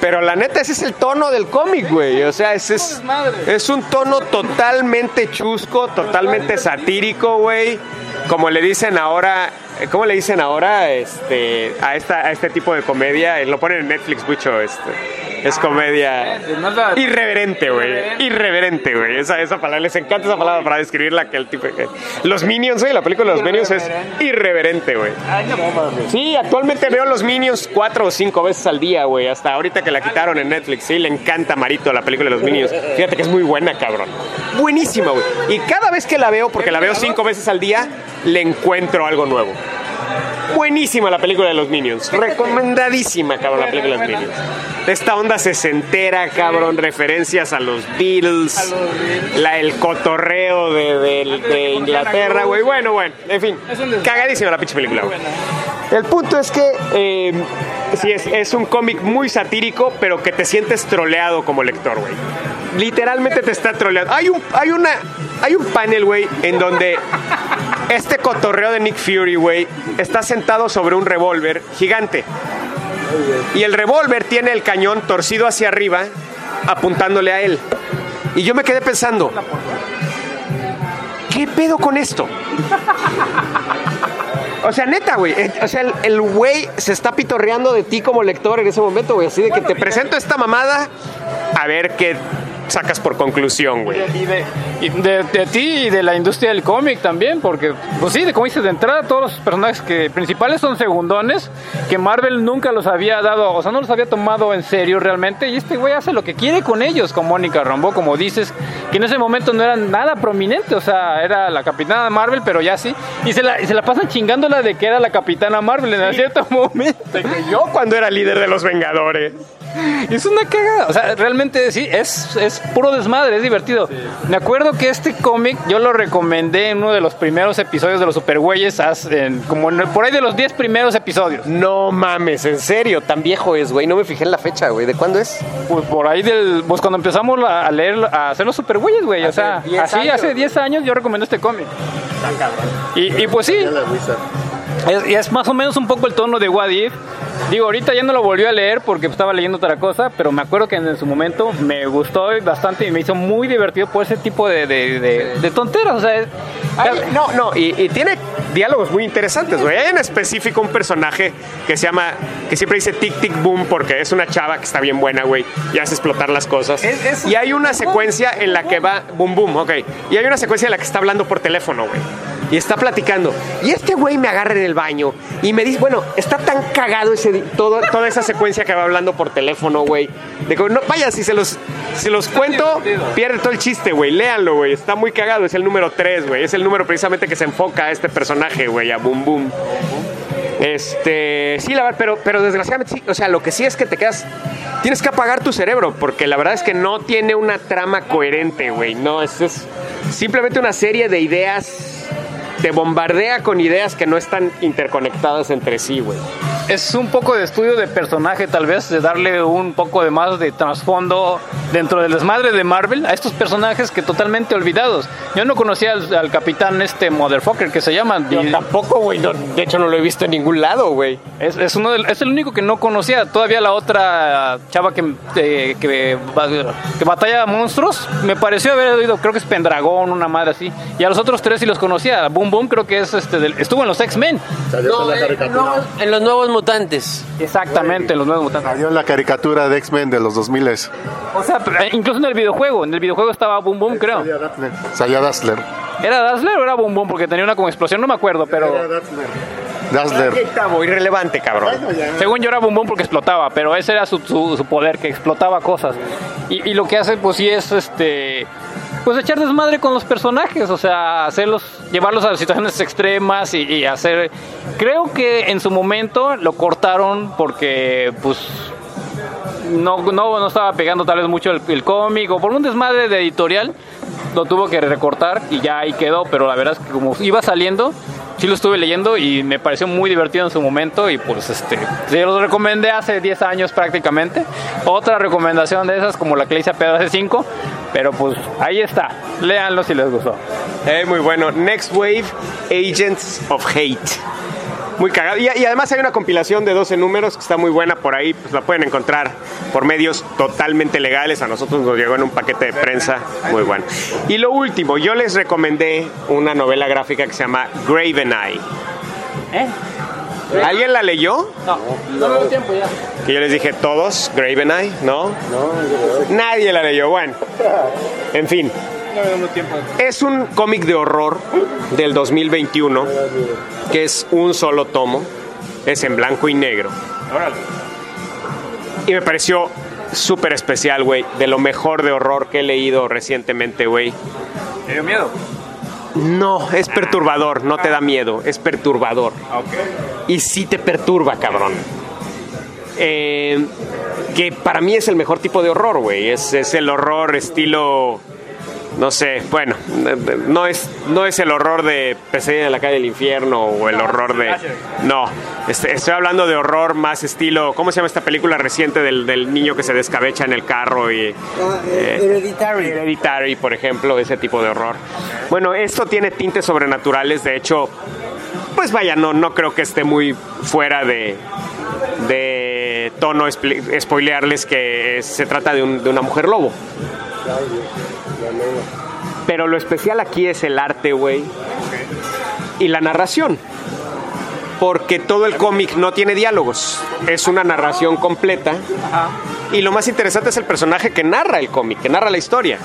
A: Pero la neta, ese es el tono del cómic, güey. O sea, ese es, es un tono totalmente chusco, totalmente satírico, güey. Como le dicen ahora, ¿cómo le dicen ahora este, a, esta, a este tipo de comedia? Lo ponen en Netflix mucho, este. Es comedia
E: nada-
A: irreverente, güey. Irreverente, güey. Esa, esa palabra, les encanta esa palabra para describirla que el tipo que- Los Minions, güey, la película de los Minions es irreverente, güey. Sí, actualmente veo los Minions cuatro o cinco veces al día, güey. Hasta ahorita que la quitaron en Netflix. Sí, le encanta Marito la película de los Minions. Fíjate que es muy buena, cabrón. Buenísima, güey. Y cada vez que la veo, porque la veo cinco veces al día, le encuentro algo nuevo. Buenísima la película de los Minions. Recomendadísima, cabrón, la película de los Minions. Esta onda sesentera, cabrón. Referencias a los Beatles. La, el cotorreo de, de- de Inglaterra, güey. Bueno, bueno. En fin. Cagadísima la pinche película, güey. El punto es que eh, sí, es, es un cómic muy satírico, pero que te sientes troleado como lector, güey. Literalmente te está troleando. Hay un, hay una, hay un panel, güey, en donde este cotorreo de Nick Fury, güey, está sentado sobre un revólver gigante. Y el revólver tiene el cañón torcido hacia arriba, apuntándole a él. Y yo me quedé pensando, ¿qué pedo con esto? O sea, neta, güey. eh, O sea, el- el güey se está pitorreando de ti como lector en ese momento, güey. Así de que te presento esta mamada, a ver qué sacas por conclusión, güey?
E: Y, de, y de- de ti y de la industria del cómic también, porque, pues sí, de como dices, de entrada todos los personajes que principales son segundones, que Marvel nunca los había dado, o sea, no los había tomado en serio realmente, y este güey hace lo que quiere con ellos, con Mónica Rambeau, como dices, que en ese momento no eran nada prominente, o sea, era la capitana Marvel, pero ya sí, y se la, y se la pasan chingándola de que era la capitana Marvel en cierto momento.
A: Yo cuando era líder de los Vengadores.
E: Es una cagada. O sea, realmente sí, es, es puro desmadre, es divertido. Me acuerdo que este cómic yo lo recomendé en uno de los primeros episodios de los Supergüeyes, como en- por ahí de los 10 primeros episodios.
A: No mames, en serio, tan viejo es, güey. No me fijé en la fecha, güey. ¿De cuándo es?
E: Pues por ahí del. Pues cuando empezamos a leer, a hacer los Supergüeyes, güey. O sea,
A: 10
E: así
A: años,
E: hace 10 años yo recomendé este cómic. Y, y pues sí, es, es más o menos un poco el tono de What If. Digo, ahorita ya no lo volví a leer porque estaba leyendo otra cosa, pero me acuerdo que en su momento me gustó bastante y me hizo muy divertido por ese tipo de, de, de- de tonteras. O sea, es-
A: Ay, no, no, y, y tiene diálogos muy interesantes, güey. Hay en específico un personaje que se llama, que siempre dice tic tic boom porque es una chava que está bien buena, güey, y hace explotar las cosas.
E: Es- es-
A: y hay una secuencia en la que va, boom boom, ok. Y hay una secuencia en la que está hablando por teléfono, güey. Y está platicando. Y este güey me agarra en el baño y me dice, bueno, está tan cagado ese, todo, toda esa secuencia que va hablando por teléfono, güey. De que, no, vaya, si se los, si los cuento, pierde todo el chiste, güey. Léanlo, güey. Está muy cagado. Es el número 3, güey. Es el número precisamente que se enfoca a este personaje, güey, a Boom Boom. Este, sí, la verdad, pero, pero desgraciadamente sí. O sea, lo que sí es que te quedas. Tienes que apagar tu cerebro, porque la verdad es que no tiene una trama coherente, güey. No, es, es simplemente una serie de ideas. Te bombardea con ideas que no están interconectadas entre sí, güey.
E: es un poco de estudio de personaje, tal vez, de darle un poco de más de trasfondo dentro del desmadre de Marvel a estos personajes que totalmente olvidados. Yo no conocía al, al capitán este motherfucker que se llama.
A: Yo
E: y-
A: tampoco, güey. no- de hecho, no lo he visto en ningún lado, güey.
E: Es, es uno del- es el único que no conocía. Todavía la otra chava que, eh, que, que batalla monstruos, me pareció haber oído, creo que es Pendragón, una madre así. Y a los otros tres sí los conocía. Boom Boom creo que es este del- estuvo en los X-Men.
F: No, eh, no, en los nuevos mutantes.
E: Exactamente, los nuevos mutantes.
C: Salió en la caricatura de X-Men de los 2000
E: O sea, pero, eh, incluso en el videojuego. En el videojuego estaba Boom Boom, creo.
C: Salía Dazzler.
E: ¿Era Dazzler o era Boom Boom? Porque tenía una como explosión, no me acuerdo, pero
C: Dazzler.
A: Octavo, irrelevante, cabrón.
E: según yo era Boom Boom porque explotaba, pero ese era su, su- su poder, que explotaba cosas. Y, y lo que hace, pues sí, es este. Pues echar desmadre con los personajes, o sea, hacerlos, llevarlos a situaciones extremas y, hacer. Creo que en su momento lo cortaron porque, pues, no, no, no estaba pegando tal vez mucho el, el cómic o por un desmadre de editorial lo tuvo que recortar y ya ahí quedó, pero la verdad es que como iba saliendo, sí lo estuve leyendo y me pareció muy divertido en su momento y pues este, se los recomendé hace 10 años prácticamente. Otra recomendación de esas como la que le hice a Pedro hace 5, pero pues ahí está, léanlo si les gustó.
A: Eh, muy bueno. Next Wave, Agents of Hate. Muy cagado. Y, y además hay una compilación de 12 números que está muy buena por ahí. Pues la pueden encontrar por medios totalmente legales. A nosotros nos llegó en un paquete de prensa. Muy bueno. Y lo último, yo les recomendé una novela gráfica que se llama Graven Eye. ¿Alguien la leyó?
E: No, no me dio tiempo ya.
A: Que yo les dije todos, Graven Eye, ¿no? Nadie la leyó. Bueno, en fin. Es un cómic de horror del 2021 que es un solo tomo, es en blanco y negro. Y me pareció súper especial, güey, de lo mejor de horror que he leído recientemente, güey.
E: ¿Te dio miedo?
A: No, es perturbador, no te da miedo, es perturbador. Y sí te perturba, cabrón. Eh, que para mí es el mejor tipo de horror, güey. Es, es el horror estilo. No sé, bueno, no es, no es el horror de Pesadilla en la calle del infierno o el horror de. No, este, estoy hablando de horror más estilo. ¿Cómo se llama esta película reciente del, del niño que se descabecha en el carro y.
G: Ah, eh, Hereditary.
A: Hereditary, por ejemplo, ese tipo de horror. Bueno, esto tiene tintes sobrenaturales, de hecho, pues vaya, no, no creo que esté muy fuera de, de tono spoilearles que se trata de, un- de una mujer lobo. Pero lo especial aquí es el arte, güey, y la narración. Porque todo el cómic no tiene diálogos, es una narración completa Y lo más interesante es el personaje que narra el cómic, que narra la historia.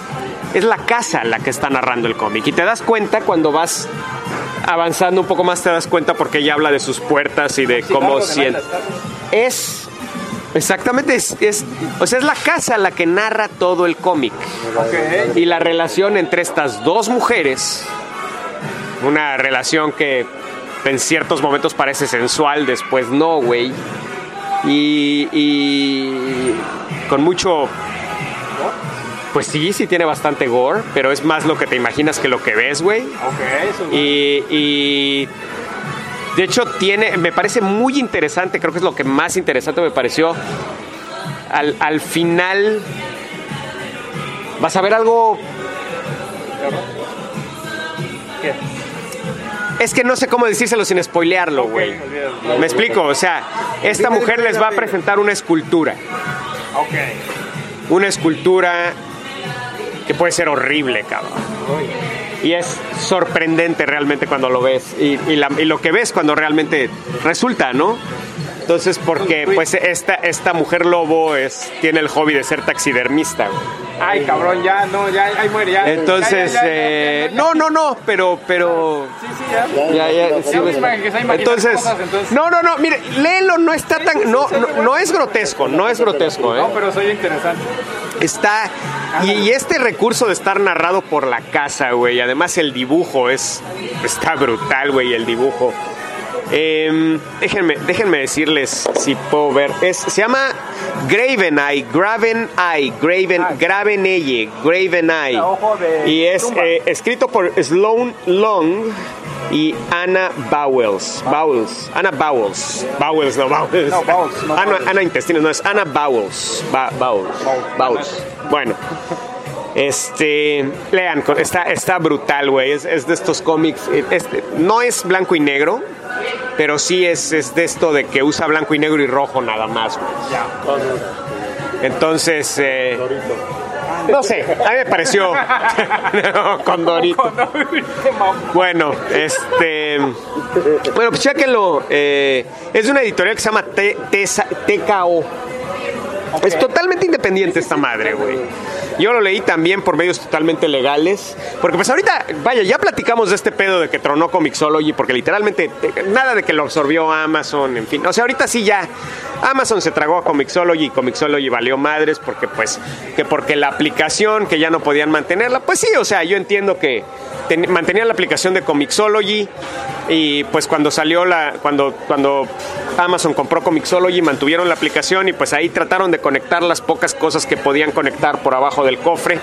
A: Es la casa la que está narrando el cómic. Y te das cuenta cuando vas avanzando un poco más, te das cuenta porque ella habla de sus puertas y de cómo siente. Es. Exactamente, es, es- o sea, es la casa la que narra todo el cómic. Y la relación entre estas dos mujeres, una relación que en ciertos momentos parece sensual, después no, güey. Y, y con mucho... Pues sí, sí tiene bastante gore, pero es más lo que te imaginas que lo que ves, güey. Y, y de hecho tiene, me parece muy interesante, creo que es lo que más interesante me pareció. Al, al final vas a ver algo... Es que no sé cómo decírselo sin spoilearlo, güey. Me explico, o sea, esta mujer les va a presentar una escultura. Una escultura que puede ser horrible, cabrón. Y es sorprendente realmente cuando lo ves. Y, y la- y lo que ves cuando realmente resulta, ¿no? Entonces, porque pues esta, esta mujer lobo es, tiene el hobby de ser taxidermista. güey.
E: Ay, cabrón, ya, no, ya, ahí muere, ya.
A: Entonces,
E: Ya, ya,
A: eh,
E: ya,
A: no, no, no, pero, pero...
E: Sí, sí, ya.
A: Ya, ya, sí, entonces,
E: cosas, entonces-
A: no, no, no, mire, léelo, no está tan, no, no, no es grotesco, no es grotesco, ¿eh?
E: No, pero soy interesante.
A: Está, y, y este recurso de estar narrado por la casa, güey, además el dibujo es, está brutal, güey, el dibujo. Em, déjenme, déjenme decirles si puedo ver. Es, se llama Graven Eye, Graven Eye, Graven, Graven Eye, Graven Eye. Y es eh, escrito por Sloan Long y Anna Bowles. Bowles. Anna Bowles. Bowles, no Bowles.
E: No, Bowles, no
A: Ana,
E: Bowles.
A: Ana Intestinos, no, es Anna Bowles. Ba- Bowles. Bowles. Bueno. Este, lean, está, está brutal, güey. Es, es de estos cómics. este, no es blanco y negro, pero sí es, es de esto de que usa blanco y negro y rojo nada más, güey. Entonces, eh, no sé, a mí me pareció. No, con Dorito. Bueno, este. Bueno, pues chéquenlo. eh, es de una editorial que se llama T- Es totalmente independiente esta madre, güey. Yo lo leí también por medios totalmente legales. Porque pues ahorita, vaya, ya platicamos de este pedo de que tronó Comixology, porque literalmente eh, nada de que lo absorbió Amazon, en fin. O sea, ahorita sí ya Amazon se tragó a Comixology y Comixology valió madres porque pues, que porque la aplicación que ya no podían mantenerla, pues sí, o sea, yo entiendo que ten- mantenían la aplicación de Comixology y pues cuando salió la, cuando, cuando Amazon compró Comixology mantuvieron la aplicación y pues ahí trataron de conectar las pocas cosas que podían conectar por abajo del cofre.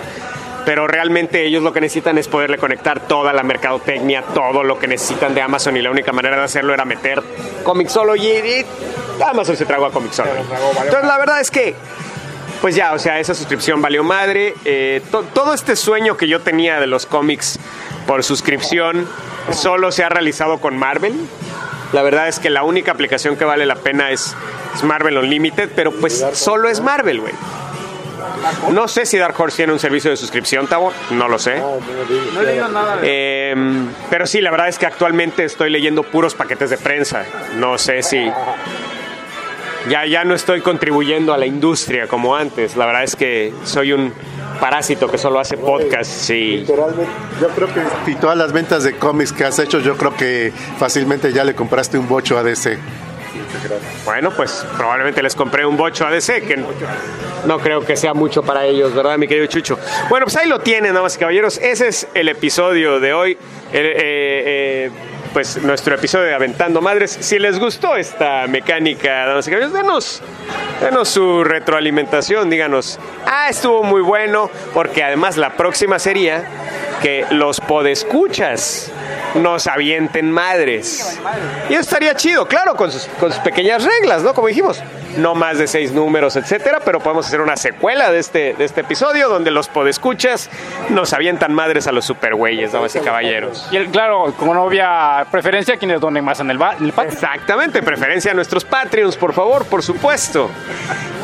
A: Pero realmente ellos lo que necesitan es poderle conectar toda la mercadotecnia, todo lo que necesitan de Amazon y la única manera de hacerlo era meter Comixology y Amazon se tragó a Comixology. Entonces la verdad es que pues ya, o sea, esa suscripción valió madre. Eh, to- todo este sueño que yo tenía de los cómics por suscripción solo se ha realizado con Marvel. La verdad es que la única aplicación que vale la pena es, es Marvel Unlimited, pero pues solo es Marvel, güey. No sé si Dark Horse tiene un servicio de suscripción, Tabo, no lo sé.
E: No he leído nada
A: Eh, pero sí, la verdad es que actualmente estoy leyendo puros paquetes de prensa. No sé si. Ya, ya no estoy contribuyendo a la industria como antes. La verdad es que soy un parásito que solo hace podcasts y.
C: Literalmente, yo creo que y todas las ventas de cómics que has hecho, yo creo que fácilmente ya le compraste un bocho a DC.
A: Bueno, pues probablemente les compré un bocho ADC, que no creo que sea mucho para ellos, ¿verdad, mi querido Chucho? Bueno, pues ahí lo tienen, damas y caballeros. Ese es el episodio de hoy. Eh, eh, pues nuestro episodio de Aventando Madres. Si les gustó esta mecánica, damas y caballeros, denos, denos su retroalimentación, díganos, ah, estuvo muy bueno, porque además la próxima sería que los podescuchas nos avienten madres. Y eso estaría chido, claro, con sus, con sus pequeñas reglas, ¿no? Como dijimos, no más de seis números, etcétera, pero podemos hacer una secuela de este, de este episodio donde los podescuchas nos avientan madres a los supergüeyes, damas y caballeros.
E: Y el- claro, como no preferencia, quienes donen más en el, el patio.
A: Exactamente, preferencia a nuestros Patreons, por favor, por supuesto.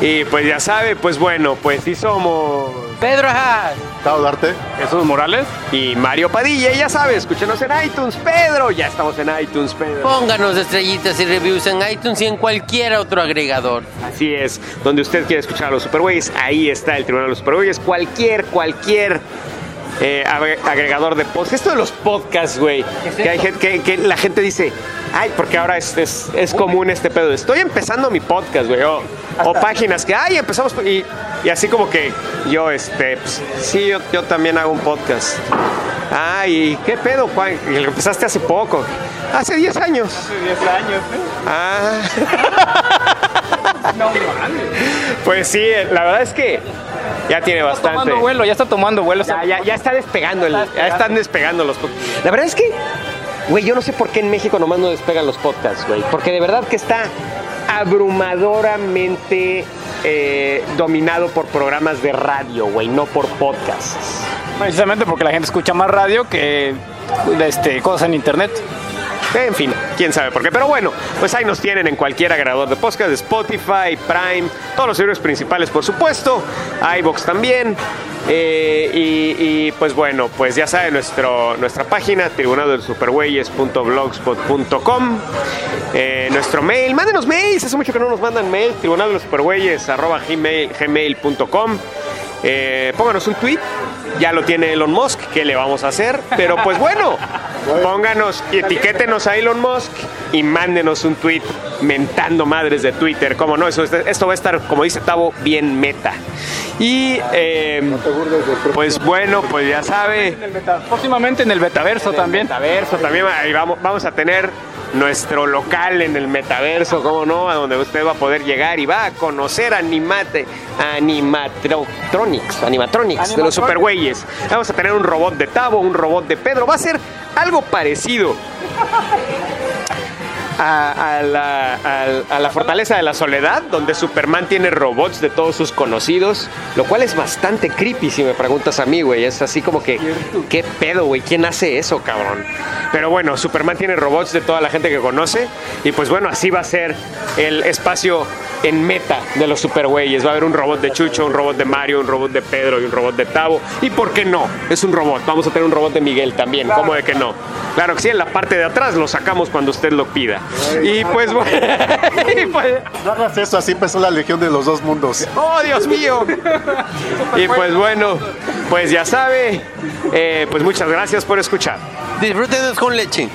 A: Y pues ya sabe, pues bueno, pues sí somos...
G: Pedro Haas.
C: Darte.
E: Jesús Morales.
A: Y Mario Padilla, y ya sabes, escúchenos en iTunes, Pedro. Ya estamos en iTunes, Pedro.
F: Pónganos estrellitas y reviews en iTunes y en cualquier otro agregador.
A: Así es, donde usted quiere escuchar a los Supergüeyes, ahí está el Tribunal de los Supergüeyes. Cualquier, cualquier eh, agre- agregador de podcast. Esto de los podcasts, güey. Que, hay gente, que, que la gente dice, ay, porque ahora es, es, es común este pedo. Estoy empezando mi podcast, güey. O, o páginas que, ay, empezamos. Y, y así como que yo, este, pues, sí, yo, yo también hago un podcast. Ay, ¿qué pedo, Juan? Y lo empezaste hace poco. Hace 10 años.
E: Hace 10 años.
A: Ah. Pues sí, la verdad es que ya tiene
E: Está
A: bastante.
E: tomando vuelo, ya está tomando vuelo.
A: Ya, ya, ya está despegando, el- ya están despegando los podcasts. La verdad es que, güey, yo no sé por qué en México nomás no despegan los podcasts, güey. Porque de verdad que está abrumadoramente eh, dominado por programas de radio, güey, no por podcasts.
E: Precisamente porque la gente escucha más radio que este, cosas en internet.
A: En fin, quién sabe por qué. Pero bueno, pues ahí nos tienen en cualquier agregador de podcast, Spotify, Prime, todos los servicios principales, por supuesto, iBox también. Eh, y, pues bueno, pues ya saben, nuestro, nuestra página, tribunaldelsupergüeyes.blogspot.com, eh, nuestro mail, mándenos mails, hace mucho que no nos mandan mail, tribunaldelsupergüeyes arroba gmail, gmail.com. Eh, pónganos un tweet, ya lo tiene Elon Musk, ¿qué le vamos a hacer? Pero pues bueno, pónganos y etiquétenos a Elon Musk y mándenos un tweet mentando madres de Twitter. ¿Cómo no? Eso, esto va a estar, como dice Tavo, bien meta. Y eh, pues bueno, pues ya sabe.
E: Próximamente en el Betaverso también.
A: Metaverso también ahí vamos, vamos a tener nuestro local en el metaverso, ¿cómo no? A donde usted va a poder llegar y va a conocer animate, animatronics, animatronics de los supergüeyes. Vamos a tener un robot de Tavo, un robot de Pedro. Va a ser algo parecido a, a la, a- a la fortaleza de la soledad, donde Superman tiene robots de todos sus conocidos, lo cual es bastante creepy si me preguntas a mí, güey. Es así como que, ¿qué pedo, güey? ¿Quién hace eso, cabrón? Pero bueno, Superman tiene robots de toda la gente que conoce, y pues bueno, así va a ser el espacio en meta de los supergüeyes. Va a haber un robot de Chucho, un robot de Mario, un robot de Pedro y un robot de Tavo. ¿Y por qué no? Es un robot. Vamos a tener un robot de Miguel también. ¿Cómo de que no? Claro que sí, en la parte de atrás lo sacamos cuando usted lo pida. Y pues bueno. y pues-
C: No hagas eso, así empezó la legión de los dos mundos.
A: ¡Oh, Dios mío! Y pues bueno, pues ya sabe. eh, pues muchas gracias por escuchar.
F: Disfrútenos con leche.